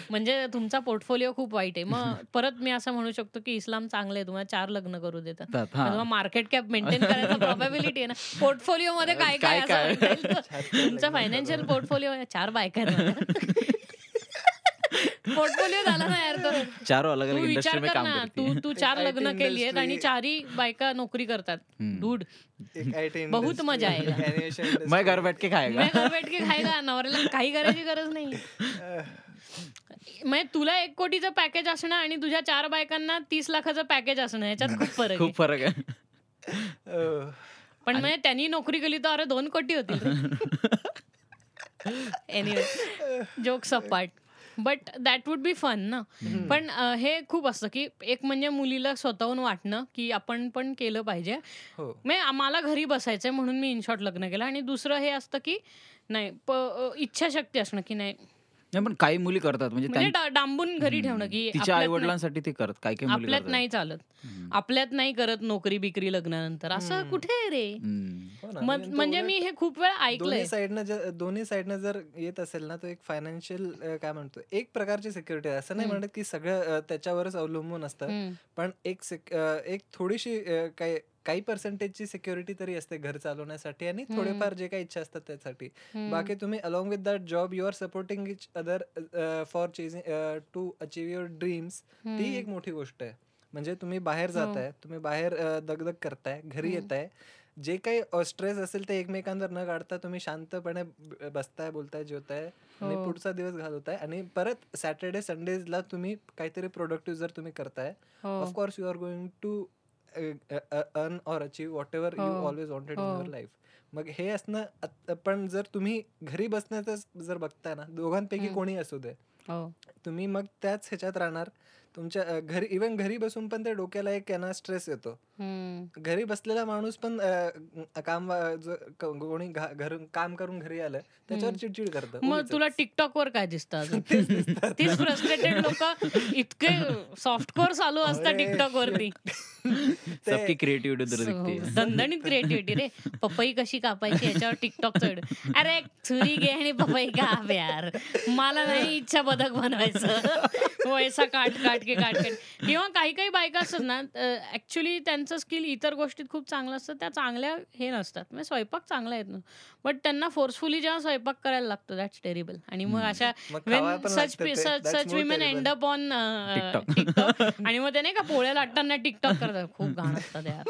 म्हणजे तुमचा पोर्टफोलिओ खूप वाईट आहे. मग परत मी असं म्हणू शकतो की इस्लाम चांगलं तुम्हाला चार लग्न करू देतात. तुम्हाला मार्केट कॅप मेंटेन करायचा प्रॉबॅबिलिटी आहे ना? पोर्टफोलिओ मध्ये काय काय काय? तुमचा फायनान्शियल पोर्टफोलिओ चार बायका पोर्टफोलिओ झाला ना यार तो चार अलग अलग विचार इंडस्ट्री में कर काम ना तू तू चार लग्न केली आहेत आणि चारही बायका नोकरी करतात. डूड बहुत मजा. मैं घर बैठ के खाएगा. मी घर बैठ के खायला नवऱ्याला काही करायची गरज नाही. म्हणजे तुला एक कोटीचं पॅकेज असणं आणि तुझ्या चार बायकांना तीस लाखाचं पॅकेज असणं याच्यात खूप फरक आहे. खूप फरक आहे. पण म्हणजे त्यांनी नोकरी केली तर अरे दोन कोटी होतील. Anyway jokes apart but that would be fun ना. पण अं, हे खूप असतं की एक म्हणजे मुलीला स्वतःहून वाटणं की आपण पण केलं पाहिजे. हो. आम्हाला घरी बसायचंय म्हणून मी इनशॉर्ट लग्न केलं आणि दुसरं हे असतं की नाही अ, इच्छाशक्ती असणं की नाही नाही पण काही मुली करतात. म्हणजे म्हणजे डांबून घरी ठेवणं की तिच्या आई वडिलांसाठी ते करत. काही काही मुली आपल्यात. नाही चालत. आपल्यात नाही करत नोकरी बिकरी लग्नानंतर. असं. कुठे रे? म्हणजे मी हे खूप वेळा ऐकलंय. दोन्ही साईडनं दोन्ही साईडनं जर येत असेल ना तो एक फायनान्शियल काय म्हणतो एक प्रकारची सिक्युरिटी असं नाही. म्हणत की सगळं त्याच्यावरच अवलंबून असतं. पण एक एक थोडीशी काय काही पर्सेंटेजची सिक्युरिटी तरी असते घर चालवण्यासाठी आणि. थोडेफार जे काही इच्छा असतात त्यासाठी. बाकी तुम्ही along with that job you are supporting each other for chasing to achieve your dreams ती. एक मोठी गोष्ट आहे म्हणजे तुम्ही बाहेर जाताय तुम्ही बाहेर दगदग करताय घरी हम्म. येताय जे काही स्ट्रेस असेल ते एकमेकांवर न काढता तुम्ही शांतपणे बसताय बोलताय जेवताय आणि हो. पुढचा दिवस घालवताय आणि परत सॅटर्डे संडेजला तुम्ही काहीतरी प्रोडक्टिव्ह जर तुम्ही करताय हो. Of course you are going to earn or achieve whatever you. Always wanted in. Your life मग हे असणं पण जर तुम्ही घरी बसण्याचं जर बघताय ना दोघांपैकी. कोणी असू दे हो. तुम्ही मग त्याच ह्याच्यात राहणार तुमच्या घरी इवन घरी बसून पण ते डोक्याला एक यांना स्ट्रेस येतो. घरी बसलेला माणूस पण काम कोणी घा- घरून काम करून घरी आलं त्याच्यावर. चिडचिड करतं मग. तुला टिकटॉक वर काय दिसतात तीच. फ्रस्ट्रेटेड लोक इतके सॉफ्टकोअर चालू असतात टिकटॉक वरती सबकी क्रिएटिव्हिटी उधर दिखती है दणदणीत क्रिएटिव्हिटी रे. पपई कशी कापायची याच्यावर टिकटॉक चढ. अरे छुरी घे आणि पपई काप यार. मला नाही इच्छा बदक बनवायचं. वैसा काट काट के काट काट किंवा काही काही बायका असतात ना ऍक्च्युली त्यांचं स्किल इतर गोष्टीत खूप चांगलं असतं. त्या चांगल्या हे नसतात. म्हणजे स्वयंपाक चांगला येत ना बट त्यांना फोर्सफुली जेव्हा स्वयंपाक करायला लागतो दॅट्स टेरिबल आणि मग अशा such. Such women. End up on. TikTok आणि मग ते नाही का पोळ्या लाटताना टिकटॉक करतात. खूप घाण असतात यार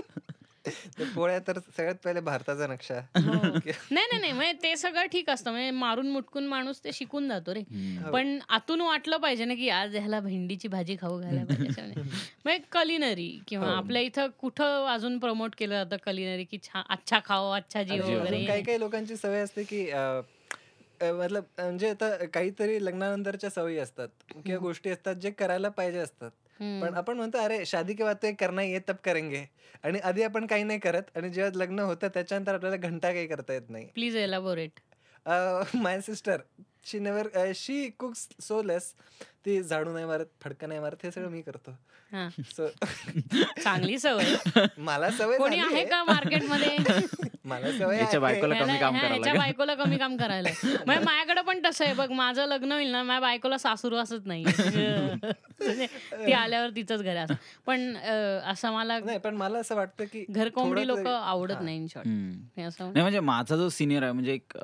ते पोळ्या तर सगळ्यात पहिले भारताचा नक्षा हो. नाही नाही नाही म्हणजे ते सगळं ठीक असतं म्हणजे मारून मुटकून माणूस ते शिकून जातो रे. हो. पण आतून वाटलं पाहिजे ना की आज ह्याला भेंडीची भाजी खाऊ घालायला पाहिजे. म्हणजे कलिनरी किंवा हो. आपल्या इथं कुठं अजून प्रमोट केलं जातं कलिनरी की छा अच्छा खाओ अच्छा जीव वगैरे काही काही लोकांची सवय असते की मतलब म्हणजे आता काहीतरी लग्नानंतरच्या सवयी असतात किंवा गोष्टी असतात जे करायला पाहिजे असतात. पण आपण म्हणतो अरे शादी के बाद तो एक करना ये तब करेंगे. आणि आधी आपण काही नाही करत आणि जेव्हा लग्न होतं त्याच्यानंतर आपल्याला घंटा काही करता येत नाही. Please elaborate my sister she never she cooks so less ती झाडू नाही मारत फडकं नाही मारत हे सगळं मी करतो. हा. सो चांगली सवय. मला सवय कोणी आहे का मार्केटमध्ये? मला सवय. बायकोला कमी काम करायला. बायकोला कमी काम करायला म्हणजे माझ्याकडे पण तसं आहे. बघ माझं लग्न होईल ना माझ्या बायकोला सासूरवासच नाही म्हणजे ती आल्यावर तिचंच घर असं पण असं मला नाही पण मला असं वाटतं की घर कोंबडी थोडं लोक आवडत. नाही इन शॉर्ट म्हणजे माझा जो सिनियर आहे म्हणजे एक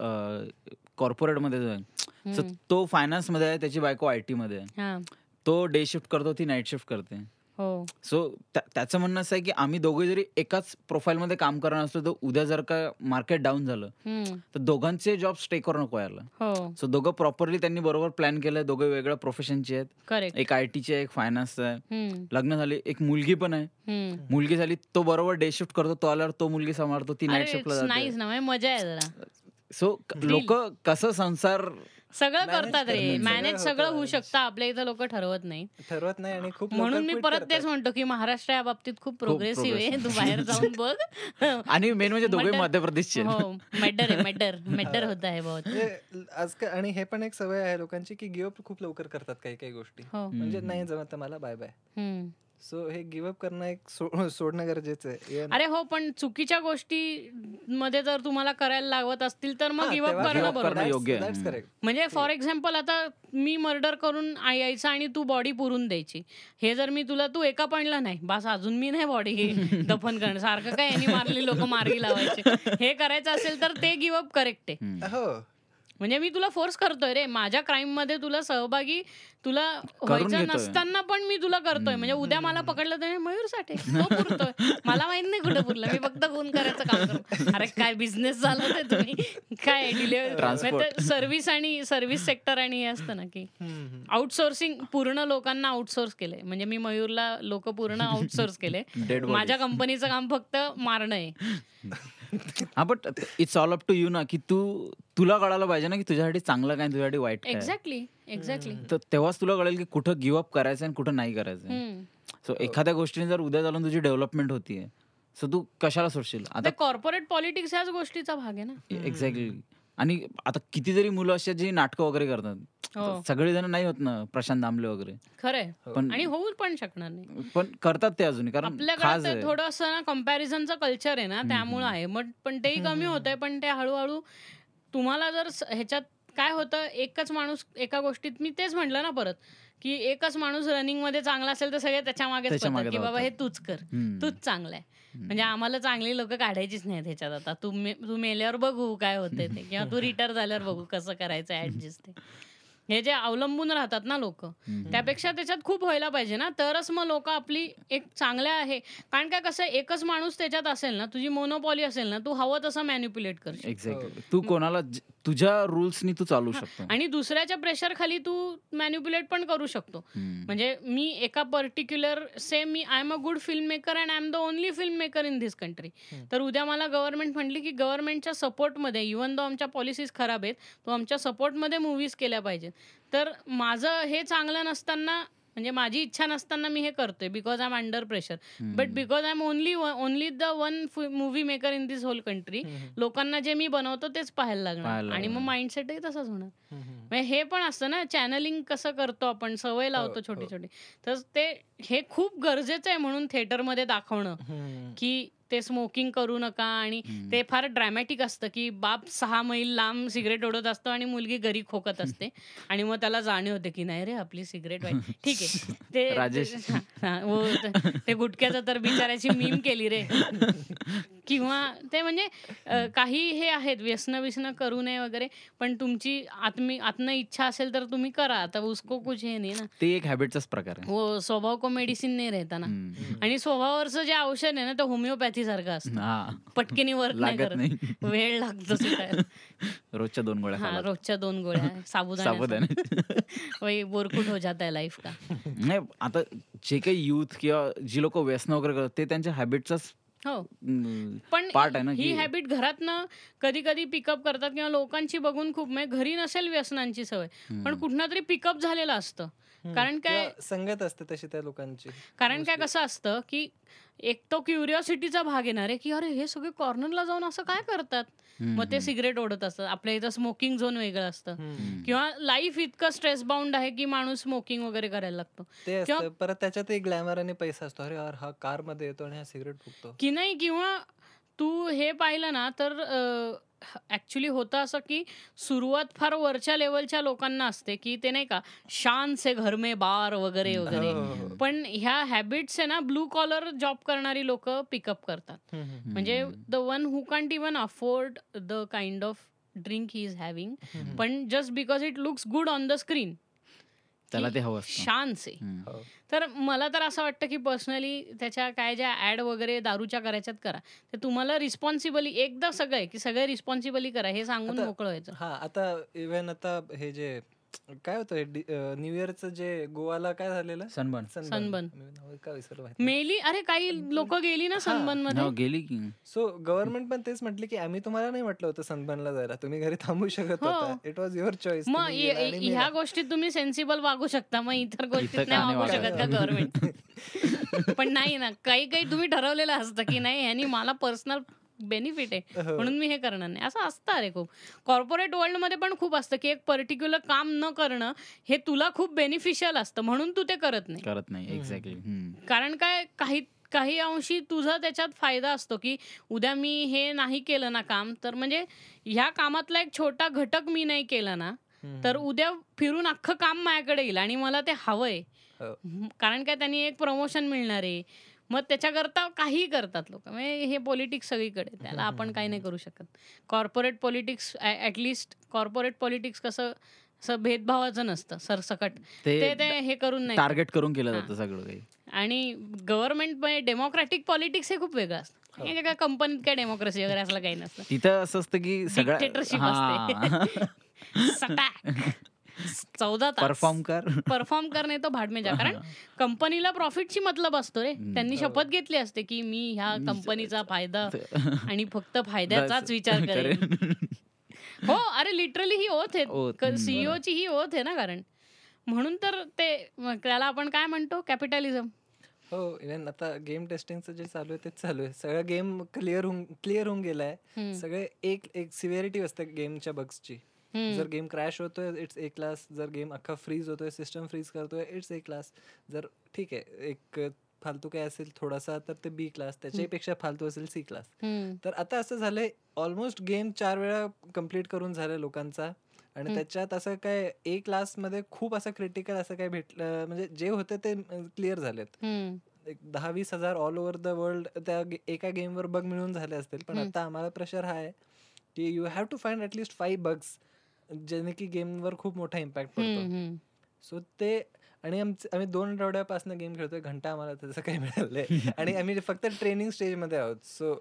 कॉर्पोरेटमध्ये जो आहे so हम्म. तो फायनान्समध्ये आहे त्याची बायको आय टी मध्ये आहे. हा. तो डे शिफ्ट करतो ती नाईट शिफ्ट करते. हो. सो त्याचं म्हणणं असं आहे की आम्ही दोघे जरी एकाच प्रोफाईल मध्ये काम करणार असलो तर उद्या जर का मार्केट डाऊन झालं. तर दोघांचे जॉब स्टेकवर नको यायला. हो. सो दोघं प्रॉपरली त्यांनी बरोबर प्लॅन केलंय दोघे वेगळ्या प्रोफेशनचे आहेत. एक आय टीचे एक फायनान्सचं आहे. लग्न झाली एक मुलगी पण आहे. मुलगी झाली तो बरोबर डे शिफ्ट करतो तो आल्यावर तो मुलगी सांभाळतो ती नाईट शिफ्टला म्हणजे मजा आहे सो लोक कसं संसार सगळं Manage करतात रे. मॅनेज सगळं होऊ. शकतं. आपल्या इथं लोक ठरवत नाही. ठरवत नाही आणि खूप म्हणून मी परत. तेच म्हणतो की महाराष्ट्र या बाबतीत खूप प्रोग्रेसिव्ह आहे. तू बाहेर जाऊन बघ. आणि मेन म्हणजे दोघे मटर- मध्य प्रदेशचे. हो मेडर आहे मेडर मेडर होत आहे बहुत. आजकाल आणि हे पण एक सवय आहे लोकांची की गिव्ह खूप लवकर करतात काही काही गोष्टी. हो. म्हणजे नाही जमत मला बाय बाय. सो हे गिव्हअप करणं एक सोडणं गरजेचं आहे. अरे हो पण चुकीच्या गोष्टी मध्ये जर तुम्हाला करायला लागत असतील तर मग गिव्हअप करणं give up बरोबर योग्य. म्हणजे फॉर एक्झाम्पल आता मी मर्डर करून यायचं आणि तू बॉडी पुरून द्यायची. हे जर मी तुला तू एका पॉईंटला नाही बस अजून मी नाही बॉडी दफन करणं सारखं काय यांनी मारली लोक मार्गी लावायचे. हे करायचं असेल तर ते गिव्हअप करेक्ट आहे. हो. म्हणजे मी तुला फोर्स करतोय रे. माझ्या क्राईममध्ये तुला सहभागी तुला व्हायचं. नसताना पण मी तुला करतोय. म्हणजे उद्या मला पकडलं तर मयूर साठे. मला माहीत नाही कुठं पुरलं. मी फक्त खून करायचं काम करतो अरे काय बिझनेस झालं ते तुम्ही? काय. डिलिव्हरी सर्व्हिस आणि सर्व्हिस सेक्टर आणि हे असतं ना की. आउटसोर्सिंग पूर्ण लोकांना आउटसोर्स केलंय. म्हणजे मी मयूरला लोक पूर्ण आउटसोर्स केले. माझ्या कंपनीचं काम फक्त मारणं आहे. हा but it's all up to you ना की तू तुला कळायला पाहिजे ना की तुझ्यासाठी चांगलं काय तुझ्यासाठी वाईट एक्झॅक्टली एक्झॅक्टली तर तेव्हाच तुला कळेल की कुठं गिव्हअप करायचं आणि कुठं नाही करायचं सो एखाद्या गोष्टीने जर उद्या चालून तुझी डेव्हलपमेंट होतीये सो तू कशाला सोडशील? आता कॉर्पोरेट पॉलिटिक्स ह्याच गोष्टीचा भाग आहे ना. एक्झॅक्टली आणि आता कितीतरी मुलं अशी जी नाटकं वगैरे करतात. हो. सगळेजण नाही होत ना प्रशांत दामले वगैरे. खरंय. पण आणि होऊ पण शकणार नाही. पण करतात ते अजून कारण आपल्याकडे थोडं असं ना कम्पॅरिझनचं कल्चर आहे ना त्यामुळं आहे. मग पण तेही कमी होत आहे पण ते हळूहळू तुम्हाला जर ह्याच्यात काय होतं एकच माणूस एका गोष्टीत मी तेच म्हटलं ना परत की एकच माणूस रनिंगमध्ये चांगला असेल तर सगळे त्याच्यामागे की बाबा. हे तूच कर. तूच चांगला आहे. म्हणजे आम्हाला चांगली लोक काढायचीच नाहीत ह्याच्यात आता. तू तू मेल्यावर बघू काय होते ते किंवा तू रिटायर झाल्यावर बघू कसं करायचं ऍडजस्ट ते. हे जे अवलंबून राहतात ना लोक त्यापेक्षा त्याच्यात खूप व्हायला पाहिजे ना. तरच मग लोक आपली एक चांगल्या आहे. कारण काय कसं एकच माणूस त्याच्यात असेल ना तुझी मोनोपॉली असेल ना तू हवं तसं मॅन्युप्युलेट एक्झॅक्टली तू कोणाला तुझ्या रुल्सनी तू चालू शकतो. आणि दुसऱ्याच्या प्रेशर खाली तू मॅन्युप्युलेट पण करू शकतो. म्हणजे मी एका particular say me I am a good film maker and I am the only film maker in this country तर उद्या मला गव्हर्नमेंट म्हटली की गव्हर्नमेंटच्या सपोर्टमध्ये इवन दो आमच्या पॉलिसीज खराब आहेत तो आमच्या सपोर्टमध्ये मूवीज केल्या पाहिजेत. तर माझं हे चांगलं नसताना म्हणजे माझी इच्छा नसताना मी हे करतोय because I am under pressure but because I am only only the one movie maker in this whole country लोकांना जे मी बनवतो तेच पाहायला लागणार. आणि मग. माइंडसेटही तसंच होणार. हे पण असतं ना चॅनलिंग कसं करतो आपण सवय लावतो हो, छोटी हो. छोटी तर ते हे खूप गरजेचं आहे म्हणून थिएटरमध्ये दाखवणं. की ते स्मोकिंग करू नका आणि. ते फार ड्रॅमॅटिक असतं की बाप सहा मैल लांब सिगरेट ओढत असतो आणि मुलगी घरी खोकत असते. आणि मग त्याला जाणीव होते की नाही रे आपली सिगरेट वाईट. ठीक आहे. ते राजेश. ते- हा, ते- गुटख्याचं तर बिचाराची मीम केली रे. किंवा ते म्हणजे काही हे आहेत व्यसन विसन करू नये वगैरे पण तुमची आत्मी आत्म इच्छा असेल तर तुम्ही करा. आता उसको कुछ हे नाही ना. ते एक हॅबिटचाच प्रकार आहे. हो स्वभाव को मेडिसिन नाही राहता ना. आणि स्वभावावरचं जे औषध आहे ना ते होमिओपॅथी सारखं असतं. हा. पटकेनी वर्क नाही लागत करत. नाही. वेळ लागतो. रोजच्या दोन गोळ्या हा. रोजच्या दोन गोळ्या. साबुदाणा बोरकुट हो जाता है लाईफ का? नाही आता जे काही युथ किंवा जी लोक व्यसन वगैरे करतात ते त्यांच्या हॅबिटचाच हो. पण पार्ट आहे ना ही हॅबिट घरातनं कधी कधी पिकअप करतात किंवा लोकांची बघून खूप म्हणजे घरी नसेल व्यसनांची सवय पण कुठनं तरी पिकअप झालेलं असतं. कारण काय संगत असते तशी त्या लोकांची. कारण काय कसं असतं की एक तो क्युरिओसिटीचा भाग येणार आहे की अरे हे सगळे कॉर्नरला जाऊन असं काय करतात? मग ते सिगरेट ओढत असतात. आपल्या इथं स्मोकिंग झोन वेगळं असतं. किंवा लाईफ इतकं स्ट्रेस बाउंड आहे की माणूस स्मोकिंग वगैरे करायला लागतो. ते परत त्याच्यात एक ग्लॅमर आणि पैसा असतो. अरे यार हा कारमध्ये येतो आणि हा सिगरेट फुकतो. की नाही किंवा तू हे पाहिलं ना तर ऍक्च्युली होतं असं की सुरुवात फार वरच्या लेवलच्या लोकांना असते की ते नाही का शान से घर में बार वगैरे वगैरे हो, हो, हो. पण ह्या हॅबिट्स आहे ना ब्लू कॉलर जॉब करणारी लोक पिकअप करतात. म्हणजे the one who can't even afford the kind of drink he is having. पण just because it looks good on the screen त्याला ते हवं असतं शान से हम्म. हो. तर मला तर असं वाटतं की पर्सनली त्याच्या काय ज्या ऍड वगैरे दारूच्या करायच्यात करा ते तुम्हाला रिस्पॉन्सिबली एकदा सगळं आहे की सगळे रिस्पॉन्सिबली करा हे सांगून मोकळं व्हायचं हा आता इव्हन आता हे जे काय होतं न्यू इयरचं जे गोवाला काय झालेलं? विसरलो माहिती मेली? अरे काही लोक गेली ना सनबनमध्ये हो, गेली की. सो गव्हर्नमेंट पण तेच म्हटले की आम्ही तुम्हाला नाही म्हटलं होतं सनबर्नला जायला. तुम्ही घरी थांबू शकत हो. होता. इट वॉज युअर चॉईस मग ह्या गोष्टीत तुम्ही सेन्सिबल वागू शकता. मग इतर गोष्टीत नाही वागू शकत का? गव्हर्नमेंट पण नाही ना. काही काही तुम्ही ठरवलेलं असतं की नाही ह्यांनी मला पर्सनल बेनिफिट आहे. हो. म्हणून मी हे करणार नाही. असं असतं अरे खूप. कॉर्पोरेट वर्ल्डमध्ये पण खूप असतं की एक पर्टिक्युलर काम न करणं हे तुला खूप बेनिफिशियल असतं. म्हणून तू ते करत नाही. करत नाही. एक्झॅक्टली कारण काय काही काही अंशी तुझा त्याच्यात फायदा असतो की उद्या मी हे नाही केलं ना काम तर म्हणजे ह्या कामातला एक छोटा घटक मी नाही केला ना तर उद्या फिरून अख्खं काम माझ्याकडे येईल आणि मला ते हवंय. हो. कारण काय त्यांनी एक प्रमोशन मिळणार आहे. मग त्याच्याकरता काहीही करतात लोक. म्हणजे हे पॉलिटिक्स सगळीकडे त्याला आपण काही नाही करू शकत. Corporate politics at least corporate politics कसं असं भेदभावाचं नसतं सरसकट. ते ते हे करून नाही टार्गेट करून केलं. जातं सगळं काही. आणि गव्हर्नमेंट डेमोक्रॅटिक पॉलिटिक्स हे खूप वेगळं असतं. हो. काय कंपनीत काय डेमोक्रेसी वगैरे असलं काही नसतं तिथं असं असतं की हा. चौदा तास. परफॉर्म कर. परफॉर्म करणे तो भाड में जा कारण कंपनीला प्रॉफिटची मतलब असतो रे. त्यांनी. शपथ घेतली असते की मी ह्या कंपनीचा फायदा ते- आणि फक्त फायद्याचाच विचार करेन. हो अरे लिटरली ही ओथ आहे. हम्म. सीईओ ची ही ओथ आहे ना कारण. म्हणून तर ते त्याला आपण काय म्हणतो? कॅपिटलिझम हो इव्हन आता गेम टेस्टिंगचं जे चालू आहे तेच चालू आहे. सगळं गेम क्लिअर होऊन क्लिअर होऊन गेलाय. सगळे एक एक सिव्हिरिटी असते गेमच्या बग्सची जर गेम क्रॅश होतोय इट्स ए क्लास जर गेम अख्खा फ्रीज होतोय सिस्टम फ्रीज करतोय इट्स ए क्लास जर ठीक आहे एक फालतू काय असेल थोडासा तर ते बी क्लास त्याच्याही पेक्षा फालतू असेल सी क्लास तर आता असं झालंय ऑलमोस्ट गेम चार वेळा कंप्लीट करून झालं लोकांचा. आणि. त्याच्यात असं काय ए क्लासमध्ये खूप असं क्रिटिकल असं काय भेटलं म्हणजे जे होते ते क्लिअर झालेत. एक दहा वीस हजार ऑल ओव्हर द वर्ल्ड त्या एका गेमवर बग मिळून झाले असतील. पण. आता आम्हाला प्रेशर हा आहे की you have to find at least five bugs ज्याने की गेमवर खूप मोठा इम्पॅक्ट पडतो. सो ते आणि आमचे आम्ही दोन आठवड्यापासून गेम खेळतोय घंटा आम्हाला त्याचं काही मिळालंय. आणि आम्ही फक्त ट्रेनिंग स्टेजमध्ये आहोत. सो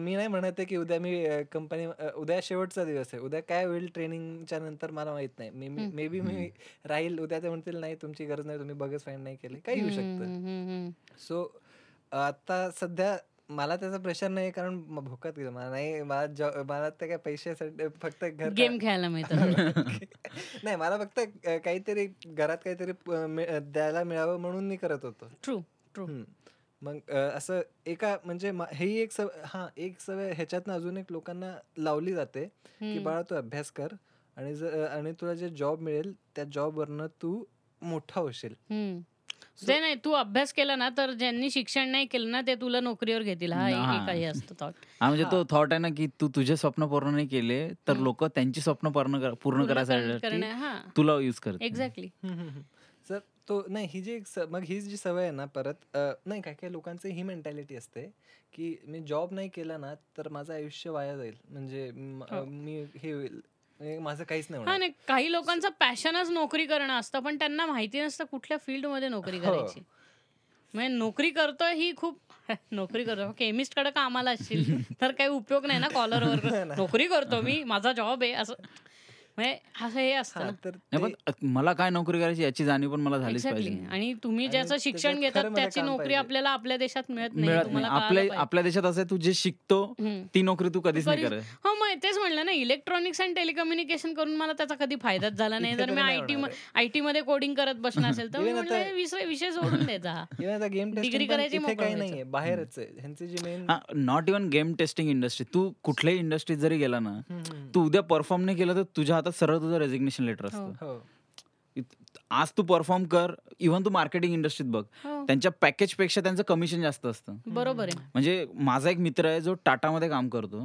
मी नाही म्हणत आहे की उद्या मी कंपनी उद्या शेवटचा दिवस आहे. उद्या काय होईल ट्रेनिंगच्या नंतर मला माहीत नाही. मे हम्म. मे बी मी राहील उद्या ते म्हणतील नाही तुमची गरज नाही तुम्ही बगच फाईंड नाही केले. काही येऊ शकतं. सो आता सध्या मला त्याचा प्रेशर नाही कारण भोकात गेलं. मला नाही मला जॉ- मला ते काय पैशासाठी फक्त घर गेम खेळायला मिळतं. नाही मला फक्त काहीतरी घरात काहीतरी द्यायला मिळावं म्हणून मी करत होतो. True true. मग असं एका म्हणजे ही एक सवय हा एक सवय ह्याच्यातनं अजून एक लोकांना लावली जाते की बाळा तू अभ्यास कर आणि जर आणि तुला जे जॉब मिळेल त्या जॉबवरनं तू मोठा होशील. ते नाही तू अभ्यास केला ना तर ज्यांनी शिक्षण नाही केलं ना ते तुला नोकरीवर घेतील. हा काही असतं थॉट हा म्हणजे तो. थॉट आहे ना की तू तुझे स्वप्न पूर्ण नाही केले तर. लोक त्यांची स्वप्न पूर्ण कर- पूर्ण करायसाठी हा. तुला युज करत एक्झॅक्टली सर तो नाही ही जी मग ही जी सवय आहे ना परत नाही काय काय लोकांची ही मेंटॅलिटी असते की मी जॉब नाही केला ना तर माझं आयुष्य वाया जाईल. म्हणजे म- हो. मी हे होईल. माझं काहीच नाही हा होणार. काही लोकांचं पॅशनच नोकरी करणं असतं पण त्यांना माहिती नसतं कुठल्या फील्डमध्ये नोकरी हो. करायची. म्हणजे नोकरी करतोय ही खूप नोकरी करतो केमिस्टकडे कामाला असशील तर काही उपयोग नाही ना कॉलरवर. नोकरी करतो मी माझा जॉब आहे असं. म्हणजे असं हे असतं हा, ना नाही पण मला काय नोकरी करायची याची जाणीव पण मला झालीच पाहिजे आणि तुम्ही ज्याचं शिक्षण घेतात त्याची नोकरी. आपल्याला आपल्या देशात मिळत नाही नाही आपल्या. आपल्या देशात असं तू जे शिकतो. ती नोकरी तू कधीच नाही करत हो मग तेच म्हणलं ना इलेक्ट्रॉनिक्स अँड टेलिकम्युनिकेशन करून मला त्याचा कधी फायदाच झाला नाही जर मी तरी नाही आयटी आयटी मध्ये कोडिंग करत बसणार असेल तर मी विषय विषय सोडून द्यायचा हा. टेस्टिंग करायची काही. नाहीये बाहेरच not even game testing industry तू कुठल्याही इंडस्ट्रीत जरी गेला ना तू उद्या परफॉर्म नाही केलं तर तुझ्या हातात सरळ तुझं रेजिग्नेशन लेटर असतं. हो. आज तू परफॉर्म कर इव्हन तू मार्केटिंग इंडस्ट्रीत बघ. हो, त्यांच्या पॅकेजपेक्षा त्यांचं कमिशन जास्त असतं. बरोबर आहे. म्हणजे माझा एक मित्र आहे जो टाटामध्ये काम करतो.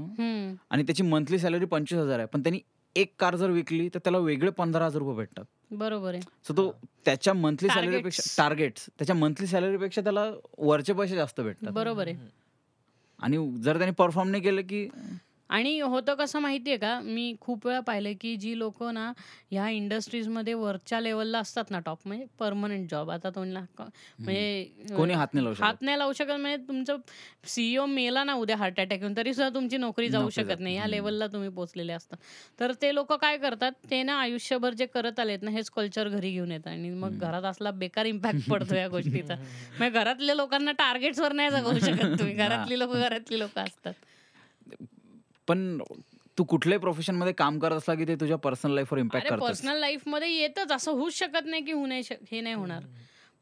आणि त्याची मंथली सॅलरी पंचवीस हजार आहे. पण त्यांनी एक कार जर विकली तर त्याला वेगळे पंधरा हजार रुपये भेटतात. बरोबर आहे. सो तो त्याच्या मंथली Targets. सॅलरीपेक्षा टार्गेट्स त्याच्या मंथली सॅलरीपेक्षा त्याला वरचे पैसे जास्त भेटतात. बरोबर आहे. आणि जर त्यांनी परफॉर्म नाही केलं की आणि होतं कसं माहितीये का? मी खूप वेळा पाहिलंय की जी लोक ना ह्या इंडस्ट्रीजमध्ये वरच्या लेवलला असतात ना टॉप म्हणजे परमनंट जॉब आता तुम्हाला म्हणजे कोणी हात नाही लावू हात शकत नाही लावू शकत. म्हणजे तुमचं सीईओ मेला ना उद्या हार्ट अटॅक येऊन तरी सुद्धा तुमची नोकरी जाऊ शकत नाही. नाही. लेवलला तुम्ही पोहोचलेले असता. तर ते लोक काय करतात ते ना आयुष्यभर जे करत आलेत ना हेच कल्चर घरी घेऊन येतात. आणि मग. घरात असला बेकार इम्पॅक्ट पडतो या गोष्टीचा. म्हणजे घरातल्या लोकांना टार्गेट्सवर नाही जगवू शकत तुम्ही. घरातली लोक घरातली लोक असतात. पण तू कुठल्याही प्रोफेशनमध्ये काम करत असला की ते तुझ्या पर्सनल लाईफवर इम्पॅक्ट अरे करतात पर्सनल लाईफमध्ये येतच. असं होऊच शकत नाही की होऊ नाही हे नाही होणार.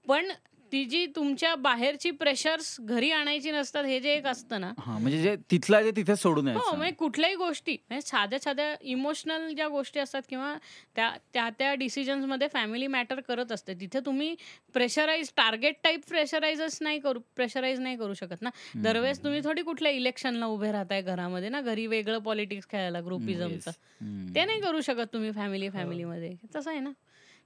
पण ती जी तुमच्या बाहेरची प्रेशर्स घरी आणायची नसतात हे जे एक असतं ना. हा म्हणजे जे तिथला जे तिथे सोडून हो म्हणजे कुठल्याही गोष्टी म्हणजे साध्या साध्या इमोशनल ज्या गोष्टी असतात किंवा त्या त्या त्या डिसिजन्समध्ये फॅमिली मॅटर करत असते. तिथे तुम्ही प्रेशराईज टार्गेट टाईप प्रेशराईजच नाही करू प्रेशराईज नाही करू शकत ना. दरवेळेस तुम्ही थोडी कुठल्या इलेक्शनला उभे राहताय घरामध्ये ना घरी वेगळं पॉलिटिक्स खेळायला ग्रुपिझमचं. ते नाही करू शकत तुम्ही फॅमिली फॅमिलीमध्ये तसं आहे ना.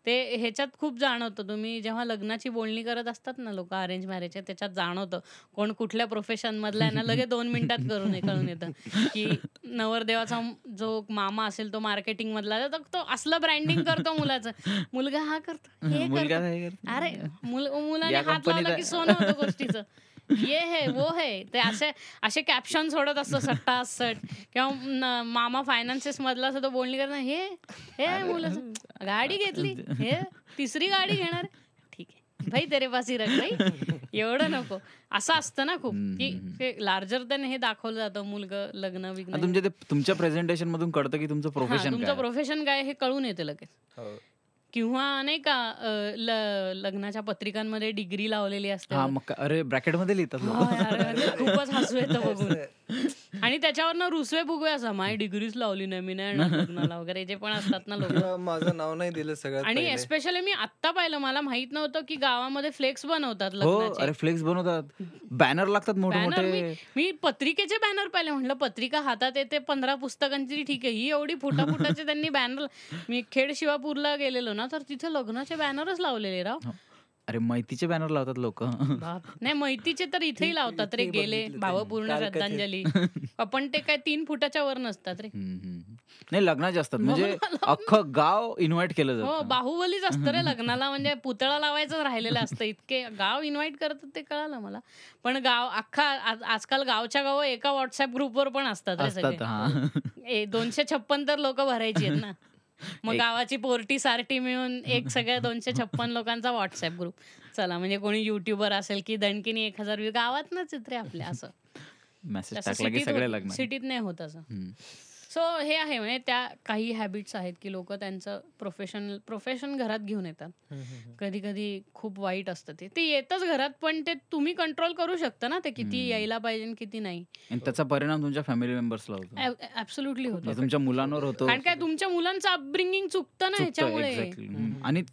ते ह्याच्यात खूप जाणवतं. तुम्ही जेव्हा लग्नाची बोलणी करत असतात ना लोक अरेंज मॅरेजच्या त्याच्यात जाणवतं. कोण कुठल्या प्रोफेशन मधला आहे ना लगेच दोन मिनिटात करून कळून येतं. की नवरदेवाचा जो मामा असेल तो मार्केटिंग मधला तर तो असलं ब्रँडिंग करतो मुलाचं. मुलगा हा करतो हे करतो. अरे मुल मुलाने हात लावला की सोनं होतं गोष्टीचं. ये है वो है. ते असे असे कॅप्शन सोडत असतो सट्टा सट. किंवा मामा फायनान्सेस मधला असं तो बोलणी करणार हे हे मुलाचं गाडी घेतली. हे तिसरी गाडी घेणार. ठीक आहे. भाई तेरे पास ही रख भाई. एवढं नको. असं असतं ना खूप की लार्जर दॅन हे दाखवलं जातं मुलगा लग्न विग्न तुमच्या ते तुमच्या प्रेझेंटेशन मधून कळतं की तुमचं प्रोफेशन तुमचं काय प्रोफेशन काय हे कळून येते लगेच. हो. किंवा नाही का ल- लग्नाच्या पत्रिकांमध्ये डिग्री लावलेली असते. हा मग अरे ब्रॅकेटमध्ये लिहितात लोक. खूपच हसू येतं बघून. आणि त्याच्यावरनं रुसवे फुगवे असा माझी डिग्रीच लावली नाही मी नाही वगैरे जे पण असतात ना लोक. माझं नाव नाही दिलं सगळ्यात आणि. एस्पेशली मी आत्ता पाहिलं मला माहीत नव्हतं की गावामध्ये फ्लेक्स बनवतात हो अरे फ्लेक्स बनवतात. बॅनर लागतात मोठे बॅनर मी मोठे मी पत्रिकेचे बॅनर पाहिले म्हटलं पत्रिका हातात येते पंधरा पुस्तकांची ठीक आहे. ही एवढी फुटा फुटाचे त्यांनी बॅनर मी खेड शिवापूरला गेलेलो ना तर तिथे लग्नाचे बॅनरच लावलेले राव. अरे मैतीचे बॅनर लावतात लोक. नाही मैतीचे तर इथेही लावतात रे ते गेले भावपूर्ण. श्रद्धांजली. आपण ते काय तीन फुटाच्या वर नसतात रे. नाही लग्नाचे असतात. म्हणजे अख्खं गाव इन्व्हाइट केलं हो जातं बाहुबलीच असतं रे लग्नाला. म्हणजे पुतळा लावायचं राहिलेलं असतं. इतके गाव इन्व्हाइट करतात ते कळालं मला. पण गाव अख्खा आज- आजकाल गावच्या गाव एका व्हॉट्सअप ग्रुपवर पण असतात रे सगळे. हा. दोनशे छप्पन तर लोक भरायची आहेत ना. मग गावाची पोरटी सारटी मिळून एक सगळ्या दोनशे छप्पन लोकांचा व्हॉट्सअप ग्रुप चला म्हणजे कोणी युट्यूबर असेल की दणकीनी एक हजार view. गावातनंच आहेत रे आपल्या असं मेसेज सिटीत नाही होत असं. सो हे आहे म्हणजे त्या काही हॅबिट्स आहेत की लोक त्यांचं प्रोफेशनल प्रोफेशन घरात घेऊन येतात. कधी कधी खूप वाईट असतं ते. ते येतच घरात पण ते तुम्ही कंट्रोल करू शकता ना ते किती यायला पाहिजे किती नाही. त्याचा परिणाम तुमच्या फॅमिली मेंबर्सला होतो. ऍब्सोल्युटली होतो. तुमच्या मुलांवर होतो. कारण काय तुमच्या मुलांचं अपब्रिंगिंग चुकतं ना ह्याच्यामुळे. आणि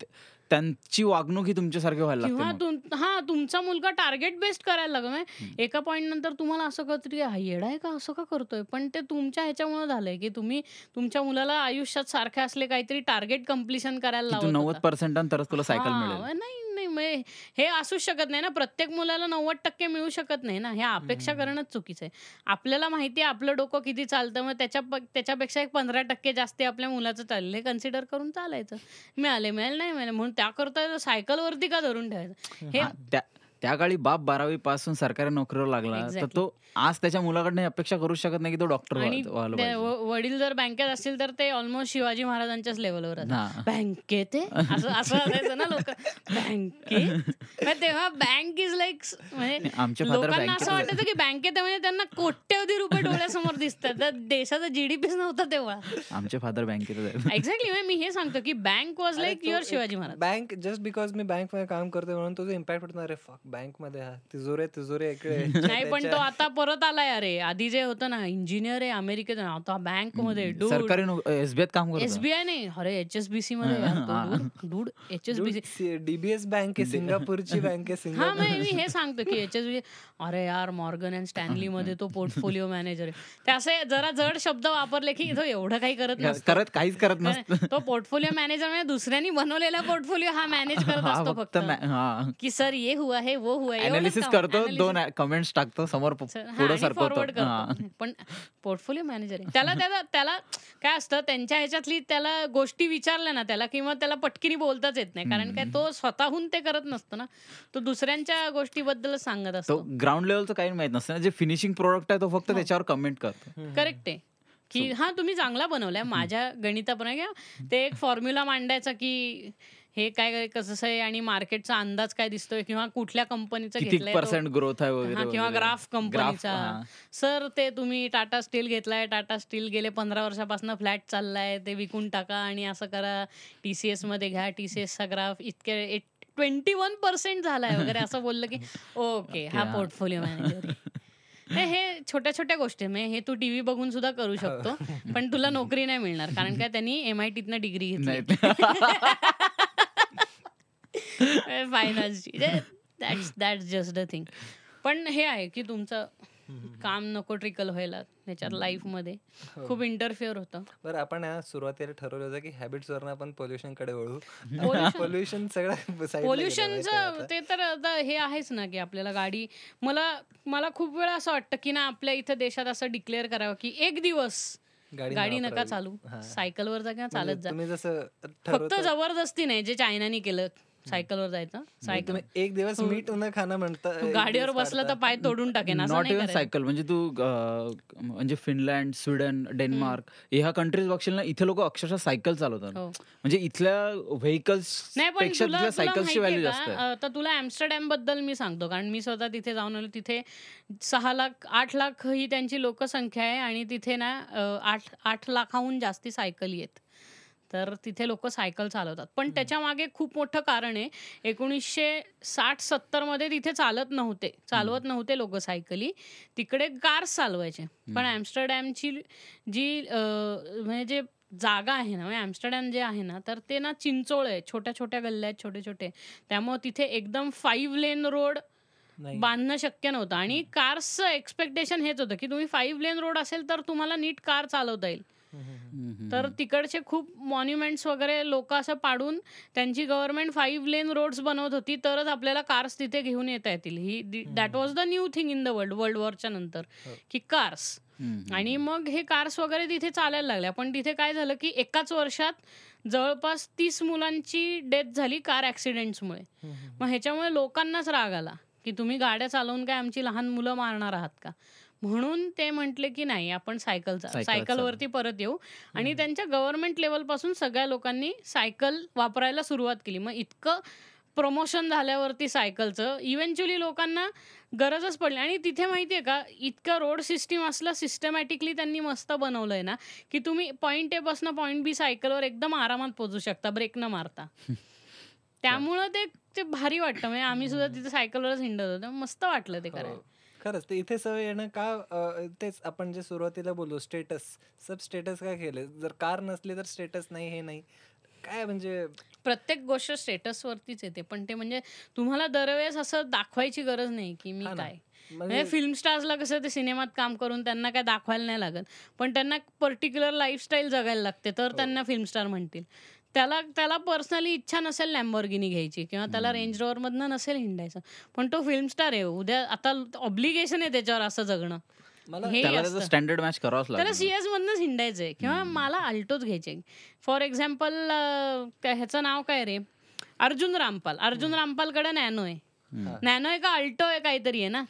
त्यांची वागणूक ही तुमच्यासारखी व्हायला किंवा लागते हा तुमचा मुलगा टार्गेट बेस्ड करायला लागला म्हणजे एका पॉईंट नंतर तुम्हाला असं कळतं की हा येडा आहे का? असं का करतोय? पण ते तुमच्या ह्याच्यामुळे झालंय की तुम्ही तुमच्या मुलाला आयुष्यात सारखे असले काहीतरी टार्गेट कम्प्लिशन करायला लावत नव्वद होता. पर्सेंट तरच तुला सायकल मिळेल. नाही नाही म्हणजे हे असूच शकत नाही ना. प्रत्येक मुलाला नव्वद टक्के मिळू शकत नाही ना. ह्या अपेक्षा करणंच चुकीचं आहे. आपल्याला माहिती आहे आपलं डोकं किती चालतं. मग त्याच्या त्याच्यापेक्षा एक पंधरा टक्के जास्ती आपल्या मुलाचं चाललं. हे कन्सिडर करून चालायचं. मिळाले मिळाले नाही मिळाले. म्हणून त्याकरता सायकल वरती का धरून ठेवायचं? हा, त्या काळी बाप बारावी पासून सरकारी नोकरीवर लागला तर. तो आज त्याच्या मुलाकडनं अपेक्षा करू शकत नाही की तो डॉक्टर ते वडील जर बँकेत असतील तर ते ऑलमोस्ट शिवाजी महाराजांच्याच लेवलवर. बँकेत आहे? असं असं असायचं ना लोक बँकेत तेव्हा बँक इज लाईक म्हणजे आमचे father लोकांना असं आहे. वाटायचं की बँकेत आहे म्हणजे त्यांना कोट्यवधी रुपये डोळ्यासमोर दिसतात तर देशाचा जीडीपीच नव्हता तेव्हा आमचे फादर आहेत एक्झॅक्टली मी हे सांगतो की बँक वॉज लाईक तो your Shivaji Maharaj bank just because मी बँकमध्ये काम करतोय म्हणून तुझं इम्पॅक्ट होणार फक बँकमध्ये हा. तिजोरे तिजोरे इकडे. नाही पण तो आता परत आलाय अरे. आधी जे होतं ना इंजिनियर आहे अमेरिकेत आता बँकमध्ये सरकारी एसबीआयत काम करतो एसबीआय नाही अरे एचएसबीसी मध्ये डूड एचएसबीसी डीबीएस बँक आहे सिंगापूरची बँक आहे हा सिंगापूर मी हे सांगतो की एचएसबी अरे यार मॉर्गन अँड स्टॅनली मध्ये तो पोर्टफोलिओ मॅनेजर आहे. ते असे जरा जड शब्द वापरले की तो एवढं काही करत नसतो. करत काहीच करत नसतं. तो पोर्टफोलिओ मॅनेजर म्हणजे दुसऱ्यांनी बनवलेला पोर्टफोलिओ हा मॅनेज करत हा असतो फक्त हा. की सर ये हुआ है वो है अनालिसिस. करतो Analysis. दोन कमेंट्स टाकतो समोर पुढे सरकवतो हा. करतो. पण पोर्टफोलिओ मॅनेजर आहे. त्याला त्याला त्याला काय असतं त्यांच्या ह्याच्यातली त्याला गोष्टी विचारल्या ना त्याला किंवा त्याला पटकिनी बोलताच येत नाही. कारण काय तो स्वतःहून ते करत नसतो ना. तो दुसऱ्यांच्या गोष्टीबद्दल सांगत तो असतो. ग्राउंड लेवलचं काही माहीत नसतं ना. जे फिनिशिंग प्रोडक्ट आहे तो हो. फक्त त्याच्यावर कमेंट करतो. करेक्ट आहे. की हा तुम्ही चांगला बनवलाय. माझ्या गणिताप्रमाणे ते एक फॉर्म्युला मांडायचा की हे काय कसं आहे आणि मार्केटचा अंदाज काय दिसतोय किंवा कुठल्या कंपनीचं किती. पर्सेंट ग्रोथ आहे वगैरे हा, किंवा. ग्राफ कंपनीचा. सर ते तुम्ही टाटा स्टील घेतलाय टाटा स्टील गेले पंधरा वर्षापासून फ्लॅट चाललाय ते विकून टाका आणि असं करा टीसीएसमध्ये घ्या टीसीएस चा ग्राफ इतके ट्वेंटी वन पर्सेंट झालाय वगैरे असं बोललं की ओके हा. पोर्टफोलिओ मॅनेजर हे छोट्या छोट्या गोष्टी. म्हणजे हे तू टीव्ही बघून सुद्धा करू शकतो पण तुला नोकरी नाही मिळणार कारण काय त्यांनी एम आय टीतनं डिग्री घेतली फायनान्सची that's that's just a thing पण हे आहे की तुमचं काम नको ट्रिकल व्हायला त्याच्यात लाईफमध्ये. हो. खूप इंटरफिअर होतं. बरं आपण सुरुवातीला ठरवलं होतं की हॅबिट्स वरनं आपण पोल्युशनकडे वळू. पोल्युशन सगळं पोल्युशनचं आता. ते तर आता हे आहेच ना की आपल्याला गाडी मला मला खूप वेळा असं वाटतं की ना आपल्या इथं देशात असं डिक्लेअर करावं की एक दिवस गाडी नका. चालू. सायकलवर जा किंवा चालत जा. तुम्ही जसं फक्त जबरदस्ती नाही जे चायनाने केलं. सायकलवर जायचं. सायकल एक दिवस मीठ न खाणं म्हणता तू एक गाडीवर बसलं तर. पाय तोडून टाकेन असं नॉट नाही इव्हन. सायकल म्हणजे तू म्हणजे फिनलँड स्वीडन डेन्मार्क ह्या कंट्रीज बघशील ना इथे लोक अक्षरशः सायकल चालवतात. हो. म्हणजे इथल्या व्हेकल्स नाही पण पेक्षा सायकलची व्हॅल्यू जास्त तर तुला ऍम्स्टरडॅमबद्दल मी सांगतो कारण मी स्वतः तिथे जाऊन आलो तिथे सहा लाख आठ लाख ही त्यांची लोकसंख्या आहे आणि तिथे ना आठ आठ लाखाहून जास्ती सायकली आहेत. तर तिथे लोक सायकल चालवतात. पण त्याच्यामागे खूप मोठं कारण आहे एकोणीसशे साठ सत्तरमध्ये तिथे चालत नव्हते चालवत नव्हते लोक सायकली. तिकडे कार्स चालवायचे. पण ॲम्स्टरडॅमची जी म्हणजे जे जागा आहे ना म्हणजे ॲम्स्टरडॅम जे आहे ना तर ते ना चिंचोळ आहे. छोट्या छोट्या गल्ल्या आहेत छोटे छोटे. त्यामुळे तिथे एकदम फाईव्ह लेन रोड बांधणं शक्य नव्हतं. आणि कार्सचं एक्सपेक्टेशन हेच होतं की तुम्ही फाईव्ह लेन रोड असेल तर तुम्हाला नीट कार चालवता येईल. तर तिकडचे खूप मॉन्युमेंट्स वगैरे लोक असं पाडून त्यांची गव्हर्नमेंट फाईव्ह लेन रोड्स बनवत होती तरच आपल्याला कार्स तिथे घेऊन येता येतील. ही that was the new thing in the world world वॉरच्या नंतर हो. की कार्स आणि मग हे कार्स वगैरे तिथे चालायला लागल्या पण तिथे काय झालं की एकाच वर्षात जवळपास तीस मुलांची डेथ झाली कार ऍक्सिडेंट्समुळे मग ह्याच्यामुळे लोकांनाच राग आला की तुम्ही गाड्या चालवून काय आमची लहान मुलं मारणार आहात का? म्हणून ते म्हटले की नाही आपण सायकल सायकलवरती परत येऊ. आणि त्यांच्या गव्हर्नमेंट लेवलपासून सगळ्या लोकांनी सायकल वापरायला सुरुवात केली. मग इतकं प्रमोशन झाल्यावरती सायकलचं इव्हेंच्युअली लोकांना गरजच पडली. आणि तिथे माहितीये का इतकं रोड सिस्टीम असलं सिस्टमॅटिकली त्यांनी मस्त बनवलंय ना की तुम्ही पॉईंट ए पासून पॉईंट बी सायकलवर एकदम आरामात पोहोचू शकता ब्रेक न मारता. त्यामुळं ते ते भारी वाटतं. म्हणजे आम्ही सुद्धा तिथे सायकलवरच हिंडत होतो. मस्त वाटलं ते करायला. हो. खरंच ते इथे सवय येणं का तेच आपण जे सुरुवातीला बोललो स्टेटस. सब स्टेटस काय केले? जर कार नसली तर स्टेटस नाही हे नाही. काय म्हणजे? प्रत्येक गोष्ट स्टेटस वरतीच येते पण ते म्हणजे तुम्हाला दरवेळेस असं दाखवायची गरज नाही की मी हा. काय. म्हणजे फिल्म स्टार्सला कसं ते सिनेमात काम करून त्यांना काय दाखवायला नाही लागत. पण त्यांना पर्टिक्युलर लाईफस्टाईल जगायला लागते तर त्यांना फिल्म स्टार म्हणतील. त्याला त्याला पर्सनली इच्छा नसेल लॅम्बॉर्गिनी घ्यायची किंवा त्याला रेंज रोवर मधनं नसेल हिंडायचं पण तो फिल्म स्टार आहे. उद्या आता ऑब्लिगेशन आहे त्याच्यावर असं जगणं. हे स्टँडर्ड मॅच करावाच त्याला सीएस मधनच हिंडायचंय किंवा मला अल्टोच घ्यायचे फॉर एक्झाम्पल ह्याचं नाव काय रे? अर्जुन रामपाल. अर्जुन रामपालकडे नॅनो आहे. नॅनो आहे का अल्टो आहे काहीतरी आहे ना?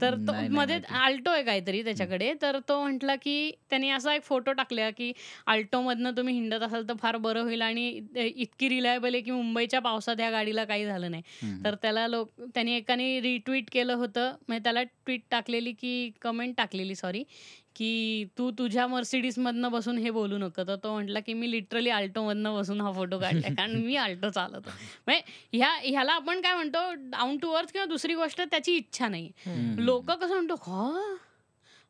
तर तो मध्ये. आल्टो आहे काहीतरी त्याच्याकडे. तर तो म्हटला की त्यांनी असा एक फोटो टाकला की आल्टो मधनं तुम्ही हिंडत असाल तर फार बरं होईल आणि इतकी रिलायबल आहे की मुंबईच्या पावसात या गाडीला काही झालं नाही. तर त्याला लोक त्यांनी एकाने रिट्विट केलं होतं. म्हणजे त्याला ट्विट टाकलेली की कमेंट टाकलेली सॉरी की तू तुझ्या मर्सिडीज मधनं बसून हे बोलू नको. तर तो म्हटला की मी लिटरली आल्टो मधनं बसून हा फोटो काढलाय कारण मी आल्टो चालवतो. म्हणजे ह्या ह्याला आपण काय म्हणतो डाऊन टू अर्थ किंवा दुसरी गोष्ट त्याची इच्छा नाही. लोक कसं म्हणतो हा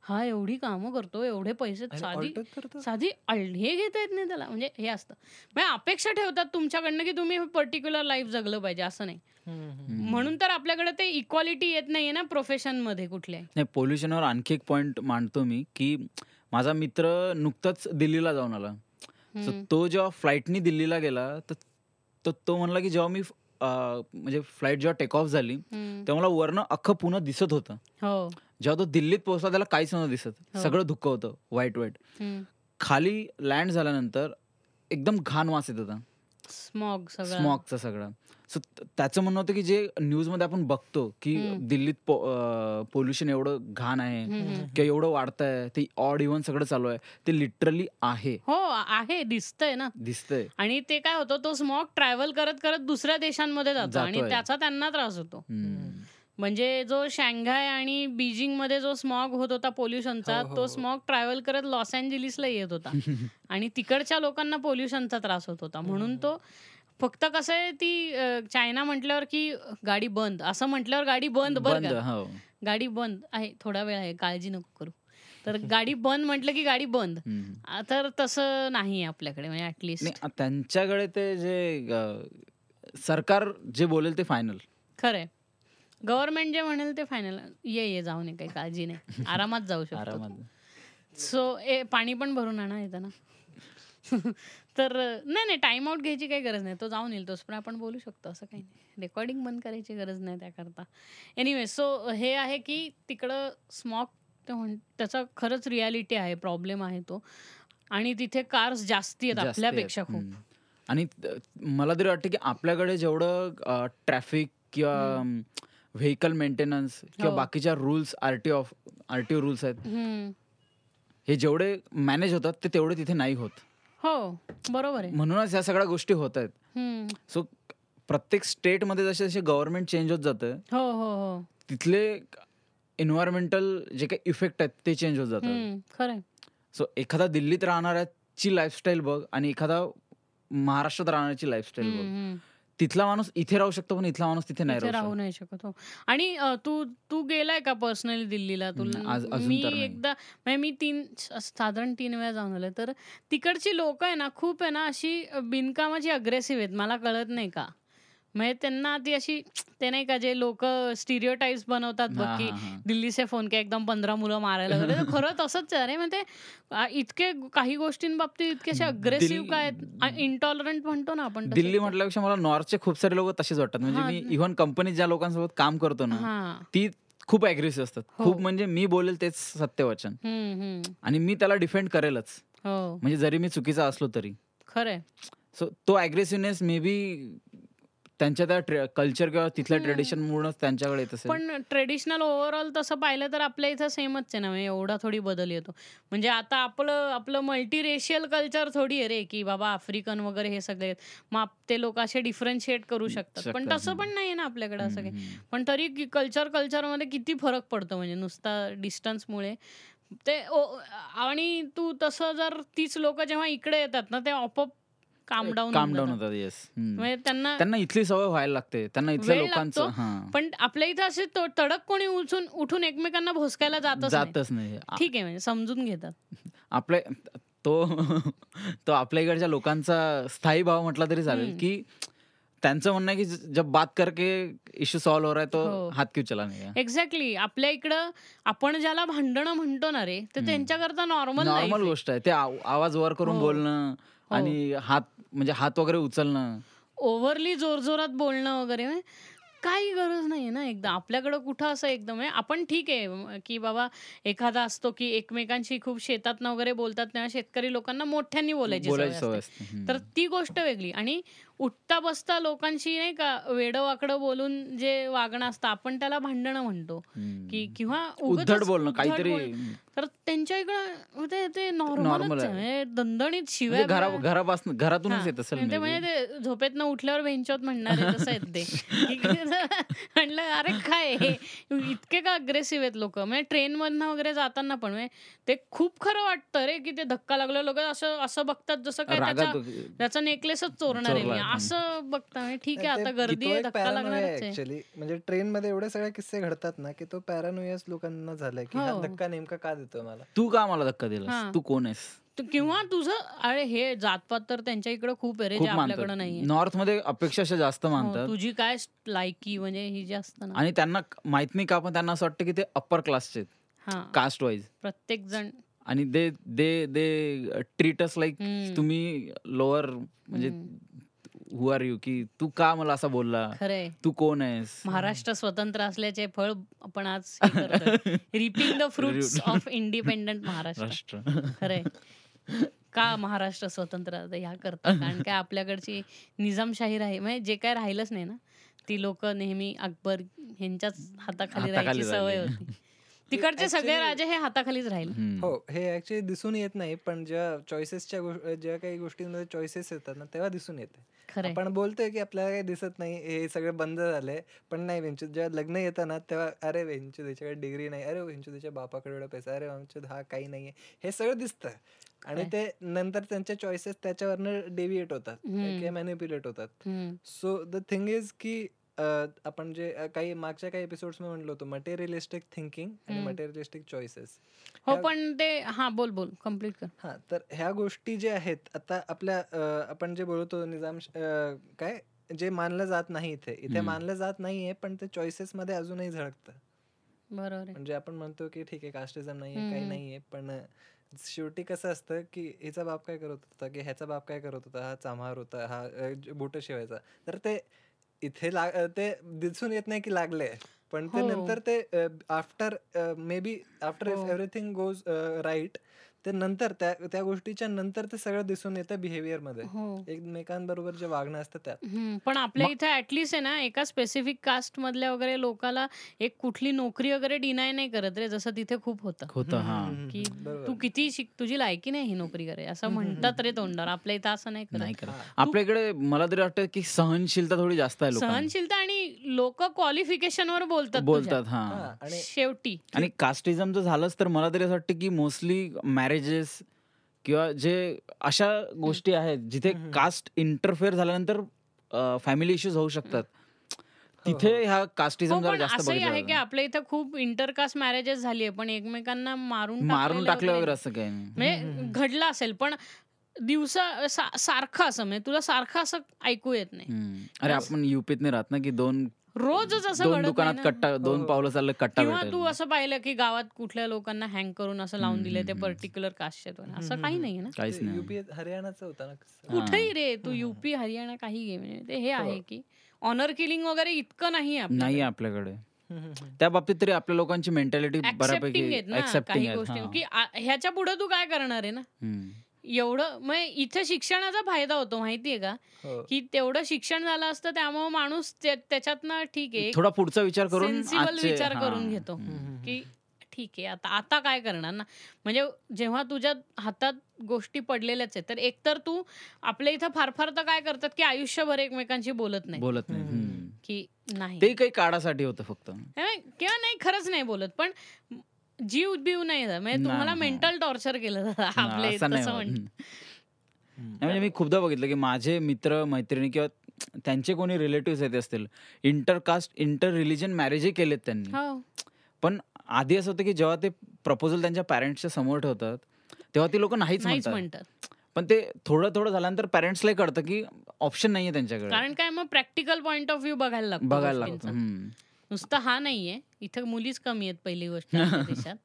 हा एवढी कामं करतो एवढे पैसे साधी साधी हे घेता येत नाही त्याला. म्हणजे हे असतं. म्हणजे अपेक्षा ठेवतात तुमच्याकडनं की तुम्ही पर्टिक्युलर लाईफ जगलं पाहिजे असं नाही. म्हणून तर आपल्याकडे ते इक्वालिटी येत नाहीये ना प्रोफेशनमध्ये कुठल्या नाही पोल्युशनवर आणखी एक पॉइंट मांडतो मी की माझा मित्र नुकताच दिल्लीला जाऊन आला. So तो जेव्हा फ्लाईटनी दिल्लीला गेला तर तो म्हणला की जेव्हा मी म्हणजे फ्लाईट जेव्हा टेक ऑफ झाली तेव्हा मला वरनं अख्खं पुन्हा दिसत होतं. हो. जेव्हा तो दिल्लीत पोहोचला त्याला काहीच नव्हतं दिसत. हो. सगळं धुकं होतं वाईट वाईट खाली लँड झाल्यानंतर एकदम घाण वास येत होता. स्मॉग स्मॉकचा सगळं. सो त्याचं म्हणणं होतं की जे न्यूजमध्ये आपण बघतो की. दिल्लीत पोल्युशन एवढं घाण आहे. किंवा एवढं वाढतंय ते ऑड इव्हन सगळं चालू आहे ते लिटरली आहे हो आहे दिसतंय ना दिसतंय आणि ते काय होतं तो स्मॉग ट्रॅव्हल करत करत दुसऱ्या देशांमध्ये जातो आणि. त्याचा त्यांना त्रास होतो. म्हणजे जो शांघाय आणि बीजिंगमध्ये जो स्मॉग होत होता पोल्युशनचा हो, हो, तो हो. स्मॉग ट्रॅव्हल करत लॉस अँजेलिसला येत होता आणि तिकडच्या लोकांना पोल्युशनचा त्रास होत होता म्हणून तो फक्त कसं आहे ती चायना म्हटल्यावर की गाडी बंद. असं म्हटल्यावर गाडी बंद बंद हो. गाडी बंद. आहे थोडा वेळ आहे काळजी नको करू. तर गाडी बंद म्हटलं की गाडी बंद. तर तसं नाही आपल्याकडे म्हणजे ऍटलिस्ट त्यांच्याकडे ते जे सरकार जे बोलेल ते फायनल खरंय गव्हर्नमेंट जे म्हणेल ते फायनल ये ये जाऊ नये काही काळजी नाही. आरामात जाऊ शकतो सो ए पाणी पण भरून आणा येताना तर नाही नाही टाइम आउट घ्यायची काही गरज नाही तो जाऊन येईल तोच पण आपण बोलू शकतो असं काही नाही रेकॉर्डिंग बंद करायची गरज नाही त्याकरता एनिवे सो हे आहे की तिकडं स्मॉक ते म्हण त्याचा खरंच रियालिटी आहे प्रॉब्लेम आहे तो आणि तिथे कार्स जास्ती आहेत. आपल्यापेक्षा खूप. आणि मला तरी वाटतं की आपल्याकडे जेवढं ट्रॅफिक किंवा व्हेकल मेंटेनन्स किंवा हो. बाकीच्या rules RTO of RTO rules आहेत. हे जेवढे मॅनेज होतात ते तेवढे तिथे नाही होत हो बरोबर आहे म्हणूनच ह्या सगळ्या गोष्टी होत आहेत. सो प्रत्येक स्टेटमध्ये जसे जसे गव्हर्नमेंट चेंज होत जातं हो हो हो तिथले एन्व्हायरमेंटल जे काही इफेक्ट आहेत ते चेंज होत जातात हम्म. खरंय सो एखादा दिल्लीत राहणाऱ्याची लाईफस्टाईल बघ आणि एखादा महाराष्ट्रात राहण्याची लाईफस्टाईल बघ. तिथला माणूस इथे राहू शकतो पण इथला माणूस तिथे नाही राहू नाही शकत हो. आणि तू तू गेलाय का पर्सनली दिल्लीला? तुला मी. एकदा म्हणजे मी तीन साधारण तीन वेळा जाऊन आले तर तिकडची लोक आहे ना खूप आहे ना अशी बिनकामाची अग्रेसिव्ह आहेत मला कळत नाही का? म्हणजे त्यांना ती अशी ते नाही का जे लोक स्टिरिओटाईप्स बनवतात बघ की. दिल्ली से फोन के एकदम पंधरा मुलं मारायला वगैरे तर खरं तसंच आहे. अरे म्हणजे इतके काही गोष्टींबाबतीत इतके असे अग्रेसिव्ह काय इंटॉलरंट म्हणतो ना आपण दिल्ली. म्हटल्यापेक्षा मला नॉर्थचे खूप सारे लोक तसेच वाटतात. म्हणजे. मी इव्हन कंपनीत ज्या लोकांसोबत काम करतो ना ती खूप अग्रेसिव्ह असतात. हो. खूप म्हणजे मी बोलेल तेच सत्यवचन. आणि मी त्याला डिफेंड करेलच. हो. म्हणजे जरी मी चुकीचा असलो तरी. खरंय. सो तो अग्रेसिव्हनेस मे बी त्यांच्या त्या कल्चर किंवा तिथल्या. ट्रेडिशन मुळेच त्यांच्याकडे येत असेल पण ट्रेडिशनल ओव्हरऑल तसं पाहिलं तर आपल्या इथं सेमच आहे ना म्हणजे एवढा थोडी बदल येतो म्हणजे आता आपलं आपलं मल्टीरेशियल कल्चर थोडी आहे रे की बाबा आफ्रिकन वगैरे हे सगळे. मग ते लोक असे डिफरन्शिएट करू शकतात पण तसं. पण नाही ना आपल्याकडे असं काही पण तरी कल्चर कल्चरमध्ये किती फरक पडतो म्हणजे नुसता डिस्टन्समुळे ते आणि तू तसं जर तीच लोक जेव्हा इकडे येतात ना ते आपोआप काम डाऊन काम डाऊन होतात येस म्हणजे त्यांना त्यांना इथली सवय व्हायला लागते त्यांना इथल्या लोकांचं पण आपल्या इथं असे तो- तडक कोणी उचून उठून एकमेकांना भोसकायला नाही. जातच नाही ठीक आहे म्हणजे समजून घेतात आपल्या तो तो आपल्या इकडच्या लोकांचा स्थायी भाव म्हटला तरी चालेल. की त्यांचं म्हणणं आहे की जब बात करके इश्यू सॉल्व्ह हो रहा है तो हो. हात क्यों चला नाही एक्झॅक्टली आपल्या इकडं आपण ज्याला भांडणं म्हणतो ना रे ते. त्यांच्याकरता नॉर्मल नॉर्मल गोष्ट आहे ते आव- आवाज वर करून हो. बोलणं. आणि हात म्हणजे हात वगैरे उचलणं. ओव्हरली जोरजोरात बोलणं वगैरे म्हणजे काही गरज नाही ना एकदा. आपल्याकडं कुठं असं एकदम आहे आपण ठीक आहे की बाबा एखादा असतो की एकमेकांशी खूप शेतातनं वगैरे बोलतात तेव्हा शेतकरी लोकांना मोठ्यांनी बोलायची सवय असते. तर ती गोष्ट वेगळी. आणि उठता बसता लोकांशी नाही का वेडं वाकडं बोलून जे वागणं असतं आपण त्याला भांडणं म्हणतो. की किंवा उद्धट बोलणं काहीतरी तर त्यांच्या इकडं ते. म्हणजे दणदणीत शिवाय म्हणजे घरा घरापासून घरातूनच. येत असेल ते maybe. म्हणजे ते झोपेतनं उठल्यावर बेंचवत म्हणणार तसं आहेत ते म्हणलं अरे काय हे? इतके का अग्रेसिव्ह आहेत लोक म्हणजे ट्रेन मधनं वगैरे जाताना पण म्हणजे ते खूप खरं वाटतं रे की ते धक्का लागलं लोक असं असं बघतात जसं काय त्याचा नेकलेसच चोरणार आहे. असं बघता ठीक आहे नाही, आता गर्दी ऍक्च्युली म्हणजे ट्रेन मध्ये एवढे सगळे किस्से घडतात ना की तो पॅरानोयस लोकांना झालाय की हा. धक्का नेमका का देतोय मला? तू का मला धक्का. दिलास? तू कोण आहेस? तू- किंवा तुझं अरे हे जातपात तर त्यांच्या इकडे खूप आहे रे जे आपल्याकडे नाहीये. नॉर्थमध्ये अपेक्षा अशा जास्त हो, मानतात. तुझी काय लायकी म्हणजे ही जी असतं ना. आणि त्यांना माहीत नाही का पण त्यांना असं वाटतं की ते अप्पर क्लासचे हा. कास्ट वाईज प्रत्येक जण. आणि they they they treatise like hmm. तुम्ही लोअर म्हणजे हु आर यू की तू का मला असा बोलला? खरंय. तू कोण आहेस? महाराष्ट्र स्वतंत्र असल्याचे फळ आपण आज reaping the fruits of independent Maharashtra. राष्ट्र. खरंय. का महाराष्ट्र स्वतंत्र आता ह्या करता. कारण काय आपल्याकडची निजामशाही राही म्हणजे जे काय राहिलंच नाही ना. ती लोक नेहमी अकबर ह्यांच्याच हाताखाली राहायची सवय. होती. तिकडचे सगळे actually- राजे हे हाताखालीच राहील. हो हे ऍक्च्युली दिसून येत नाही पण जेव्हा चॉईसेसच्या जेव्हा काही गोष्टींमध्ये चॉईसेस येतात ना तेव्हा दिसून येते आपण बोलतोय की आपल्याला काही दिसत नाही हे सगळे बंद झाले पण नाही वेंचू जेव्हा लग्न येतं ना तेव्हा अरे वेंचू त्याच्याकडे डिग्री नाही अरे वेंचू त्याच्या बापाकडे एवढा पैसा अरे वेंचू हा काही नाहीये हे सगळं दिसतं आणि? ते नंतर त्यांचे चॉईसेस त्याच्यावरनं डेव्हिएट होतात मॅन्युप्युलेट होतात. सो द थिंग इज की अ, आपण जे अ, काही मागच्या काही एपिसोड्समध्ये म्हणलो होतो मटेरियलिस्टिक थिंकिंग आणि हम्म. मटेरियलिस्टिक चॉईसेस हो ह्या- पण ते हा बोल बोल कंप्लीट कर हा तर ह्या गोष्टी ज्या आहेत आता आपल्या अ, आपण जे बोलतो निजाम अ, काय जे मानलं जात नाही इथे इथे हम्म. मानलं जात नाहीये पण ते चॉईसेस मध्ये अजूनही झळकतं बरोबर आहे म्हणजे आपण म्हणतो की ठीक आहे कास्टिझम नाहीये काही हम्म. नाहीये पण अ, शेवटी कसं असतं की हिचा बाप काय करत होता की ह्याचा बाप काय करत होता हा चाम्हार होता हा बोट शिवायचा तर ते इथे लाग ते दिसून येत नाही की लागले पण ते हो. नंतर ते after maybe after. Everything goes right ते नंतर त्या त्या गोष्टीच्या नंतर ते सगळं दिसून येतं बिहेवियरमध्ये. हो. एकमेकांबरोबर जे वागणं असतं त्यात. पण आपल्या इथे ऍटलिस्ट आहे ना एका स्पेसिफिक कास्ट मधल्या वगैरे लोकाला एक कुठली नोकरी वगैरे डिनाय नाही करत रे जसं तिथे खूप होतं. हा. की. तू किती शिक तुझी लायकी नाही ही नोकरी करे असं म्हणतात रे तोंडावर. आपल्या इथं असं नाही नाही करत. करत. आपल्या इकडे मला तरी वाटतं की सहनशीलता थोडी जास्त आहे लोकांना. सहनशीलता आणि लोक क्वालिफिकेशन वर बोलतात. बोलतात हा. आणि शेवटी. आणि कास्टिझम जर झालंच तर मला तरी असं वाटतं की मोस्टली मॅरेजेस किंवा जे अशा गोष्टी आहेत जिथे. कास्ट इंटरफेअर झाल्यानंतर फॅमिली इश्यूज होऊ शकतात. तिथे ह्या हो कास्टिझम जरा पण जास्त आहे की आपल्या इथं खूप इंटरकास्ट मॅरेजेस झाली आहे पण एकमेकांना मारून मारून टाकलं वगैरे असं काही म्हणजे घडलं असेल पण दिवसा सारखं असं म्हणजे तुला सारखं असं ऐकू येत नाही. अरे आपण युपीत नाही राहत ना की दोन रोजच असं दोन घडत दुकानात नाही. कट्टा दोन हो. पावलं चाललं कट्टा किंवा तू असं पाहिलं की गावात कुठल्या लोकांना हँग करून असं लावून दिले ते पर्टिक्युलर कास्ट असं काही. नाहीये ना काहीच नाही युपी हरियाणाचं होतं ना हा. कुठेही रे तू. युपी हरियाणा काही घे म्हणजे ते हे हो. आहे की ऑनर किलिंग वगैरे इतकं नाही नाही आपल्याकडे. त्या बाबतीत तरी आपल्या लोकांची मेंटॅलिटी बऱ्यापैकी हा. ह्याच्या पुढे तू काय करणार आहे ना. एवढं मग इथे शिक्षणाचा फायदा होतो माहितीये का? हो. की तेवढं शिक्षण झालं असतं त्यामुळे माणूस त्या- त्याच्यातनं ठीक आहे थोडा पुढचा विचार करून विचार. करून घेतो. की ठीक आहे आता आता काय करणार ना? म्हणजे जेव्हा तुझ्या हातात गोष्टी पडलेल्याच आहेत तर एकतर तू आपल्या इथं फार फार तर काय करतात की आयुष्यभर एकमेकांशी बोलत नाही. बोलत नाही. की नाही. ते काही काळासाठी होतं फक्त. किंवा नाही खरंच नाही बोलत पण जीव बीव नाही. म्हणजे नाही, तुम्हाला. मेंटल टॉर्चर केलं तसं म्हणजे मी खूपदा बघितलं की माझे मित्र मैत्रिणी किंवा त्यांचे कोणी रिलेटिव्ह येत असतील इंटरकास्ट इंटर रिलिजन मॅरेजही केलेत त्यांनी हो पण आधी असं होतं की जेव्हा ते प्रपोजल त्यांच्या पॅरेंट्सच्या समोर ठेवतात तेव्हा ती लोक नाहीच म्हणतात पण ते थोडं थोडं झाल्यानंतर पॅरेंट्सलाही कळतं की ऑप्शन नाहीये त्यांच्याकडे कारण काय मग प्रॅक्टिकल पॉइंट ऑफ व्ह्यू बघायला लागतो बघायला. लागतं. नुसतं हा नाहीये. इथं मुलीच कमी आहेत पहिली गोष्ट देशात.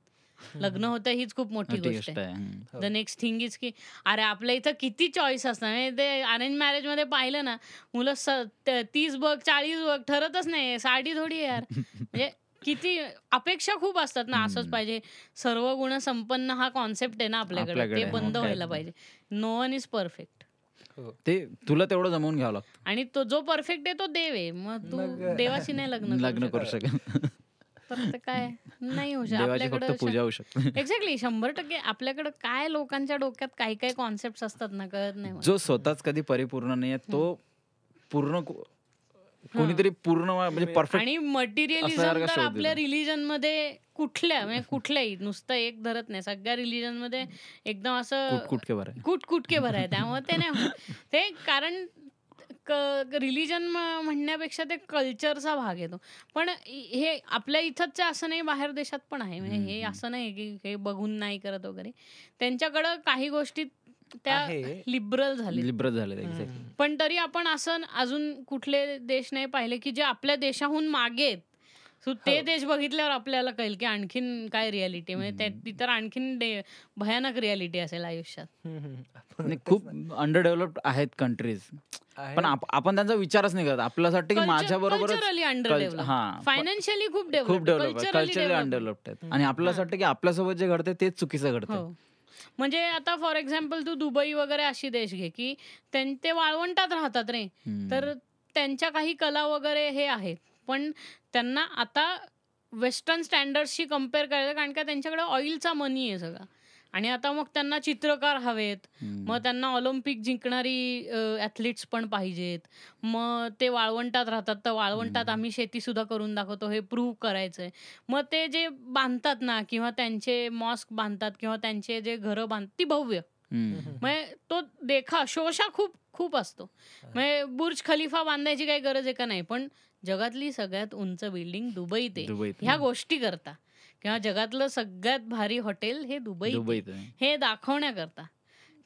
लग्न होतं हीच खूप मोठी गोष्ट आहे. द नेक्स्ट थिंग इज की अरे आपल्या इथं किती चॉईस असणार? म्हणजे ते अरेंज मॅरेजमध्ये पाहिलं ना मुलं तीस बघ चाळीस बघ ठरतच नाही साडी थोडी यार. म्हणजे किती अपेक्षा खूप असतात ना असंच. पाहिजे. सर्व गुण संपन्न हा कॉन्सेप्ट आहे ना आपल्याकडे. ते बंद व्हायला. पाहिजे. No one is perfect. ते तुला तेवढं जमवून घ्यावं लागतं. आणि तो जो परफेक्ट आहे तो देव आहे. मग तू देवाशी नाही लग्न लग्न करू शकत. काय? नाही होऊ शकत. पूजा होऊ शकते. एक्झॅक्टली शंभर टक्के आपल्याकडे काय लोकांच्या डोक्यात काही काही कॉन्सेप्ट असतात ना कळत नाही. जो स्वतःच कधी परिपूर्ण नाहीये तो पूर्ण को- कोणीतरी पूर्ण म्हणजे परफेक्ट आणि मटेरियलिझम तर आपल्या. रिलीजनमध्ये कुठल्या म्हणजे कुठल्याही नुसतं एक धरत नाही. सगळ्या रिलीजनमध्ये एकदम असं कुट कुटके भर आहे. त्यामुळे ते नाही. ते कारण रिलीजन म्हणण्यापेक्षा ते कल्चरचा भाग येतो पण हे आपल्या इथंच असं नाही बाहेर देशात पण आहे. म्हणजे हे. असं नाही की हे बघून नाही करत वगैरे. त्यांच्याकडं काही गोष्टी त्या. लिबरल झाली लिब्रत झाले. पण तरी आपण असं अजून कुठले देश नाही पाहिले की जे आपल्या देशाहून मागे आहेत. So ते हो. देश बघितल्यावर आपल्याला कळेल की आणखीन काय रियालिटी म्हणजे त्या- ती तर आणखीन डे- भयानक रियालिटी असेल आयुष्यात. खूप. अंडर डेव्हलप्ड आहेत. कंट्रीज. पण आप- आपण त्यांचा विचारच नाही करत. आपल्याला वाटतं की माझ्या हा. फायनान्शियली खूप खूप डेव्हलप कल्चरली अनडेव्हलप्ड आहेत. आणि आपल्याला वाटतं की आपल्यासोबत जे घडते तेच चुकीचं घडतं हो. म्हणजे आता फॉर एक्झाम्पल तू दुबई वगैरे अशी देश घे की त्यां- ते वाळवंटात राहतात रे. तर त्यांच्या काही कला वगैरे हे आहेत. पण त्यांना आता वेस्टर्न स्टँडर्ड्सशी कंपेअर करायचं कारण का त्यांच्याकडे ऑइलचा मनी आहे सगळा. आणि आता मग त्यांना चित्रकार हवेत. मग त्यांना ऑलिम्पिक जिंकणारी ॲथलीट्स पण पाहिजेत. मग ते वाळवंटात राहतात. तर वाळवंटात आम्ही शेती सुद्धा करून दाखवतो. हे प्रूव्ह करायचंय. मग ते जे बांधतात ना किंवा त्यांचे मॉस्क बांधतात किंवा त्यांचे जे घरं बांध ती भव्य. म्हणजे तो देखा शोषा खूप खूप असतो. म्हणजे बुर्ज खलिफा बांधायची काही गरज आहे का नाही? पण जगातली सगळ्यात उंच बिल्डिंग दुबईत आहे. दुबईत. ह्या गोष्टी करता. किंवा जगातलं सगळ्यात भारी हॉटेल हे आहे. हे दाखवण्याकरता.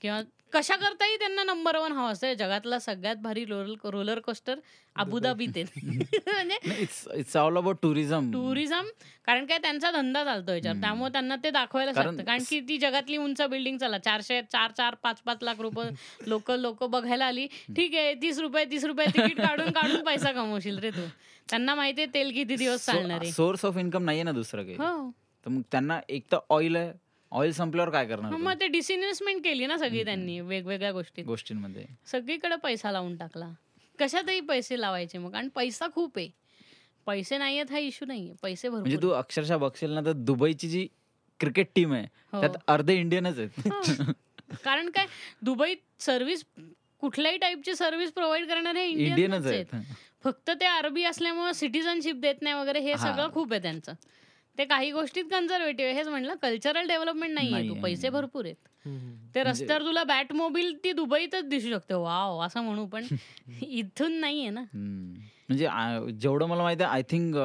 किंवा कशा करताही त्यांना नंबर वन हवा असतं. जगातला सगळ्यात भारी roller roller coaster अबुधाबीत it's it's all about tourism tourism कारण काय त्यांचा धंदा चालतो याच्यावर. त्यामुळे त्यांना ते दाखवायला लागतं कारण की ती जगातली उंच बिल्डिंग चला चारशे चार चार पाच पाच लाख रुपये लोक लोक बघायला आली. ठीक आहे तीस रुपये तीस रुपये तिकीट काढून काढून पैसा कमवशील रे तू. त्यांना माहितीये तेल किती दिवस चालणार आहे. सोर्स ऑफ इन्कम नाहीये ना दुसरं काही. हो. तर मग त्यांना एक तर ऑइल आहे ऑइल संपल्यावर काय करणार हो, मग ते डिसइन्व्हेस्टमेंट केली ना सगळी त्यांनी वेगवेगळ्या गोष्टीत. गोष्टींमध्ये. सगळीकडे पैसा लावून टाकला. कशातही पैसे लावायचे मग? आणि पैसा खूप आहे. पैसे नाही आहेत हा इश्यू नाहीये. पैसे म्हणजे भरपूर तू अक्षरशः बघशील ना तर दुबईची जी क्रिकेट टीम आहे हो. त्यात अर्धे इंडियनच आहेत. हो. कारण काय दुबईत सर्व्हिस कुठल्याही टाईपची सर्व्हिस प्रोव्हाइड करणारे इंडियनच इंडियनच आहेत. फक्त ते अरबी असल्यामुळे सिटिझनशिप देत नाही वगैरे हे हा. सगळं खूप आहे त्यांचं. ते काही गोष्टीत कन्झर्वेटिव्ह हेच म्हणलं कल्चरल डेव्हलपमेंट नाहीये तू. पैसे भरपूर आहेत. ते रस्त्यावर तुला बॅट मोबिल ती दुबईतच दिसू शकते वाव असं म्हणू पण इथून नाहीये ना. म्हणजे जेवढं मला माहिती आहे आय थिंक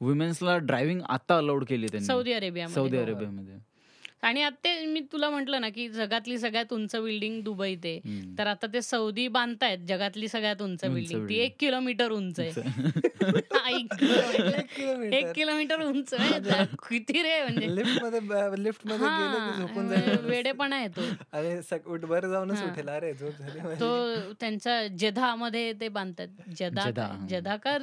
वुमेन्सला ड्रायव्हिंग आता अलाउड केली त्यांनी सौदी अरेबियामध्ये सौदी हो. अरेबियामध्ये आणि आता ते मी तुला म्हंटल ना की जगातली सगळ्यात उंच बिल्डिंग दुबईत आहे हम्म. तर आता ते सौदी बांधतायत जगातली सगळ्यात उंच बिल्डिंग ती. एक किलोमीटर उंच आहे. एक किलोमीटर. एक किलोमीटर उंच आहे किती रे म्हणजे लिफ्टमध्ये लिफ्टमध्ये गेले की झोपून जाईल वेडेपणा येतो जाऊनच. उठेल अरे झोप झाली माझी. तो त्यांचा जदा मध्ये ते बांधतात जदा. जदा का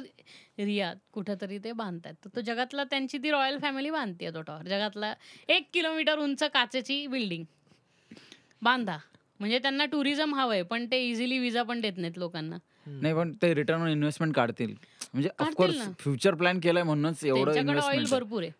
रियाद कुठंतरी ते बांधतात तर तो जगातला त्यांची ती रॉयल फॅमिली बांधते तो टॉवर. जगातला एक किलोमीटर उंच काचेची बिल्डिंग. बांधा. म्हणजे त्यांना टुरिझम हवंय पण ते इझिली विजा पण देत नाहीत लोकांना. नाही पण ते रिटर्न ऑन इन्व्हेस्टमेंट काढतील. म्हणजे ऑफकोर्स. फ्युचर प्लॅन केलाय म्हणूनच एवढं इन्व्हेस्टमेंट भरपूर आहे.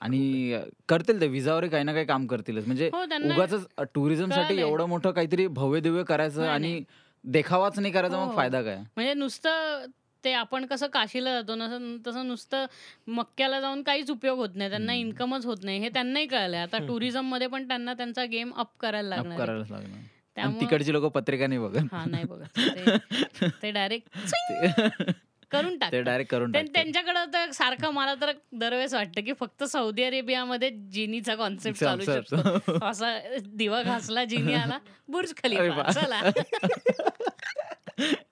आणि करतील ते विजावर काही ना काही काम करतीलच. म्हणजे उगाच टुरिझमसाठी. एवढं मोठं काहीतरी भव्य दिव्य करायचं आणि देखावाच नाही करायचा मग हो. फायदा काय? म्हणजे नुसतं ते आपण कसं काशीला जातो ना तसं नुसतं मक्क्याला जाऊन काहीच उपयोग होत नाही. त्यांना. इन्कमच होत नाही. हे त्यांनाही कळलंय. आता टुरिझममध्ये पण त्यांना त्यांचा गेम अप करायला लागणार आहे. तिकडची लोक पत्रिका नाही बघत. हा नाही बघत. ते डायरेक्ट करून टाकतात डायरेक्ट करून. त्यांच्याकडं तर सारखं मला तर दरवेळेस वाटतं की फक्त सौदी अरेबियामध्ये जिनीचा कॉन्सेप्ट चालू. शकतो असा दिवा घासला जिनी आला बुर्ज खलिफा वा. चला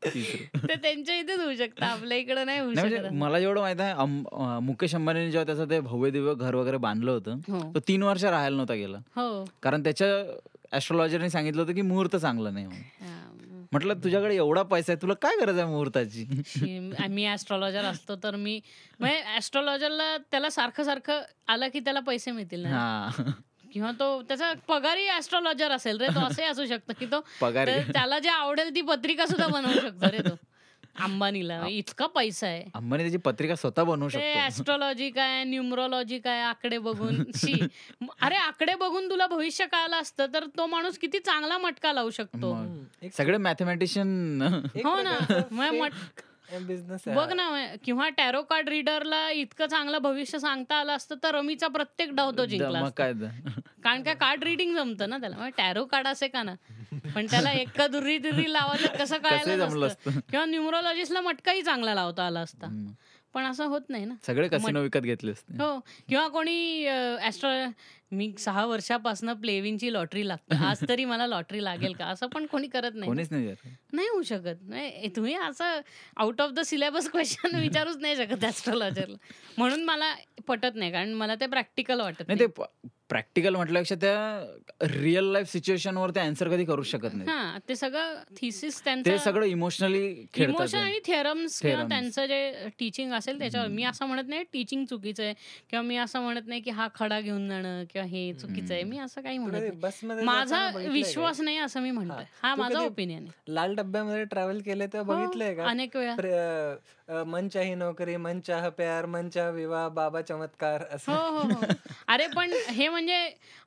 तिसरं. ते त्यांच्या इथेच होऊ शकतं आपल्या इकडं नाही होऊ नाही शकत म्हणजे मला जेवढं माहीत आहे मुकेश अंबानीने जेव्हा त्याचं ते भव्य दिव्य घर वगैरे बांधलं होतं हो तो तीन वर्ष राहायला नव्हता गेला हो कारण त्याच्या ऍस्ट्रॉलॉजरने सांगितलं होतं की मुहूर्त चांगलं नाही. म्हटलं तुझ्याकडे एवढा पैसा आहे तुला काय गरज आहे मुहूर्ताची? मी ऍस्ट्रॉलॉजर असतो तर मी म्हणजे ऍस्ट्रॉलॉजरला त्याला सारखं सारखं आलं की त्याला पैसे मिळतील ना. हा. किंवा तो त्याचा पगारी ऍस्ट्रॉलॉजर असेल रे तो असंही असू शकतं की तो त्याला जे आवडेल ती पत्रिका सुद्धा बनवू शकतो रे तो. अंबानीला. इतका पैसा आहे. अंबानी त्याची पत्रिका स्वतः बनवू शकतो. ऍस्ट्रॉलॉजी काय न्यूमरोलॉजी काय आकडे बघून. शी. अरे आकडे बघून तुला भविष्य कळालं असतं तर तो माणूस किती चांगला मटका लावू शकतो. सगळे मॅथमॅटिशियन हो ना. आहे. बघ हा. ना किंवा टॅरो कार्ड रीडरला इतकं चांगलं भविष्य सांगता आलं असतं तर रमीचा प्रत्येक डाव तो जिंकला. कारण काय कार्ड रिडिंग जमतं ना त्याला. टॅरो कार्ड असे का ना? पण त्याला एका दुर्री दुर्री लावायचं कसं कळायला किंवा न्यूमरोलॉजिस्टला मटकाही चांगला लावता आला असता. पण असं होत नाही ना. सगळे कसिनो विकत घेतले असते. हो. किंवा कोणी ऍस्ट्रो मी सहा वर्षापासून प्लेविनची लॉटरी लागते. आज तरी मला लॉटरी लागेल का? असं पण कोणी करत नाही नाही होऊ शकत. नाही तुम्ही असं out of the syllabus question विचारूच नाही शकत ऍस्ट्रॉलॉजरला म्हणून मला पटत नाही कारण मला ते प्रॅक्टिकल वाटत नाही. ते प्रॅक्टिकल म्हटल्यापेक्षा त्या रिअल लाईफ सिच्युएशन वर ते आन्सर कधी करू शकत नाही हा ते सगळं थिसिस ते त्यांचं सगळं इमोशनली इमोशन ते. आणि थेरम्स किंवा Theorems. त्यांचं जे टीचिंग असेल त्याच्यावर. मी असं म्हणत नाही टीचिंग चुकीचं आहे किंवा मी असं म्हणत नाही की हा खडा घेऊन जाणं किंवा हे चुकीचं आहे. मी असं काही तू म्हणत नाही. माझा विश्वास नाही असं मी म्हणतोय. हा. तू माझा ओपिनियन आहे. लाल डब्यामध्ये ट्रॅव्हल केले तेव्हा हो, बघितलंय का? अनेक वेळा. अ, मन चाही नोकरी मन चाह प्यार मन चाह विवाह बाबा चमत्कार हो असं. हो हो अरे पण हे म्हणजे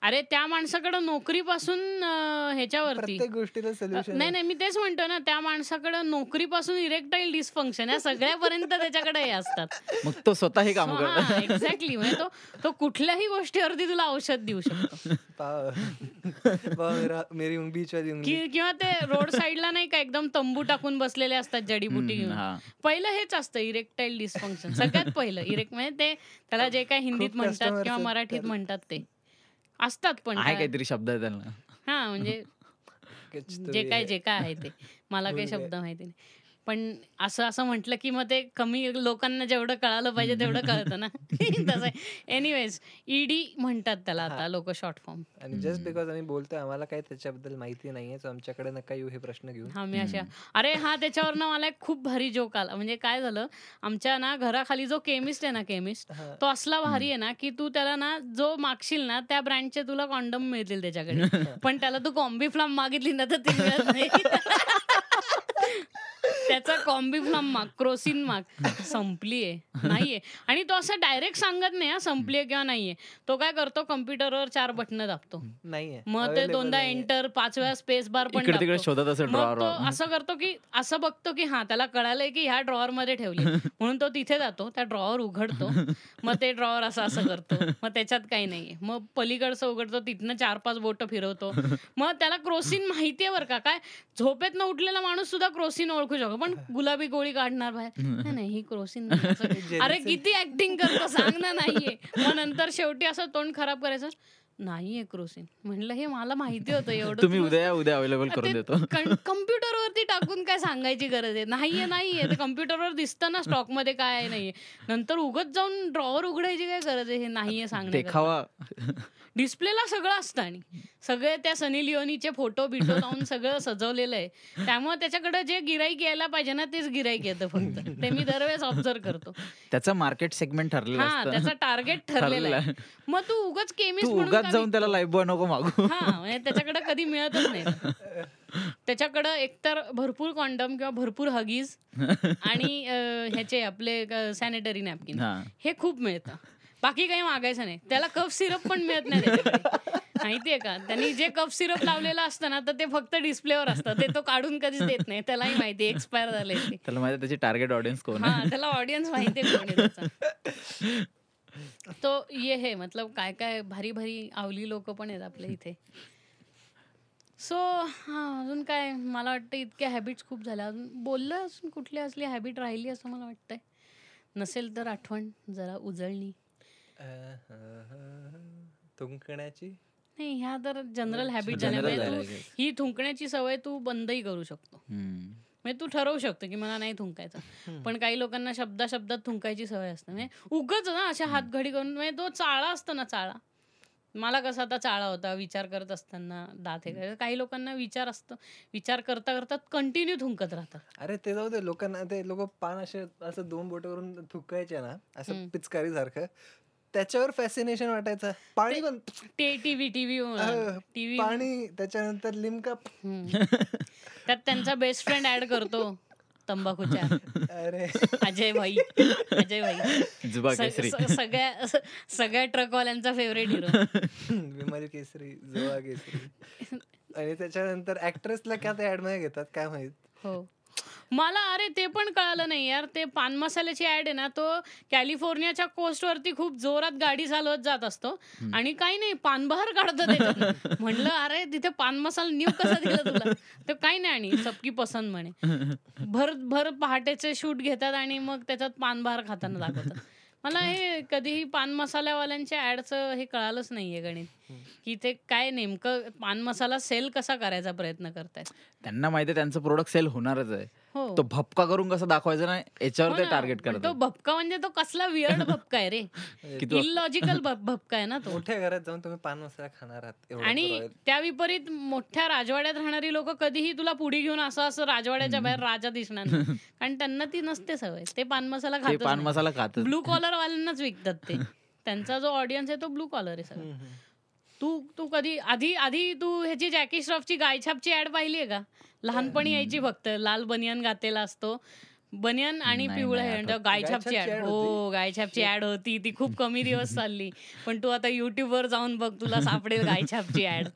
अरे त्या माणसाकडे नोकरीपासून अं, ह्याच्यावरती. प्रत्येक गोष्टीला सोल्युशन नाही नाही मी तेच म्हणतो ना त्या माणसाकडे नोकरीपासून इरेक्टाईल डिस्फंक्शन या सगळ्यापर्यंत त्याच्याकडे हे असतात. मग तो स्वतः हे काम करतो एक्झॅक्टली म्हणजे तो तो कुठल्याही गोष्टीवरती तुला औषध देऊ शकतो. पाव पाव मेरा मेरी उंग बीच वाली उंगली. कि- किंवा ते रोड साईडला नाही का एकदम तंबू टाकून बसलेले असतात जडीबुटी घेऊन. हा. पहिलं हेच असतं इरेक्टाईल डिस्फंक्शन सगळ्यात पहिलं. इरेक्ट म्हणजे ते त्याला जे काय हिंदीत म्हणतात किंवा मराठीत म्हणतात ते. असतात पण काहीतरी शब्द आहे त्यांना. हा म्हणजे जे काय है. जे काय आहे ते. मला काही. शब्द माहिती नाही. पण असं असं म्हटलं की मग ते कमी लोकांना जेवढं कळालं पाहिजे तेवढं कळतं ना. तसं एनिवेज ईडी म्हणतात त्याला आता लोक शॉर्ट फॉर्म आणि जस्ट बिकॉज आम्ही बोलतोय आम्हाला काही त्याच्याबद्दल माहिती नाहीये सो आमच्याकडे नका येऊ हे प्रश्न घेऊन. हा मी अशा. अरे हा त्याच्यावरनं मला एक खूप भारी जोक आला. म्हणजे काय झालं आमच्या ना घराखाली जो केमिस्ट आहे ना केमिस्ट. तो असला भारी आहे ना की तू त्याला ना जो मागशील ना त्या ब्रँडचे तुला कॉन्डम मिळतील त्याच्याकडे. पण त्याला तू कॉम्बी फ्लाम मागितली ना तर ती मिळत नाही. त्याचा कॉम्बी फ्लाम माग क्रोसिन माग. संपलीये. नाहीये. आणि तो असं डायरेक्ट सांगत नाही हा संपलीये किंवा नाहीये. तो काय करतो कम्प्युटरवर चार बटन दाबतो. नाहीये. मग ते दोनदा. एंटर पाच वेळा स्पेस बार पण इकडे तिकडे दाबतो. शोधत असेल मग तो ड्रॉवर असं करतो की असं बघतो की हा त्याला कळालंय की ह्या ड्रॉवर मध्ये ठेवली. म्हणून तो तिथे जातो त्या ड्रॉवर उघडतो. मग ते ड्रॉवर असं असं करतो. मग त्याच्यात काही नाहीये. मग पलीकडचं उघडतो तिथनं चार पाच बोट फिरवतो. मग त्याला क्रोसिन माहितीये बरं का? काय? झोपेत न उठलेला माणूस सुद्धा क्रोसिन ओळखू शकतो. पण गुलाबी गोळी काढणार बाहेर. नाही, नाही ही क्रोसिन. अरे किती ऍक्टिंग करतो सांग ना नाहीये. मग नंतर शेवटी असं तोंड खराब करायचं. नाहीये क्रोसिन. म्हणलं हे मला माहिती होतं एवढं. तुम्ही उद्या उद्या अवेलेबल करून देतो. कम्प्युटरवरती टाकून काय सांगायची गरज आहे? नाहीये नाहीये. ते कम्प्युटरवर दिसतं ना स्टॉकमध्ये काय नाहीये. नंतर उगत जाऊन ड्रॉवर उघडायची काय गरज आहे? हे नाहीये देखावा. डिस्प्लेला सगळं असतं आणि सगळे त्या सनी लिओनीचे फोटो बिटो लावून सगळं सजवलेलं आहे. त्यामुळे त्याच्याकडे जे गिराईक यायला पाहिजे ना तेच गिराईक येतं फक्त. ते मी दरवेळेस ऑब्झर्व करतो. त्याचं मार्केट सेगमेंट ठरलेलं हा त्याचा टार्गेट ठरलेला आहे. मग तू उगच केमिस्ट उगाच जाऊन त्याला लाईफ बॉय नको मागू. हा म्हणजे त्याच्याकडे कधी मिळतच नाही. त्याच्याकडं एकतर भरपूर कॉन्डम किंवा भरपूर हगीज आणि ह्याचे आपले सॅनिटरी नॅपकिन हे खूप मिळतं. बाकी काही मागायचं नाही. त्याला कफ सिरप पण मिळत नाही. माहितीये का? त्यांनी जे कफ सिरप लावलेलं असतं ना तर ते फक्त डिस्प्लेवर असतं. ते तो काढून कधीच देत नाही. त्यालाही माहिती एक्सपायर झाले त्याला माहिती त्याची टार्गेट ऑडियन्स कोण हा त्याला ऑडियन्स कोण त्याचा. तो ये हे मतलब काय काय भारी भारी आवली लोक पण आहेत आपल्या इथे. सो हा अजून काय? मला वाटतं इतक्या हॅबिट्स खूप झाल्या. अजून बोललं असून कुठली असली हॅबिट राहिली असं मला वाटतंय. नसेल तर आठवण जरा उजळणी. थुंकण्याची? नाही ह्या तर जनरल हॅबिट general झाल्या झाल्या, तू. yes. ही थुंकण्याची सवय तू बंदही करू शकतो. म्हणजे तू ठरवू शकतो की मला नाही थुंकायचं. पण काही लोकांना शब्दा शब्दात थुंकायची सवय असते. म्हणजे उगच ना अशा हातघडी करून म्हणजे तो चाळा असतो ना चाळा. मला कसा आता चाळा होता विचार करत असताना दात हे. काही लोकांना विचार असतो विचार करता करता कंटिन्यू थुंकत राहतात. अरे ते जाऊ दे लोकांना ते लोक पान असे असं दोन बोटावरून थुकायचे ना असं पिचकारी सारखं. त्याच्यावर फॅसिनेशन वाटायचं. पाणी पण ते टीव्ही टीव्ही अं, टीव्ही पाणी त्याच्यानंतर लिमका त्यात त्यांचा बेस्ट फ्रेंड ऍड करतो तंबाखूच्या. अरे. अजय भाई अजय भाई सगळ्या सगळ्या ट्रकवाल्यांचा फेवरेट हिरो विमल केसरी जोआ केसरी. आणि त्याच्यानंतर ऍक्ट्रेसला काय ते ऍडमध्ये घेतात काय माहीत? हो. मला अरे ते पण कळालं नाही यार. ते पान मसाल्याची ऍड आहे ना तो कॅलिफोर्नियाच्या कोस्ट वरती खूप जोरात गाडी चालवत जात असतो. आणि काही नाही पानबहार काढतो. म्हणलं अरे तिथे पान मसाला न्यू कसा दिला तुला? तर काही नाही आणि सबकी पसंत म्हणे. भर भर पहाटेचे शूट घेतात आणि मग त्याच्यात पानबहार खाताना दाखवतात. मला हे कधीही पान मसाल्यावाल्यांच्या ऍडचं हे कळालंच नाहीये गणित. की ते काय नेमकं पान मसाला सेल कसा करायचा प्रयत्न करतायत? त्यांना माहिती आहे त्यांचं प्रोडक्ट सेल होणारच आहे. तो भपका करून कसं दाखवायचं ना याच्यावर हो ते टार्गेट पण तो करतात भपका म्हणजे तो कसला वियर्ड भपका आहे रे. इलॉजिकल भपका आहे ना तो. मोठ्या घरात जाऊन तुम्ही पान मसाला खाणार आहात एवढं आणि. त्या विपरीत मोठ्या राजवाड्यात राहणारी लोक कधीही तुला पुढे घेऊन असं असं राजवाड्याच्या बाहेर राजा दिसणार नाही. कारण त्यांना ती नसते सवय. ते पान मसाला ते पान खात मसाला खातच ब्लू कॉलर वाल्यांनाच विकतात ते. त्यांचा जो ऑडियन्स आहे तो ब्लू कॉलर आहे सगळं. तू तू कधी आधी आधी तू ह्याची जॅकी श्रॉफची गायछापची ऍड पाहिली आहे का? लहानपणी यायची फक्त. लाल बनियान घातलेला असतो. बनियान आणि पिवळं हे. गायछापची ऍड. हो गायछापची ऍड होती. ती खूप कमी दिवस चालली. पण तू आता युट्यूब वर जाऊन बघ तुला सापडेल गायछापची ऍड.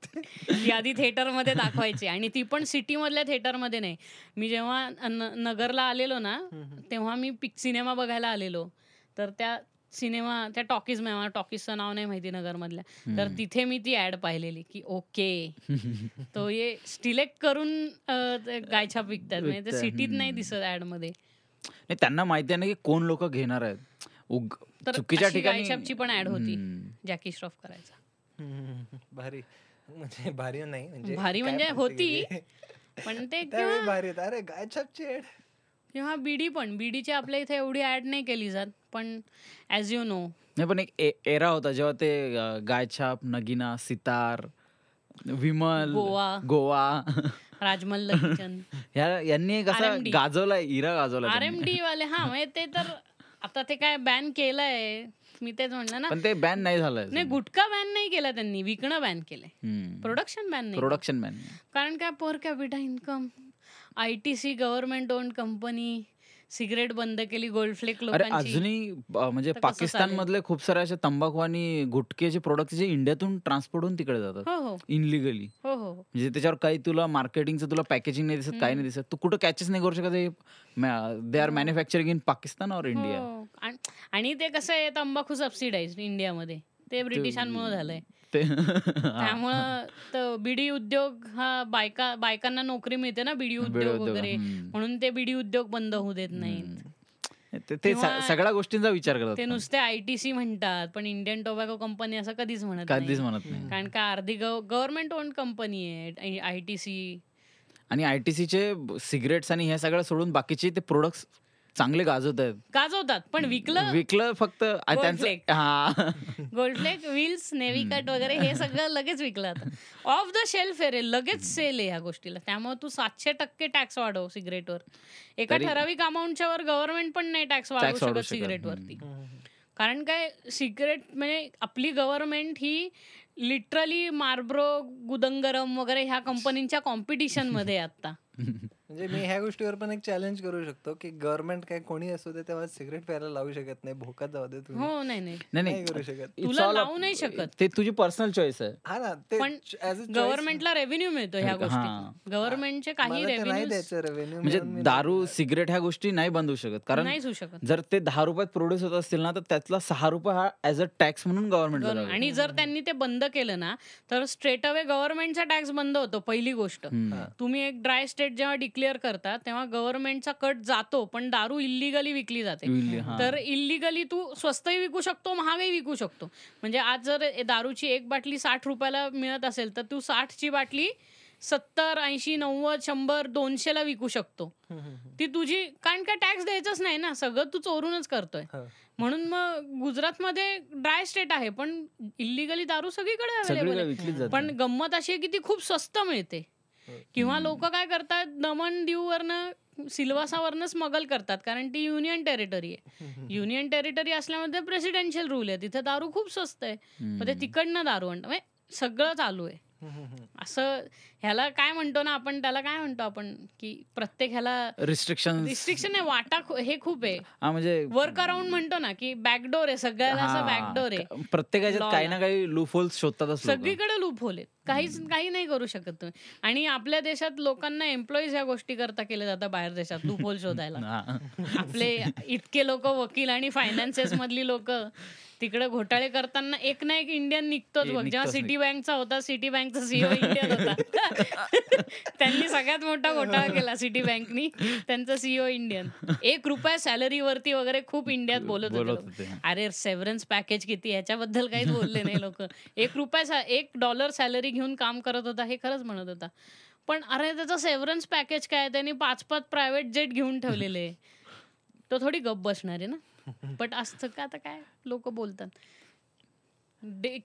ती आधी theater मध्ये दाखवायची. आणि ती पण सिटी मधल्या theater मध्ये नाही. मी जेव्हा नगरला आलेलो ना तेव्हा मी पिक सिनेमा बघायला आलेलो. तर त्या सिनेमा त्या टॉकीज मला टॉकीजचं नाव नाही माहिती नगरमधल्या तर तिथे मी ती ऍड पाहिलेली की ओके तो ये सिलेक्ट करून गायछाप विकतात म्हणजे ते सिटीत नाही. दिसत ऍडमध्ये नाही त्यांना माहिती आहे ना की कोण लोक घेणार आहेत उग- तर चुकीच्या ठिकाणी पण ऍड होती. जॅकी श्रॉफ करायचा भारी म्हणजे भारी नाही म्हणजे भारी म्हणजे होती. पण ते भारी. अरे गायछापची ad. किंवा बीडी पण बीडीची आपल्या इथे एवढी ऍड नाही केली जात पण ऍज यू नो नाही पण एक एरा होता जेव्हा ते गायछाप नगिना सितार विमल गोवा. गोवा. ह्या यांनी RMD. गाजवलाय इरा गाजवला आर एम डी वाले हा म्हणजे ते तर आता ते काय बॅन केलंय. मी तेच म्हणलं ना. पण ते बॅन नाही झालंय नाही गुटखा बॅन नाही केला त्यांनी विकणं बॅन केलंय. प्रोडक्शन बॅन नाही प्रोडक्शन बॅन कारण काय per capita income I T C government own company cigarette बंद केली गोल्ड फ्लेक लोकांची. अजूनही म्हणजे पाकिस्तान? मधले खूप सारे असे तंबाखू आणि गुटखेचे प्रोडक्ट जे इंडियातून ट्रान्सपोर्ट होऊन तिकडे जातात. हो हो. इनलिगली हो हो म्हणजे त्याच्यावर काही तुला मार्केटिंगचं तुला पॅकेजिंग नाही दिसत काही नाही दिसत. तू कुठं कॅचेस नाही करू शकत they are manufacturing in Pakistan और इंडिया. आण- आणि ते कसं आहे तंबाखू सबसिडाईज इंडियामध्ये. ते ब्रिटिशांमुळे झालंय. ते त्यामुळं तर बिडी उद्योग हा बायका बायकांना नोकरी मिळते ना बिडी उद्योग वगैरे. म्हणून ते बिडी उद्योग बंद होऊ देत नाहीत. ते- सगळ्या गोष्टींचा विचार करतात ते. नुसते आय टी सी म्हणतात पण इंडियन टोबॅको कंपनी असं कधीच म्हणत कधीच म्हणत नाही. कारण का अर्धी गव्हर्नमेंट ओन कंपनी आहे आय टी सी. आणि आयटीसीचे सिगरेट्स आणि हे सगळं सोडून बाकीचे ते प्रोडक्ट्स चांगले गाजवत आहेत. गाजवतात पण विकलं? विकलं फक्त आ, Gold त्यांचं flake. हा. Gold flake wheels navy cut वगैरे हे सगळं लगेच विकलं आता. ऑफ द शेल्फ आहे रे लगेच सेल आहे ह्या गोष्टीला. त्यामुळे तू सातशे टक्के टॅक्स वाढव सिगरेटवर एका ठराविक अमाऊंटच्या वर गव्हर्नमेंट पण नाही टॅक्स वाढवू शकत. सिगरेटवरती. कारण काय सिगरेट म्हणजे आपली गव्हर्नमेंट ही लिटरली मार्ब्रो गुदंगरम वगैरे ह्या कंपनीच्या कॉम्पिटिशनमध्ये आहे आता म्हणजे मी ह्या गोष्टीवर पण एक चॅलेंज करू शकतो की गव्हर्नमेंट काय कोणी असू दे तेव्हा सिगरेट प्यायला लावू शकत नाही भोकात जाऊ दे तुम्ही. हो नाही नाही. नाही नाही. करू शकत. तुला लावू नाही शकत. ते तुझी पर्सनल चॉईस आहे. हा ना ते पण गव्हर्नमेंटला रेव्हेन्यू मिळतो ह्या. गोष्टी गव्हर्नमेंटचे काही नाही रेव्हेन्यू द्यायचं रेव्हेन्यू म्हणजे दारू सिगरेट ह्या गोष्टी नाही बंद होऊ शकत. कारण नाहीच होऊ शकत. जर ते दहा रुपयात प्रोड्यूस होत असतील ना तर त्यातला सहा रुपये हा ऍज अ टॅक्स म्हणून गव्हर्न- गव्हर्नमेंट आणि जर त्यांनी ते बंद केलं ना तर स्ट्रेट अवे गव्हर्नमेंटचा टॅक्स बंद होतो पहिली गोष्ट. तुम्ही एक ड्राय स्टेट जेव्हा डिक्लेअर करता तेव्हा गव्हर्नमेंटचा कट जातो पण दारू इल्लिगली विकली जाते. तर इल्लिगली तू स्वस्तही विकू शकतो महागही विकू शकतो. म्हणजे आज जर दारूची एक बाटली साठ रुपयाला मिळत असेल तर तू साठची बाटली सत्तर ऐंशी नव्वद शंभर दोनशेला विकू शकतो. ती तुझी कारण काय टॅक्स द्यायचंच नाही ना? सगळं तू चोरूनच करतोय. म्हणून मग गुजरातमध्ये ड्राय स्टेट आहे पण इल्लिगली दारू सगळीकडे अवेलेबल आहे. पण गंमत अशी आहे की ती खूप स्वस्त मिळते. किंवा लोक काय करतात दमण दीववरनं सिल्वासावरनं स्मगल करतात कारण ती युनियन टेरिटरी आहे. युनियन टेरिटरी असल्यामध्ये प्रेसिडेन्शियल रूल आहे. तिथे दारू खूप स्वस्त आहे. मग ते तिकडनं दारू आणतं म्हणजे सगळं चालू आहे. असं ह्याला काय म्हणतो ना आपण त्याला काय म्हणतो आपण की प्रत्येक ह्याला रिस्ट्रिक्शन रिस्ट्रिक्शन आहे वाटा हे खूप आहे. म्हणजे वर्क अराउंड म्हणतो ना की बॅकडोर आहे सगळ्याला असं बॅकडोर आहे. law काही. ना काही लूप होल्स शोधतातच लोकं. सगळीकडे लूप होल आहेत. काहीच काही नाही करू शकत तुम्ही. आणि आपल्या देशात लोकांना एम्प्लॉईज ह्या गोष्टी करता केल्या जातात बाहेर देशात लूप होल शोधायला. आपले इतके लोक वकील आणि फायनान्सेस मधली लोक. तिकडे घोटाळे करताना एक ना एक इंडियन निघतोच बघ. जेव्हा सिटी बँकचा होता सिटी बँकचा सीओ इंडियन होता. त्यांनी सगळ्यात मोठा घोटाळा केला सिटी बँकनी त्यांचा सीओ इंडियन एक रुपया सॅलरी वरती वगैरे खूप इंडियात बोलत होते. अरे सेव्हरन्स पॅकेज किती? ह्याच्याबद्दल काहीच बोलले नाही लोक. एक रुपया एक डॉलर सॅलरी घेऊन काम करत होता हे खरंच म्हणत होता. पण अरे त्याचं सेव्हरन्स पॅकेज काय? त्यांनी पाच पाच प्रायव्हेट जेट घेऊन ठेवलेले. तो थोडी गप बसणार आहे ना? बट असतं का? आता काय लोक बोलतात.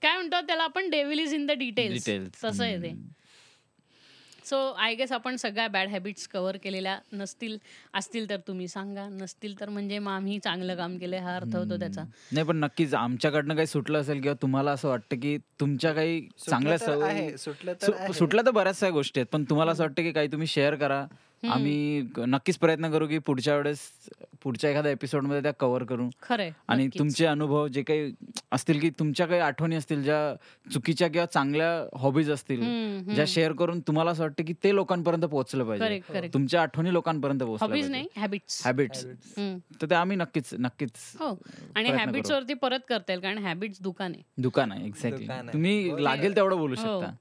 काय म्हणतो त्याला आपण? Devil is in the details Details. तसं आहे ते. सो आय गेस आपण सगळ्या बॅड हॅबिट्स कव्हर केलेल्या नसतील असतील तर तुम्ही सांगा. नसतील तर म्हणजे मग आम्ही चांगलं काम केलंय हा अर्थ होतो त्याचा. नाही पण नक्कीच आमच्याकडनं काही सुटलं असेल किंवा तुम्हाला असं वाटतं की तुमच्या काही चांगल्या सुटलं तर सवयी. सुटल्या तर बऱ्याचशा गोष्टी आहेत पण तुम्हाला असं वाटतं की काही तुम्ही शेअर करा. आम्ही नक्कीच प्रयत्न करू की पुढच्या वेळेस पुढच्या एखाद्या एपिसोडमध्ये त्या कव्हर करू आणि. तुमचे अनुभव जे काही असतील की तुमच्या काही आठवणी असतील ज्या चुकीच्या किंवा चांगल्या हॉबीज असतील. ज्या शेअर करून तुम्हाला असं वाटतं की ते लोकांपर्यंत पोहोचलं Correct, पाहिजे. तुमच्या आठवणी लोकांपर्यंत हॅबिट्स हॅबिट्स तर ते आम्ही नक्कीच नक्कीच हो आणि हॅबिट्स. वरती परत करता येईल कारण हॅबिट्स दुकान आहे दुकान आहे एक्झॅक्टली. तुम्ही हो, लागेल तेवढं बोलू हो. शकता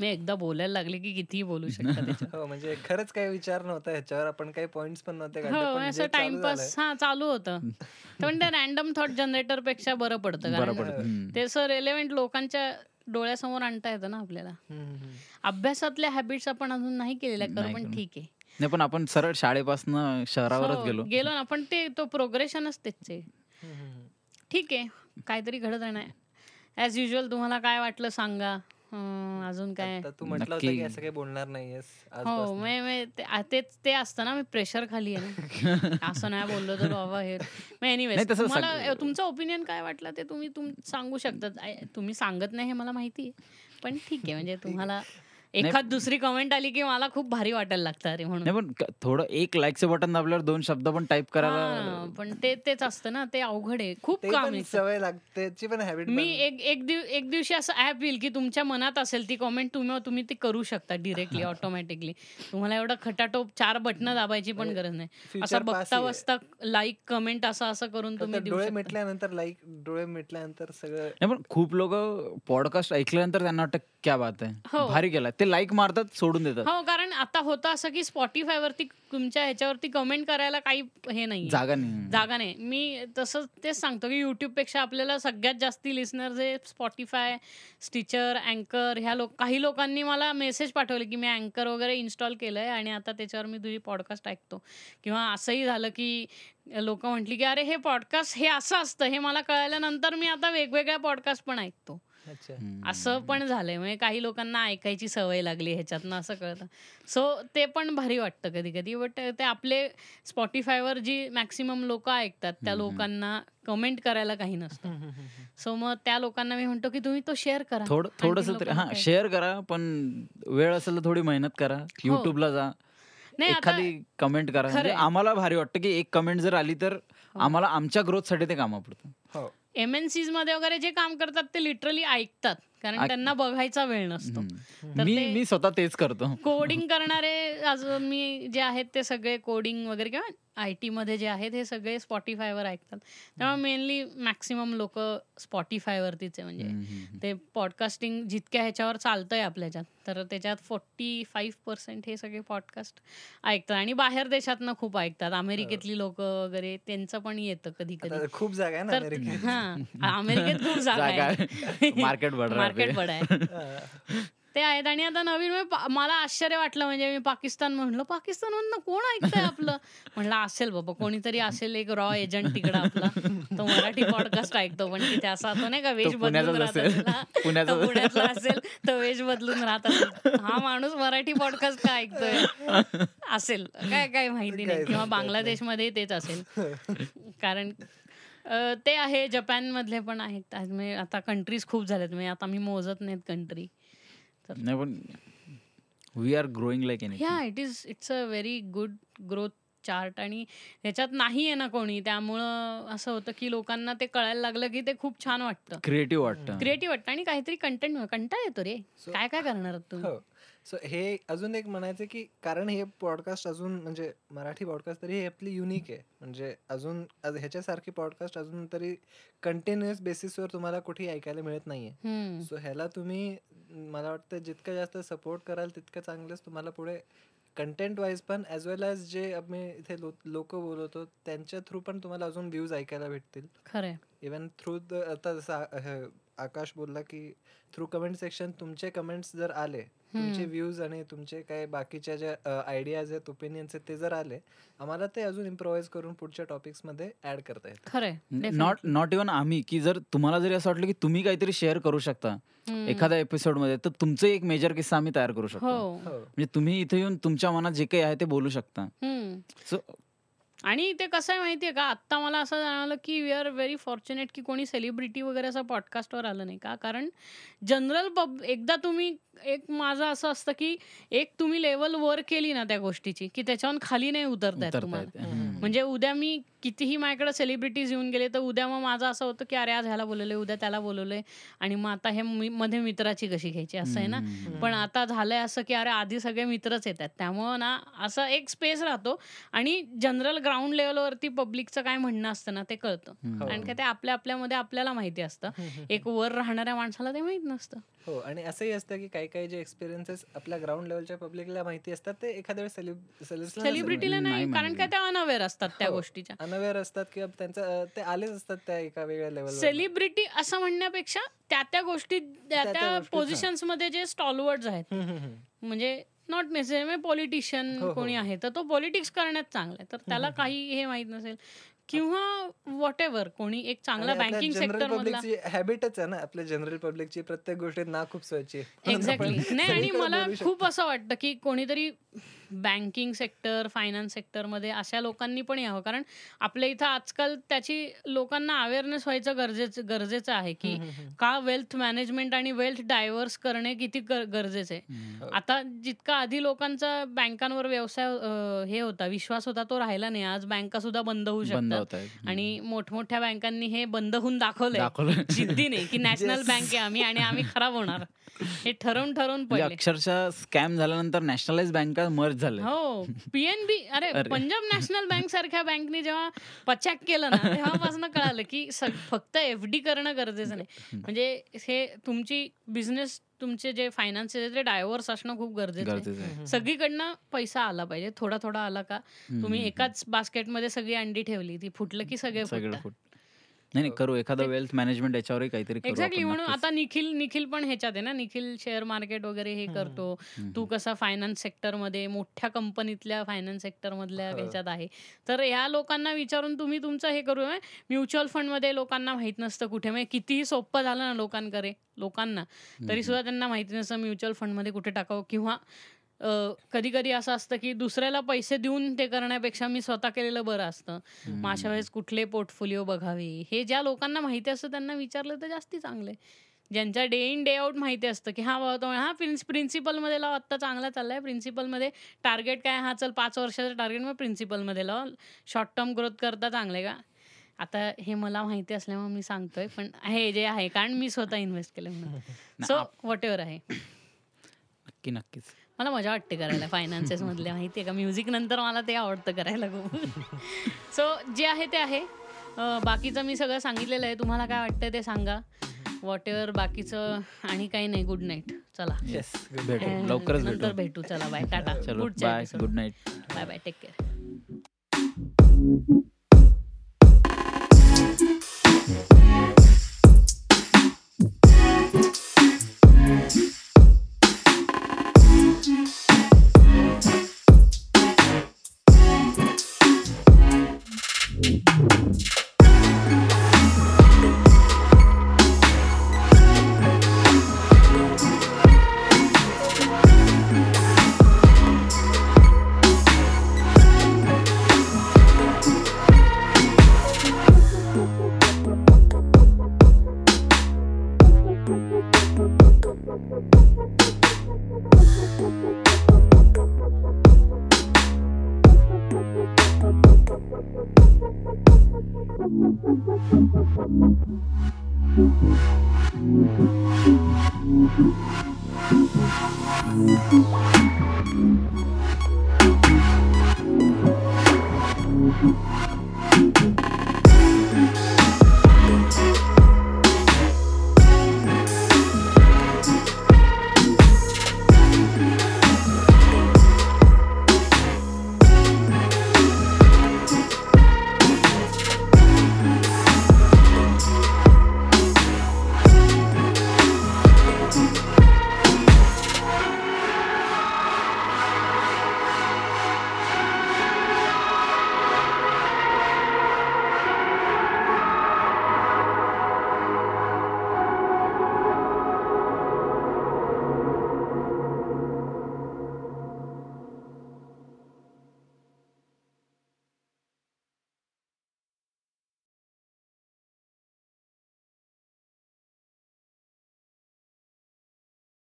मी एकदा बोलायला लागले की कितीही बोलू शकता हो म्हणजे खरंच काही विचार नव्हता ह्याच्यावर. आपण काही पॉइंट्स पण नव्हते हो असं टाइमपास हा चालू होतं. तर पण ते रॅन्डम थॉट जनरेटरपेक्षा बरं पडतं. बरं कारण. ते असं रेलेव्हंट लोकांच्या डोळ्यासमोर आणता येतं ना आपल्याला. अभ्यासातल्या हॅबिट्स आपण अजून नाही केलेल्या कर पण. ठीक आहे. नाही पण आपण सरळ शाळेपासून शहरावरच हो, गेलो. गेलो ना पण ते तो प्रोग्रेशनच हम्म. ठीक आहे काहीतरी घडत आहे ॲज युजल तुम्हाला काय वाटलं सांगा. अजून काय? तू म्हटलं होतं. की असं काही बोलणार नाहीयेस हो आजपासून. मे मे ते आ- तेच ते असतं ना मी प्रेशर खाली आहे ना. असं नाही बोललो तर बाबा हे. तुम्हाला सग- तुमचं ओपिनियन काय वाटलं? ते तुम्ही तुम सांगू शकता तुम्ही सांगत नाही हे मला माहिती आहे. पण ठीक आहे म्हणजे तुम्हाला एखाद दुसरी कमेंट आली की मला खूप भारी वाटायला लागतं अरे म्हणून. नाही पण थोडं एक लाईकचं बटन दाबल्यावर दोन शब्द पण टाईप करायला हा, पण ते तेच असतं ना ते अवघड आहे. खूप काम सवय लागते पण हॅबिट मी एक एक दिव एक दिवशी असं ऍप येईल की तुमच्या मनात असेल ती कमेंट तुम्ही तुम्ही ती करू शकता डिरेक्टली ऑटोमॅटिकली तुम्हाला एवढं खटाटोप चार बटन दाबायची पण गरज नाही. असं बघता. बसता लाईक कमेंट असं असं करून तुम्ही देऊ डोळे मिटल्यानंतर लाईक डोळे मिटल्यानंतर सगळं नाही पण खूप लोक पॉडकास्ट ऐकल्यानंतर त्यांना वाटतं क्या बात आहे हो. भारी केला ते लाईक मारतात सोडून देतात. हो कारण आता होतं असं की स्पॉटीफाय वरती तुमच्या ह्याच्यावरती कमेंट करायला काही हे नाही जागा नाही जागा नाही. मी तसं तेच सांगतो की YouTube पेक्षा आपल्याला सगळ्यात जास्ती लिस्नर जे स्पॉटीफाय स्टिचर अँकर ह्या लोक काही लोकांनी मला मेसेज पाठवले की मी अँकर वगैरे इन्स्टॉल केलंय आणि आता त्याच्यावर मी तुझी पॉडकास्ट ऐकतो. किंवा असंही झालं की लोक म्हटली की अरे हे पॉडकास्ट हे असं असतं. हे मला कळल्यानंतर मी आता वेगवेगळ्या पॉडकास्ट पण ऐकतो. असं पण झालंय. म्हणजे काही लोकांना ऐकायची सवय लागली ह्याच्यातनं असं कळतं. सो ते पण भारी वाटतं कधी कधी बट ते आपले स्पॉटीफायवर जी मॅक्सिमम लोक ऐकतात त्या. लोकांना कमेंट करायला काही नसतं. सो मग त्या लोकांना मी म्हणतो की तुम्ही तो शेअर करा. थोडं थोडस हा शेअर करा पण वेळ असेल तर थोडी मेहनत करा. युट्यूबला जा. नाही एखादी कमेंट करा. म्हणजे. आम्हाला भारी वाटतं की एक कमेंट जर आली तर हो. आम्हाला आमच्या ग्रोथसाठी ते कामा पडतं. हो. एम एन सीजमध्ये वगैरे जे काम करतात ते लिटरली ऐकतात. कारण त्यांना बघायचा वेळ नसतो. मी मी स्वतः तेच करतो. कोडिंग करणारे आज मी जे आहेत ते सगळे कोडिंग वगैरे किंवा आय टी मध्ये जे आहेत हे सगळे स्पॉटीफायवर ऐकतात. त्यामुळे मेनली मॅक्सिमम लोक स्पॉटीफायवरतीच आहे म्हणजे. ते पॉडकास्टिंग जितक्या ह्याच्यावर चालतंय आपल्याच्यात तर त्याच्यात फोर्टी फाईव्ह पर्सेंट हे सगळे पॉडकास्ट ऐकतात. आणि बाहेर देशातनं खूप ऐकतात. अमेरिकेतली लोक वगैरे त्यांचं पण येतं कधी कधी. खूप जागा आहे ना तर अमेरिकेत. हा अमेरिकेत खूप जागा जागा आहे. मार्केट बड मार्केट बड आहे. ते आहेत आणि आता नवीन मला आश्चर्य वाटलं म्हणजे मी पाकिस्तान म्हणलं पाकिस्तान मधनं कोण ऐकतंय आपलं? म्हणलं असेल बाबा कोणीतरी असेल एक रॉ एजंट तिकडं आपला. तो मराठी पॉडकास्ट ऐकतो पण तिथे असा तो नाही का वेश तो बदलून राहत पुण्यातला असेल तो वेश बदलून राहत हा माणूस मराठी पॉडकास्ट का ऐकतोय? असेल. काय काय माहिती नाही. किंवा बांगलादेशमध्ये तेच असेल. कारण ते आहे जपान मधले पण आहेत. आज आता कंट्रीज खूप झाल्यात म्हणजे आता मी मोजत नाहीत कंट्री नाही पण we are growing like any ह्या it is it's a very good growth chart आणि ह्याच्यात नाही आहे ना कोणी. त्यामुळं असं होतं की लोकांना ते कळायला लागलं की ते खूप छान वाटतं. क्रिएटिव्ह वाटतं. क्रिएटिव्ह वाटतं. आणि काहीतरी कंटेंट कंटाळ येतो रे. काय काय करणार तुम्ही? हो. सो हे अजून एक म्हणायचं की कारण हे पॉडकास्ट अजून म्हणजे मराठी पॉडकास्ट तरी हे आपली युनिक आहे. म्हणजे अजून ह्याच्यासारखी पॉडकास्ट अजून तरी कंटिन्युअस बेसिसवर तुम्हाला कुठेही ऐकायला मिळत नाहीये. सो ह्याला तुम्ही मला वाटतं जितकं जास्त सपोर्ट कराल तितकं चांगलंच तुम्हाला पुढे कंटेंट वाईज पण ॲज वेल एज जे आम्ही इथे लोक बोलवतो त्यांच्या थ्रू पण तुम्हाला अजून व्ह्यूज ऐकायला भेटतील. खरंय. इवन थ्रू द आता जसं आकाश बोलला की थ्रू कमेंट सेक्शन तुमचे कमेंट्स जर आले तुमचे व्ह्यूज आणि तुमचे काय बाकीच्या ज्या आयडियाज आहेत ओपिनियन्स आहेत ते जर आले आम्हाला ते अजून इम्प्रोवाइज करून पुढच्या टॉपिक्समध्ये ऍड करता येतात खरंय नॉट नॉट इव्हन आम्ही की जर तुम्हाला जरी असं वाटलं की तुम्ही काहीतरी शेअर करू शकता. एखाद्या एपिसोडमध्ये तर तुमचं एक मेजर किस्सा आम्ही तयार करू शकतो. हो. हो. म्हणजे तुम्ही इथे येऊन तुमच्या मनात जे काही आहे ते बोलू शकता. सो आणि ते कसं आहे माहितीये का? आत्ता मला असं जाणवलं की वी आर व्हेरी फॉर्च्युनेट की कोणी सेलिब्रिटी वगैरे असं पॉडकास्टवर आलं नाही का? कारण जनरल पब एकदा तुम्ही एक माझं असं असतं की एक तुम्ही लेवल वर केली ना त्या गोष्टीची की त्याच्याहून खाली नाही उतरता येत तुम्हाला. हम्म. म्हणजे उद्या मी कितीही माझ्याकडे सेलिब्रिटीज येऊन गेले तर उद्या मग माझं असं होतं की अरे आज ह्याला बोलवलंय उद्या त्याला बोलवलंय आणि मग आता हे मी- मध्ये मित्राची कशी घ्यायची असं आहे ना? हम्म. पण आता झालंय असं की अरे आधी सगळे मित्रच येतात. त्यामुळं ना असं एक स्पेस राहतो. आणि जनरल ग्राउंड लेवलवरती पब्लिकचं काय म्हणणं असतं ना ते कळतं. हो. कारण का ते आपल्या आपल्यामध्ये आपल्याला माहिती असतं एक वर राहणाऱ्या माणसाला ते माहीत नसतं हो आणि असंही असतं की काही काही जे एक्सपिरियन्सेस आपल्या ग्राउंड लेवलच्या पब्लिकला माहिती असतात ते एखाद्या वेळेस सेलिब्रिटीला नाही कारण. काय त्या अनअवेअर असतात त्या हो. गोष्टीच्या अनअवेअर असतात किंवा त्यांचं ते आलेच असतात त्या एका वेगळ्या लेवल सेलिब्रिटी असं म्हणण्यापेक्षा त्या त्या गोष्टी त्या त्या त्या गोष्टीत, हा. पोझिशन्समध्ये जे स्टॉलवर्ड्स आहेत म्हणजे नॉट नेसेसरी पॉलिटिशियन हो, हो. कोणी आहे तर तो पॉलिटिक्स करण्यात चांगला आहे. तर त्याला काही हे माहीत नसेल. किंवा व्हॉट एव्हर कोणी एक चांगला बँकिंग सेक्टर पब्लिकची हॅबिटच आहे ना आपल्या जनरल पब्लिकची प्रत्येक गोष्टीत ना खूप सोयची एक्झॅक्टली नाही आणि मला खूप असं वाटतं की कोणीतरी बँकिंग सेक्टर फायनान्स सेक्टरमध्ये अशा लोकांनी पण यावं. कारण आपल्या इथं आजकाल त्याची लोकांना अवेअरनेस व्हायचं गरजेचं गरजेचं आहे की का वेल्थ मॅनेजमेंट आणि वेल्थ डायव्हर्स करणे किती गर- गरजेचं आहे. आता जितका आधी लोकांचा बँकांवर व्यवसाय हे होता विश्वास होता तो राहिला नाही. आज बँका सुद्धा बंद होऊ शकतात. आणि मोठमोठ्या बँकांनी हे बंद होऊन दाखवलंय. दाखवलं जिद्दी नाही की नॅशनल बँक आहे आम्ही आणि आम्ही खराब होणार. हे ठरवून ठरवून पडले. अक्षरशः स्कॅम झाल्यानंतर नॅशनलाइज बँका मर्ज झाले हो पीएनबी अरे. पंजाब नॅशनल बँक सारख्या बँकनी जेव्हा पचॅक केलं ना तेव्हापासून कळालं की फक्त एफ डी करणं गरजेचं नाही. म्हणजे हे तुमची बिझनेस तुमचे जे फायनान्स आहे ते डायव्हर्स असणं खूप गरजेचं आहे. सगळीकडनं पैसा आला पाहिजे. थोडा थोडा आला का? तुम्ही. एकाच बास्केटमध्ये सगळी अंडी ठेवली ती फुटलं की सगळे फुटतात फुट नाही नाही करू. एखादं वेल्थ मॅनेजमेंट याच्यावरही काहीतरी करू एक्झॅक्टली म्हणून. आता निखिल निखिल पण ह्याच्यात आहे ना. निखिल शेअर मार्केट वगैरे हे करतो. तू कसा फायनान्स सेक्टरमध्ये मोठ्या कंपनीतल्या फायनान्स सेक्टरमधल्या हो. ह्याच्यात आहे. तर ह्या लोकांना विचारून तुम्ही तुमचं हे करू. म्युच्युअल फंडमध्ये लोकांना माहीत नसतं कुठे. म्हणजे कितीही सोपं झालं ना लोकांकडे लोकांना तरी सुद्धा त्यांना माहिती नसतं म्युच्युअल फंडमध्ये कुठे टाकावं किंवा कधी कधी असं असतं की दुसऱ्याला पैसे देऊन ते करण्यापेक्षा मी स्वतः केलेलं बरं असतं. मग अशा वेळेस कुठले पोर्टफोलिओ बघावे? हे ज्या लोकांना माहिती असतं त्यांना विचारलं तर जास्ती चांगलं आहे. ज्यांच्या डे इन डे आउट माहिती असतं की हा बाबा तो हा प्रिन्स प्रिन्सिपलमध्ये लाव आत्ता चांगला चाललाय. प्रिन्सिपलमध्ये टार्गेट काय? हा चल पाच वर्षाचं टार्गेट मग प्रिन्सिपलमध्ये लाव. शॉर्ट टर्म ग्रोथ करता चांगले का? आता हे मला माहिती असल्यामुळे मी सांगतोय पण हे जे आहे कारण मी स्वतः इन्व्हेस्ट केलं म्हणून. सो व्हॉट एव्हर आहे. नक्की नक्कीच. मला मजा वाटते करायला फायनान्सेस मधल्या माहिती आहे का? म्युझिक नंतर मला ते आवडतं करायला खूप. सो जे आहे ते आहे. बाकीचं मी सगळं सांगितलेलं आहे. तुम्हाला काय वाटतं ते सांगा. व्हॉट एव्हर बाकीचं आणि काही नाही गुड नाईट चला. येस भेटू अं, लवकरच नंतर भेटू. चला बाय टाटा. चलो पुढच्या bye. Good night bye bye take care